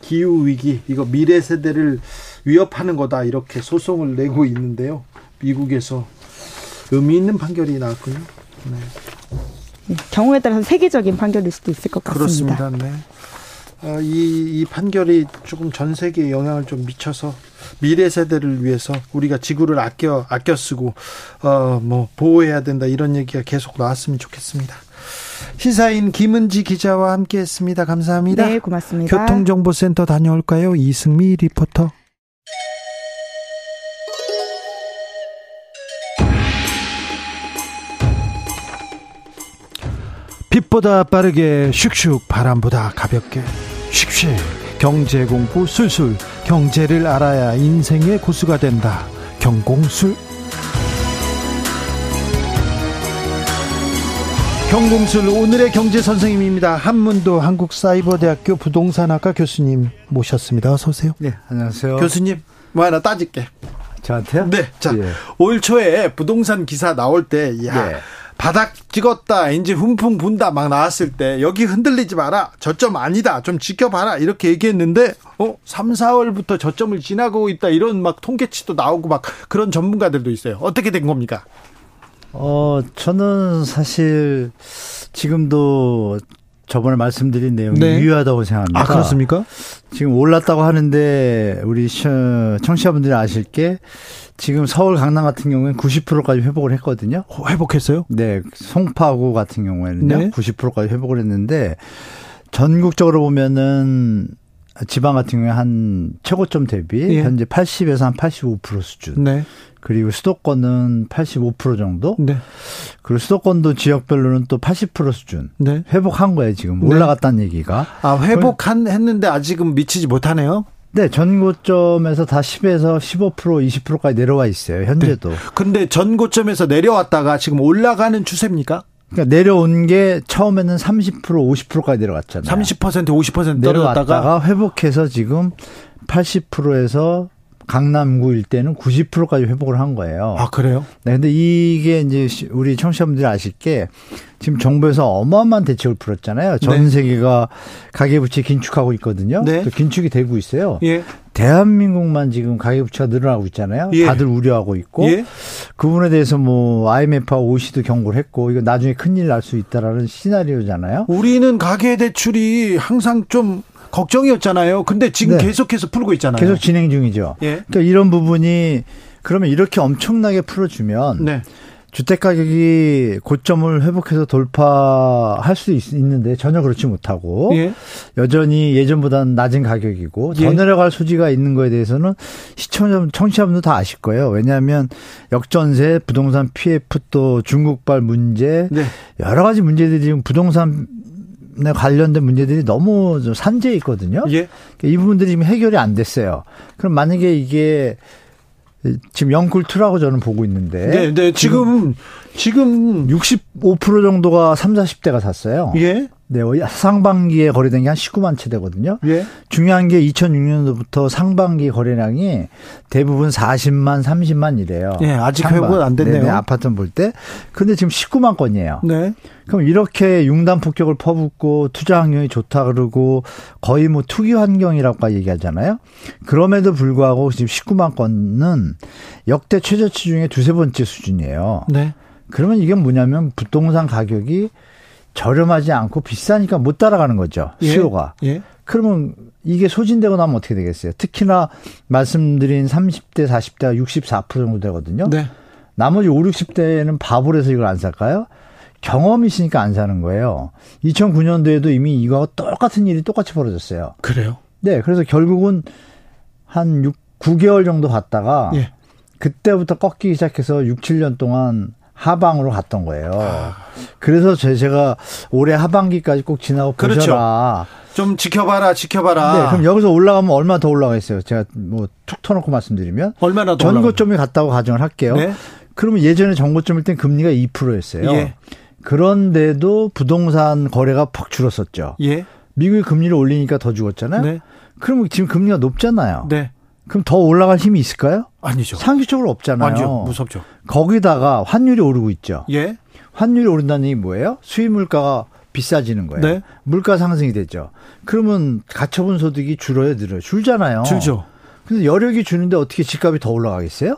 S1: 기후 위기 이거 미래 세대를 위협하는 거다 이렇게 소송을 내고 있는데요. 미국에서 의미 있는 판결이 나왔군요. 네.
S10: 네 경우에 따라서 세계적인 판결일 수도 있을 것 같습니다.
S1: 그렇습니다. 네. 어, 이, 이 판결이 조금 전 세계에 영향을 좀 미쳐서 미래 세대를 위해서 우리가 지구를 아껴 아껴 쓰고 어 뭐 보호해야 된다 이런 얘기가 계속 나왔으면 좋겠습니다. 시사인 김은지 기자와 함께했습니다. 감사합니다.
S10: 네, 고맙습니다.
S1: 교통정보센터 다녀올까요? 이승미 리포터. 빛보다 빠르게 슉슉 바람보다 가볍게 슉슉 경제 공부 술술 경제를 알아야 인생의 고수가 된다. 경공술 경공술 오늘의 경제 선생님입니다. 한문도 한국사이버대학교 부동산학과 교수님 모셨습니다. 어서 오세요.
S11: 네, 안녕하세요.
S1: 교수님, 뭐 하나 따질게.
S11: 저한테요?
S1: 네. 자, 예. 올 초에 부동산 기사 나올 때, 야, 예. 바닥 찍었다, 이제 훈풍 분다 막 나왔을 때, 여기 흔들리지 마라. 저점 아니다. 좀 지켜봐라. 이렇게 얘기했는데, 어, 3, 4월부터 저점을 지나고 있다. 이런 막 통계치도 나오고 막 그런 전문가들도 있어요. 어떻게 된 겁니까?
S11: 어, 저는 사실 지금도 저번에 말씀드린 내용이
S1: 네.
S11: 유효하다고 생각합니다.
S1: 아, 그렇습니까?
S11: 지금 올랐다고 하는데 우리 셔- 청취자분들이 아실 게 지금 서울 강남 같은 경우에는 90%까지 회복을 했거든요.
S1: 회복했어요?
S11: 네. 송파구 같은 경우에는요.
S1: 네.
S11: 90%까지 회복을 했는데 전국적으로 보면은 지방 같은 경우에 한 최고점 대비
S1: 예.
S11: 현재 80에서 한 85% 수준.
S1: 네.
S11: 그리고 수도권은 85% 정도.
S1: 네.
S11: 그리고 수도권도 지역별로는 또 80% 수준.
S1: 네.
S11: 회복한 거예요, 지금.
S1: 네.
S11: 올라갔다는 얘기가.
S1: 아, 회복한 했는데 아직은 미치지 못하네요.
S11: 네, 전고점에서 다 10에서 15% 20%까지 내려와 있어요. 현재도.
S1: 네. 근데 전고점에서 내려왔다가 지금 올라가는 추세입니까?
S11: 그러니까 내려온 게 처음에는 30% 50%까지 내려갔잖아요.
S1: 30% 50%
S11: 내려왔다가
S1: 떨어졌다가
S11: 회복해서 지금 80%에서 강남구 일대는 90%까지 회복을 한 거예요.
S1: 아, 그래요?
S11: 네, 근데 이게 이제 시- 우리 청취자분들이 아실 게 지금 정부에서 어마어마한 대책을 풀었잖아요. 전
S1: 네.
S11: 세계가 가계부채 긴축하고 있거든요.
S1: 네.
S11: 또 긴축이 되고 있어요.
S1: 예.
S11: 대한민국만 지금 가계부채가 늘어나고 있잖아요.
S1: 예.
S11: 다들 우려하고 있고
S1: 예.
S11: 그 부분에 대해서 뭐 IMF와 OEC도 경고를 했고 이거 나중에 큰일 날 수 있다라는 시나리오잖아요.
S1: 우리는 가계 대출이 항상 좀 걱정이었잖아요. 근데 지금
S11: 네.
S1: 계속해서 풀고 있잖아요.
S11: 계속 진행 중이죠.
S1: 예.
S11: 그러니까 이런 부분이 그러면 이렇게 엄청나게 풀어주면
S1: 네.
S11: 주택 가격이 고점을 회복해서 돌파할 수 있, 는데 전혀 그렇지 못하고
S1: 예.
S11: 여전히 예전보다는 낮은 가격이고 더
S1: 예.
S11: 내려갈 소지가 있는 거에 대해서는 시청자 청취자분들 다 아실 거예요. 왜냐하면 역전세, 부동산 PF 또 중국발 문제
S1: 네.
S11: 여러 가지 문제들이 지금 부동산 에 관련된 문제들이 너무 좀 산재해 있거든요.
S1: 예.
S11: 그러니까 이 부분들이 지금 해결이 안 됐어요. 그럼 만약에 이게 지금 영쿨2라고 저는 보고 있는데.
S1: 네, 네. 지금 지금
S11: 65% 정도가 3, 40대가 샀어요.
S1: 예.
S11: 네, 상반기에 거래된 게 한 19만 채 되거든요.
S1: 예.
S11: 중요한 게 2006년도부터 상반기 거래량이 대부분 40만, 30만 이래요.
S1: 예, 아직
S11: 상반.
S1: 회복은 안 됐네요.
S11: 네네, 아파트 볼 때. 근데 지금 19만 건이에요.
S1: 네.
S11: 그럼 이렇게 융단 폭격을 퍼붓고 투자 환경이 좋다 그러고 거의 뭐 투기 환경이라고 얘기하잖아요. 그럼에도 불구하고 지금 19만 건은 역대 최저치 중에 두세 번째 수준이에요.
S1: 네.
S11: 그러면 이게 뭐냐면 부동산 가격이 저렴하지 않고 비싸니까 못 따라가는 거죠.
S1: 예.
S11: 수요가.
S1: 예.
S11: 그러면 이게 소진되고 나면 어떻게 되겠어요? 특히나 말씀드린 30대, 40대가 64% 정도 되거든요.
S1: 네.
S11: 나머지 5, 60대는 바보라서 이걸 안 살까요? 경험이 있으니까 안 사는 거예요. 2009년도에도 이미 이거하고 똑같은 일이 똑같이 벌어졌어요.
S1: 그래요.
S11: 네, 그래서 결국은 한 6, 9개월 정도 갔다가
S1: 예.
S11: 그때부터 꺾이기 시작해서 6, 7년 동안 하방으로 갔던 거예요.
S1: 아.
S11: 그래서 제- 제가 올해 하반기까지 꼭 지나고
S1: 그렇죠.
S11: 보셔라.
S1: 좀 지켜봐라, 지켜봐라.
S11: 네, 그럼 여기서 올라가면 얼마 더 올라가겠어요? 제가 뭐 툭 터놓고 말씀드리면
S1: 얼마나 더
S11: 전고점이 갔다고 가정을 할게요.
S1: 네.
S11: 그러면 예전에 전고점일 땐 금리가 2%였어요.
S1: 예.
S11: 그런데도 부동산 거래가 퍽 줄었었죠.
S1: 예.
S11: 미국이 금리를 올리니까 더 죽었잖아요.
S1: 네.
S11: 그러면 지금 금리가 높잖아요.
S1: 네.
S11: 그럼 더 올라갈 힘이 있을까요?
S1: 아니죠.
S11: 상식적으로 없잖아요.
S1: 완전 무섭죠.
S11: 거기다가 환율이 오르고 있죠.
S1: 예.
S11: 환율이 오른다는 얘기 뭐예요? 수입 물가가 비싸지는 거예요.
S1: 네.
S11: 물가 상승이 되죠. 그러면 가처분 소득이 줄어요, 늘어요? 줄잖아요.
S1: 줄죠.
S11: 근데 여력이 주는데 어떻게 집값이 더 올라가겠어요?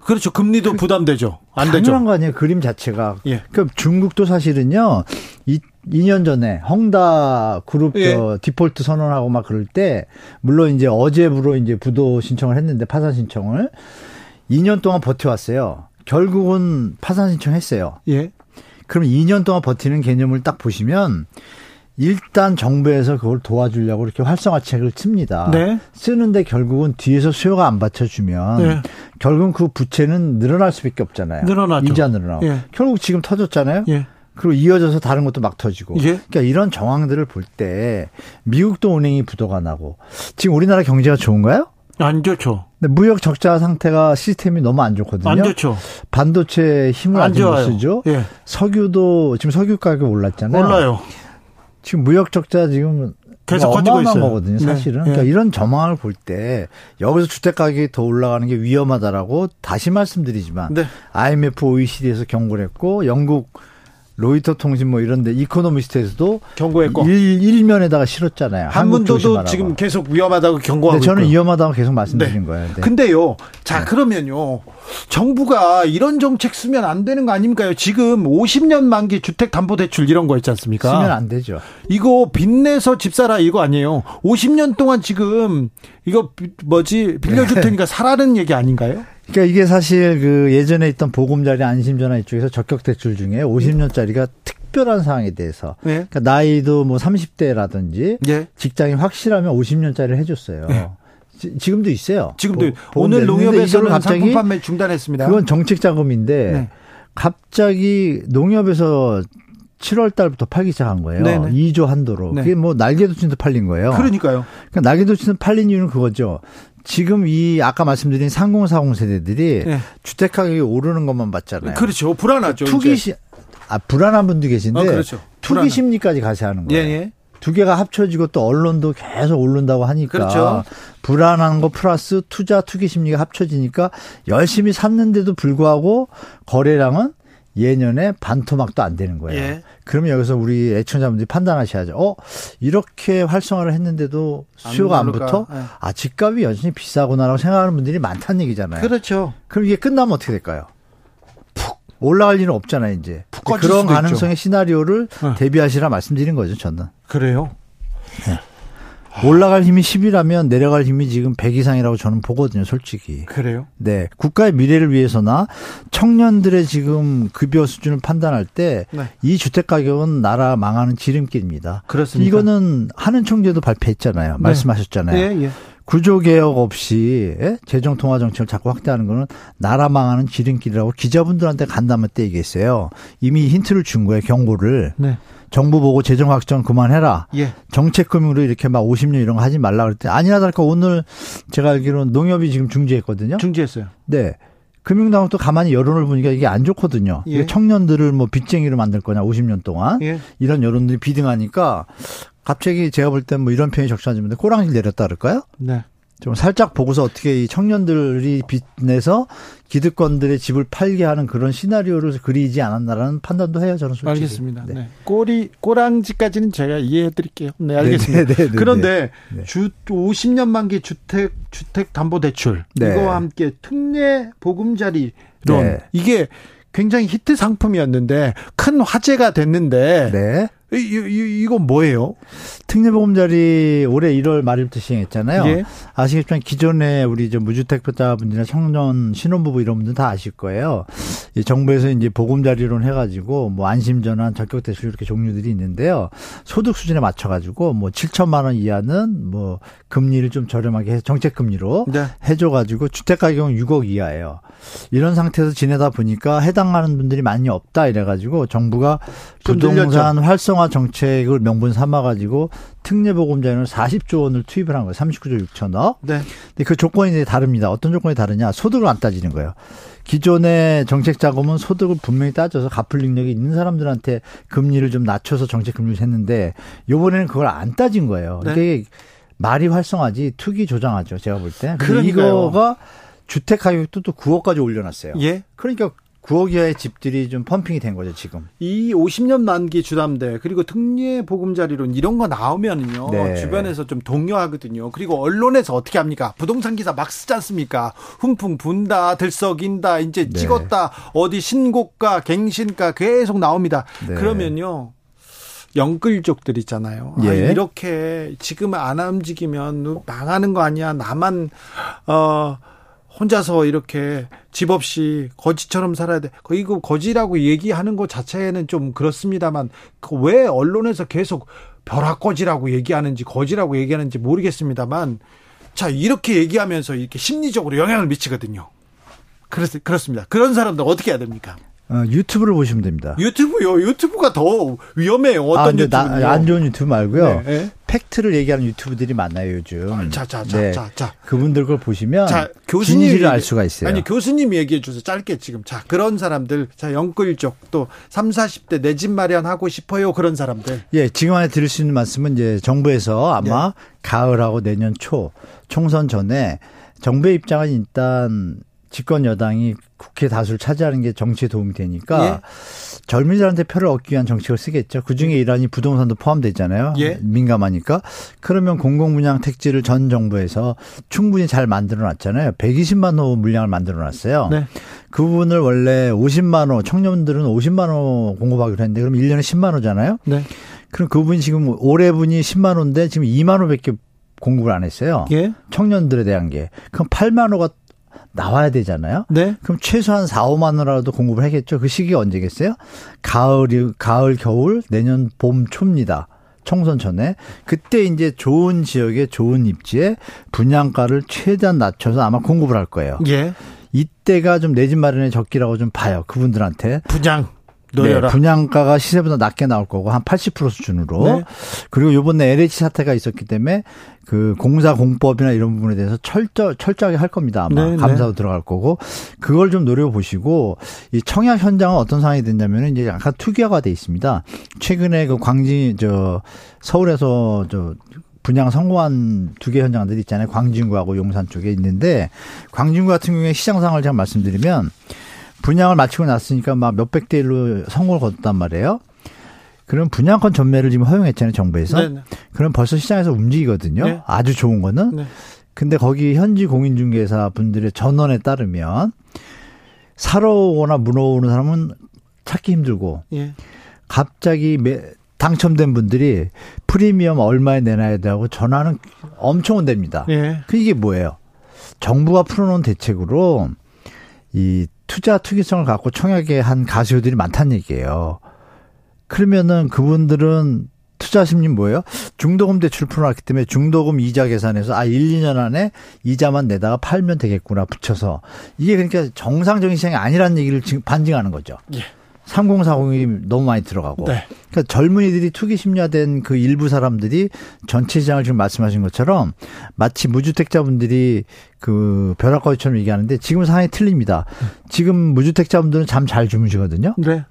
S1: 그렇죠. 금리도 부담되죠. 안 되죠.
S11: 당연한 거 아니에요. 그림 자체가.
S1: 예.
S11: 그럼 중국도 사실은요. 이 2년 전에 헝다 그룹
S1: 예.
S11: 저 디폴트 선언하고 막 그럴 때 물론 이제 어제부로 이제 부도 신청을 했는데 파산 신청을 2년 동안 버텨왔어요. 결국은 파산 신청했어요.
S1: 예.
S11: 그럼 2년 동안 버티는 개념을 딱 보시면 일단 정부에서 그걸 도와주려고 이렇게 활성화책을 씁니다.
S1: 네.
S11: 쓰는데 결국은 뒤에서 수요가 안 받쳐주면
S1: 네.
S11: 결국은 그 부채는 늘어날 수밖에 없잖아요.
S1: 늘어나죠.
S11: 이자 늘어나고.
S1: 예.
S11: 결국 지금 터졌잖아요.
S1: 예.
S11: 그리고 이어져서 다른 것도 막 터지고.
S1: 예.
S11: 그러니까 이런 정황들을 볼 때 미국도 은행이 부도가 나고 지금 우리나라 경제가 좋은가요?
S1: 안 좋죠.
S11: 근데 무역 적자 상태가 시스템이 너무 안 좋거든요.
S1: 안 좋죠.
S11: 반도체 힘을
S1: 안 좋아요.
S11: 쓰죠.
S1: 예.
S11: 석유도 지금 석유 가격 올랐잖아요.
S1: 몰라요.
S11: 지금 무역 적자 지금
S1: 계속
S11: 뭐
S1: 커지고 있어요.
S11: 거거든요,
S1: 네.
S11: 사실은.
S1: 예.
S11: 그러니까 이런 전망을 볼 때 여기서 주택 가격이 더 올라가는 게 위험하다라고 다시 말씀드리지만
S1: 네.
S11: IMF, OECD에서 경고를 했고 영국 로이터 통신 뭐 이런데 이코노미스트에서도
S1: 경고했고
S11: 일, 일면에다가 실었잖아요.
S1: 한문도도 지금 계속 위험하다고 경고하고
S11: 네, 저는
S1: 있고요.
S11: 위험하다고 계속 말씀드린
S1: 네.
S11: 거예요. 네.
S1: 근데요, 자 그러면요, 정부가 이런 정책 쓰면 안 되는 거 아닙니까요? 지금 50년 만기 주택 담보 대출 이런 거 있지 않습니까?
S11: 쓰면 안 되죠.
S1: 이거 빚내서 집 사라 이거 아니에요. 50년 동안 지금 이거 비- 뭐지 빌려줄
S11: 네.
S1: 테니까 사라는 얘기 아닌가요?
S11: 그러니까 이게 사실 그 예전에 있던 보금자리 안심전화 이쪽에서 적격 대출 중에 50년짜리가 특별한 사항에 대해서
S1: 네.
S11: 그러니까 나이도 뭐 30대라든지
S1: 예.
S11: 직장이 확실하면 50년짜리를 해줬어요.
S1: 네.
S11: 지, 지금도 있어요.
S1: 지금도
S11: 보-
S1: 오늘 농협에서는
S11: 갑자기
S1: 상품 판매 중단했습니다.
S11: 그건 정책 자금인데
S1: 네.
S11: 갑자기 농협에서 7월 달부터 팔기 시작한 거예요.
S1: 네네.
S11: 2조 한도로.
S1: 네.
S11: 그게 뭐 날개도친도 팔린 거예요.
S1: 그러니까요.
S11: 그러니까 날개도치는 팔린 이유는 그거죠. 지금 이 아까 말씀드린 3040 세대들이
S1: 네.
S11: 주택 가격이 오르는 것만 봤잖아요.
S1: 그렇죠. 불안하죠.
S11: 투기
S1: 이제.
S11: 시, 아 불안한 분도 계신데
S1: 어, 그렇죠.
S11: 투기. 심리까지 같이 하는
S1: 예,
S11: 거예요.
S1: 예.
S11: 두 개가 합쳐지고 또 언론도 계속 오른다고 하니까
S1: 그렇죠.
S11: 불안한 거 플러스 투자 투기 심리가 합쳐지니까 열심히 샀는데도 불구하고 거래량은 예년에 반토막도 안 되는 거예요.
S1: 예.
S11: 그러면 여기서 우리 애청자분들이 판단하셔야죠. 어 이렇게 활성화를 했는데도 수요가 안,
S1: 오를까?
S11: 붙어?
S1: 예.
S11: 아 집값이 여전히 비싸구나라고 생각하는 분들이 많다는 얘기잖아요.
S1: 그렇죠.
S11: 그럼 이게 끝나면 어떻게 될까요? 푹 올라갈 일은 없잖아요, 이제. 그런 가능성의 시나리오를
S1: 어.
S11: 대비하시라 말씀드린 거죠, 저는.
S1: 그래요.
S11: 올라갈 힘이 10이라면 내려갈 힘이 지금 100 이상이라고 저는 보거든요, 솔직히.
S1: 그래요.
S11: 네. 국가의 미래를 위해서나 청년들의 지금 급여 수준을 판단할 때이
S1: 네.
S11: 주택 가격은 나라 망하는 지름길입니다.
S1: 그렇습니다.
S11: 이거는 하는 총재도 발표했잖아요.
S1: 네.
S11: 말씀하셨잖아요.
S1: 예, 예.
S11: 구조 개혁 없이 예? 재정 통화 정책을 자꾸 확대하는 거는 나라 망하는 지름길이라고 기자분들한테 간담회 때 얘기했어요. 이미 힌트를 준 거예요, 경고를.
S1: 네.
S11: 정부 보고 재정 확정 그만해라.
S1: 예.
S11: 정책 금융으로 이렇게 막 50년 이런 거 하지 말라 그랬더니 아니나 다를까 오늘 제가 알기로는 농협이 지금 중지했거든요.
S1: 중지했어요.
S11: 네. 금융당국도 가만히 여론을 보니까 이게 안 좋거든요.
S1: 예.
S11: 청년들을 뭐 빚쟁이로 만들 거냐 50년 동안
S1: 예.
S11: 이런 여론들이 비등하니까 갑자기 제가 볼 땐 뭐 이런 표현이 적절하지 않은데 꼬랑지 내렸다 그럴까요?
S1: 네.
S11: 좀 살짝 보고서 어떻게 이 청년들이 빚내서 기득권들의 집을 팔게 하는 그런 시나리오를 그리지 않았나라는 판단도 해요 저는 솔직히.
S1: 알겠습니다. 네. 꼬리 꼬랑지까지는 제가 이해해 드릴게요. 네, 알겠습니다.
S11: 네, 네, 네, 네.
S1: 그런데
S11: 네.
S1: 주 50년 만기 주택 주택 담보 대출
S11: 네.
S1: 이거와 함께 특례 보금자리론
S11: 네.
S1: 이게 굉장히 히트 상품이었는데 큰 화제가 됐는데
S11: 네.
S1: 이, 이, 이건 뭐예요?
S11: 특례보금자리 올해 1월 말일부터 시행했잖아요.
S1: 예.
S11: 아시겠지만 기존에 우리 저 무주택자분들이나 청년 신혼부부 이런 분들 다 아실 거예요. 이 정부에서 이제 보금자리론 해가지고 뭐 안심전환, 적격대출 이렇게 종류들이 있는데요. 소득 수준에 맞춰가지고 뭐 7천만 원 이하는 뭐 금리를 좀 저렴하게 해서 정책 금리로
S1: 네.
S11: 해줘가지고 주택 가격은 6억 이하예요. 이런 상태에서 지내다 보니까 해당하는 분들이 많이 없다 이래가지고 정부가
S1: 좀
S11: 부동산 활성화 정책을 명분 삼아 가지고 특례보금자리는 40조 원을 투입을 한 거예요. 39조 6천억.
S1: 네.
S11: 근데 그 조건이 이제 다릅니다. 어떤 조건이 다르냐? 소득을 안 따지는 거예요. 기존의 정책 자금은 소득을 분명히 따져서 갚을 능력이 있는 사람들한테 금리를 좀 낮춰서 정책 금리를 했는데 요번에는 그걸 안 따진 거예요.
S1: 네.
S11: 이게 말이 활성화지 투기 조장하죠. 제가 볼 때.
S1: 그러니까요.
S11: 이거가 주택 가격도 또 9억까지 올려놨어요.
S1: 예.
S11: 그러니까 9억 이하의 집들이 좀 펌핑이 된 거죠 지금.
S1: 이 50년 만기 주담대 그리고 특례 보금자리론 이런 거 나오면은요
S11: 네.
S1: 주변에서 좀 동요하거든요. 그리고 언론에서 어떻게 합니까? 부동산 기사 막 쓰지 않습니까? 훈풍 분다, 들썩인다, 이제
S11: 네.
S1: 찍었다, 어디 신고가, 갱신가 계속 나옵니다.
S11: 네.
S1: 그러면요. 영끌족들 있잖아요. 아,
S11: 예.
S1: 이렇게 지금 안 움직이면 망하는 거 아니야? 나만 어 혼자서 이렇게 집 없이 거지처럼 살아야 돼. 거- 이거 거지라고 얘기하는 것 자체는 좀 그렇습니다만 그왜 언론에서 계속 벼락거지라고 얘기하는지 거지라고 얘기하는지 모르겠습니다만 자 이렇게 얘기하면서 이렇게 심리적으로 영향을 미치거든요. 그렇, 그렇습니다. 그런 사람들 어떻게 해야 됩니까?
S11: 어, 유튜브를 보시면 됩니다.
S1: 유튜브요. 유튜브가 더 위험해요. 어떤
S11: 아,
S1: 유튜브요?
S11: 안 좋은 유튜브 말고요.
S1: 네, 네.
S11: 팩트를 얘기하는 유튜브들이 많아요 요즘.
S1: 자, 자, 자,
S11: 네.
S1: 자, 자.
S11: 그분들 걸 보시면
S1: 자, 교수님
S11: 진실을 알 수가 있어요.
S1: 아니, 교수님 얘기해 주세요. 짧게 지금. 자, 그런 사람들, 자, 영끌족 또 3, 40대 내 집 마련하고 싶어요. 그런 사람들.
S11: 예, 지금 안에 드릴 수 있는 말씀은 이제 정부에서 아마
S1: 네.
S11: 가을하고 내년 초 총선 전에 정부의 입장은 일단 집권 여당이 국회 다수를 차지하는 게 정치에 도움이 되니까 예. 젊은이들한테 표를 얻기 위한 정책을 쓰겠죠. 그 중에 일환이 부동산도 포함되잖아요. 예. 민감하니까. 그러면 공공분양 택지를 전 정부에서 충분히 잘 만들어 놨잖아요. 120만 호 물량을 만들어 놨어요. 네. 그 부분을 원래 50만 호, 청년들은 50만 호 공급하기로 했는데 그럼 1년에 10만 호잖아요. 네. 그럼 그분이 지금 올해 분이 10만 호인데 지금 2만 호밖에 공급을 안 했어요. 예. 청년들에 대한 게. 그럼 8만 호가 나와야 되잖아요. 네. 그럼 최소한 4, 5만 원이라도 공급을 하겠죠. 그 시기가 언제겠어요? 가을이 가을 겨울 내년 봄 초입니다. 총선 전에 그때 이제 좋은 지역에 좋은 입지에 분양가를 최대한 낮춰서 아마 공급을 할 거예요. 예. 이때가 좀 내 집 마련의 적기라고 좀 봐요. 그분들한테.
S1: 분양.
S11: 네, 분양가가 시세보다 낮게 나올 거고 한 80% 수준으로. 네. 그리고 요번에 LH 사태가 있었기 때문에 그 공사 공법이나 이런 부분에 대해서 철저 철저하게 할 겁니다. 아마 네, 네. 감사도 네. 들어갈 거고 그걸 좀 노려 보시고 이 청약 현장은 어떤 상황이 됐냐면은 이제 약간 투기화가 돼 있습니다. 최근에 그 광진 저 서울에서 저 분양 성공한 두 개 현장들이 있잖아요. 광진구하고 용산 쪽에 있는데 광진구 같은 경우에 시장 상황을 제가 말씀드리면 분양을 마치고 났으니까 막 몇백 대 일로 성공을 거뒀단 말이에요. 그럼 분양권 전매를 지금 허용했잖아요, 정부에서. 네네. 그럼 벌써 시장에서 움직이거든요. 네. 아주 좋은 거는. 네. 근데 거기 현지 공인중개사 분들의 전원에 따르면 사러 오거나 물어오는 사람은 찾기 힘들고 예. 갑자기 매, 당첨된 분들이 프리미엄 얼마에 내놔야 되고 전화는 엄청 온답니다. 예. 그 이게 뭐예요? 정부가 풀어놓은 대책으로 이 투자 투기성을 갖고 청약에 한 가수들이 많다는 얘기예요. 그러면은 그분들은 투자 심리 뭐예요? 중도금 대출 풀어놨기 때문에 중도금 이자 계산해서 아 1, 2년 안에 이자만 내다가 팔면 되겠구나 붙여서 이게 그러니까 정상적인 시장이 아니라는 얘기를 지금 반증하는 거죠. 예. 3040이 너무 많이 들어가고. 네. 그러니까 젊은이들이 투기 심리화된 그 일부 사람들이 전체 시장을 지금 말씀하신 것처럼 마치 무주택자분들이 그 벼락거리처럼 얘기하는데 지금 상황이 틀립니다. 지금 무주택자분들은 잠 잘 주무시거든요. 네.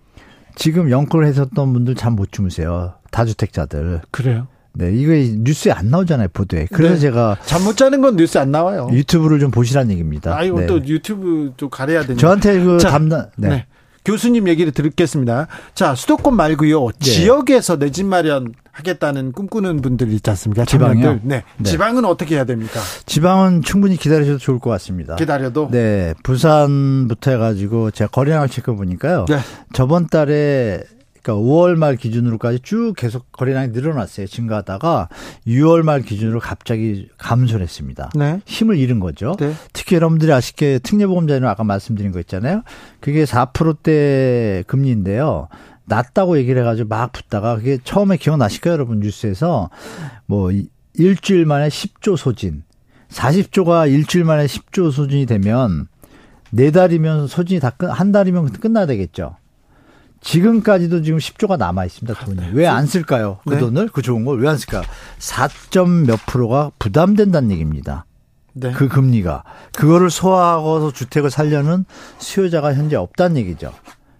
S11: 지금 영끌 했었던 분들 잠 못 주무세요. 다주택자들.
S1: 그래요?
S11: 네, 이거 뉴스에 안 나오잖아요, 보도에. 그래서 네. 제가
S1: 잠 못 자는 건 뉴스에 안 나와요.
S11: 유튜브를 좀 보시라는 얘기입니다.
S1: 아, 이거 네. 또 유튜브 좀 가려야 되는.
S11: 저한테 그 담당 네. 네.
S1: 교수님 얘기를 듣겠습니다. 자, 수도권 말고요. 네. 지역에서 내 집 마련 하겠다는 꿈꾸는 분들 있지 않습니까?
S11: 지방이요?
S1: 네. 네. 지방은 어떻게 해야 됩니까?
S11: 지방은 충분히 기다리셔도 좋을 것 같습니다.
S1: 기다려도?
S11: 네. 부산부터 해가지고 제가 거래량을 체크해 보니까요. 네. 저번 달에 그러니까 5월 말 기준으로까지 쭉 계속 거래량이 늘어났어요. 증가하다가 6월 말 기준으로 갑자기 감소를 했습니다. 네. 힘을 잃은 거죠. 네. 특히 여러분들이 아쉽게 특례보험자는 아까 말씀드린 거 있잖아요. 그게 4%대 금리인데요. 낮다고 얘기를 해가지고 막 붙다가 그게 처음에 기억나실 거예요, 여러분 뉴스에서 뭐 일주일 만에 10조 소진, 40조가 일주일 만에 10조 소진이 되면 네 달이면 소진이 다 끝, 한 달이면 끝나야 되겠죠. 지금까지도 지금 10조가 남아 있습니다. 돈이. 왜 안 쓸까요? 그 네. 돈을 그 좋은 걸 왜 안 쓸까? 4점 몇 프로가 부담된다는 얘기입니다. 네. 그 금리가 그거를 소화하고서 주택을 살려는 수요자가 현재 없다는 얘기죠.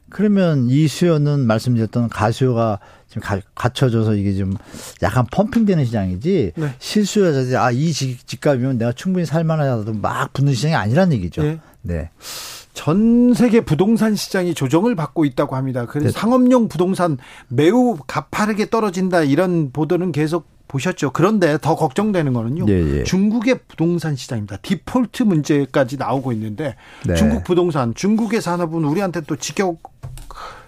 S11: 그러면 이 수요는 말씀드렸던 가수요가 지금 가, 갖춰져서 이게 좀 약간 펌핑되는 시장이지 네. 실수요자들이 아이 집값이면 내가 충분히 살만하다도 막 붙는 시장이 아니란 얘기죠. 네. 네.
S1: 전 세계 부동산 시장이 조정을 받고 있다고 합니다. 그래서 네. 상업용 부동산 매우 가파르게 떨어진다 이런 보도는 계속 보셨죠. 그런데 더 걱정되는 거는요. 예, 예. 중국의 부동산 시장입니다. 디폴트 문제까지 나오고 있는데 네. 중국 부동산, 중국의 산업은 우리한테 또 직격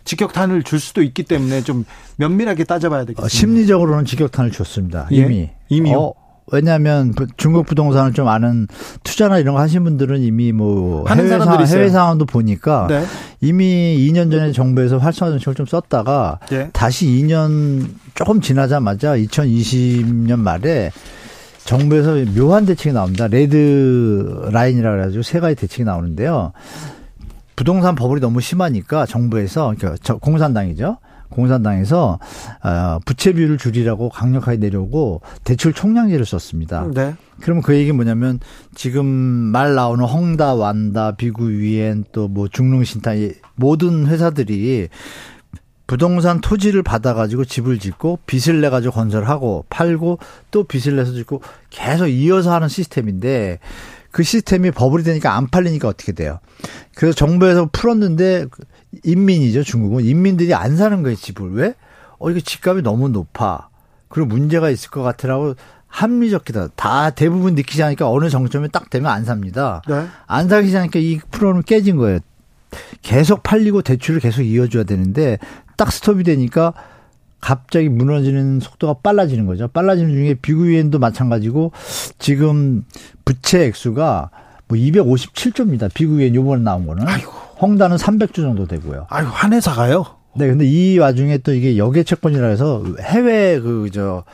S1: 직격탄을 줄 수도 있기 때문에 좀 면밀하게 따져봐야 되겠습니다. 어,
S11: 심리적으로는 직격탄을 줬습니다. 이미 예?
S1: 이미요. 어,
S11: 왜냐하면 중국 부동산을 좀 아는 투자나 이런 거 하신 분들은 이미 뭐 해외 상황, 해외 상황도 보니까 네. 이미 2년 전에 정부에서 활성화 정책을 좀 썼다가 네. 다시 2년 조금 지나자마자 2020년 말에 정부에서 묘한 대책이 나옵니다. 레드 라인이라 그래가지고 세 가지 대책이 나오는데요. 부동산 버블이 너무 심하니까 정부에서 그러니까 공산당이죠. 공산당에서 어, 부채 비율을 줄이라고 강력하게 내려오고 대출 총량제를 썼습니다. 네. 그러면 그 얘기는 뭐냐면 지금 말 나오는 헝다, 완다, 비구, 위엔 또 뭐 중릉신타 모든 회사들이 부동산 토지를 받아가지고 집을 짓고 빚을 내가지고 건설하고 팔고 또 빚을 내서 짓고 계속 이어서 하는 시스템인데 그 시스템이 버블이 되니까 안 팔리니까 어떻게 돼요? 그래서 정부에서 풀었는데 인민이죠 중국은 인민들이 안 사는 거예요 집을 왜? 어 이거 집값이 너무 높아. 그리고 문제가 있을 것 같으라고 합리적이다. 다 대부분 느끼지 않으니까 어느 정점에 딱 되면 안 삽니다.
S1: 네.
S11: 안 사기 않으니까 이 프로는 깨진 거예요. 계속 팔리고 대출을 계속 이어줘야 되는데 딱 스톱이 되니까 갑자기 무너지는 속도가 빨라지는 거죠. 빨라지는 중에 비구엔도 마찬가지고 지금 부채 액수가 뭐 257조입니다. 비구엔 요번에 나온 거는. 아이고. 헝다는 300조 정도 되고요.
S1: 아이고, 한 회사가요?
S11: 네, 근데 이 와중에 또 이게 역외 채권이라 해서 해외 그, 저,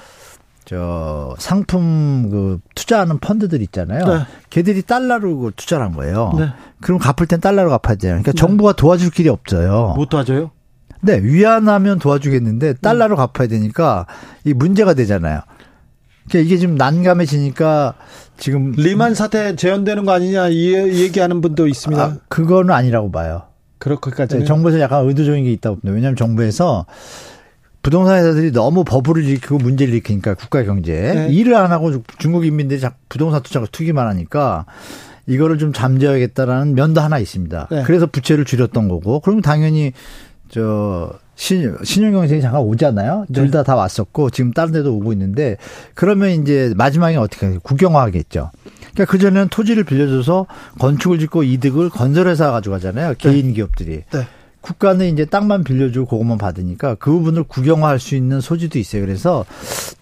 S11: 저 상품 그 투자하는 펀드들 있잖아요. 네. 걔들이 달러로 그 투자를 한 거예요. 네. 그럼 갚을 땐 달러로 갚아야 돼요. 그러니까 네. 정부가 도와줄 길이 없어요.
S1: 못 도와줘요?
S11: 네, 위안하면 도와주겠는데 달러로 갚아야 되니까 이 문제가 되잖아요. 그러니까 이게 지금 난감해지니까 지금
S1: 리만 사태 재현되는 거 아니냐 이 얘기하는 분도 있습니다. 아,
S11: 그거는 아니라고 봐요.
S1: 그렇게까지
S11: 네, 정부에서 약간 의도적인 게 있다고 봅니다. 왜냐하면 정부에서 부동산 회사들이 너무 버블을 일으키고 문제를 일으키니까 국가 경제에 네. 일을 안 하고 중국 인민들이 자꾸 부동산 투자가 투기만 하니까 이거를 좀 잠재워야겠다라는 면도 하나 있습니다. 네. 그래서 부채를 줄였던 거고 그러면 당연히 저 신, 신용경쟁이 잠깐 오잖아요. 네. 둘다 다 왔었고 지금 다른 데도 오고 있는데 그러면 이제 마지막에 어떻게 해요? 국영화하겠죠. 그러니까 그전에는 토지를 빌려줘서 건축을 짓고 이득을 건설회사가 가져가잖아요. 개인 네. 기업들이. 네. 국가는 이제 땅만 빌려주고 그것만 받으니까 그 부분을 국영화할 수 있는 소지도 있어요. 그래서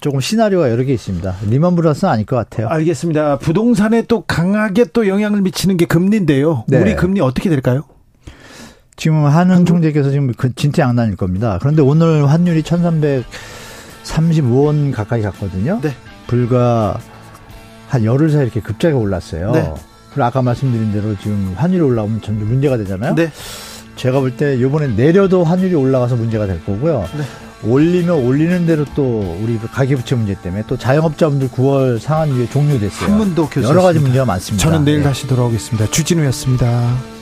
S11: 조금 시나리오가 여러 개 있습니다. 리먼 브라스는 아닐 것 같아요.
S1: 알겠습니다. 부동산에 또 강하게 또 영향을 미치는 게 금리인데요. 네. 우리 금리 어떻게 될까요?
S11: 지금 한은 총재께서 지금 그 진짜 양난일 겁니다. 그런데 오늘 환율이 1335원 가까이 갔거든요. 네. 불과 한 열흘 사이 이렇게 급작에 올랐어요. 네. 그리고 아까 말씀드린 대로 지금 환율이 올라오면 전부 문제가 되잖아요. 네. 제가 볼 때 이번에 내려도 환율이 올라가서 문제가 될 거고요. 네. 올리면 올리는 대로 또 우리 가계부채 문제 때문에 또 자영업자분들 9월 상한율 종료됐어요.
S1: 한문도
S11: 여러 가지 문제가 많습니다.
S1: 저는 내일 네. 다시 돌아오겠습니다. 주진우였습니다.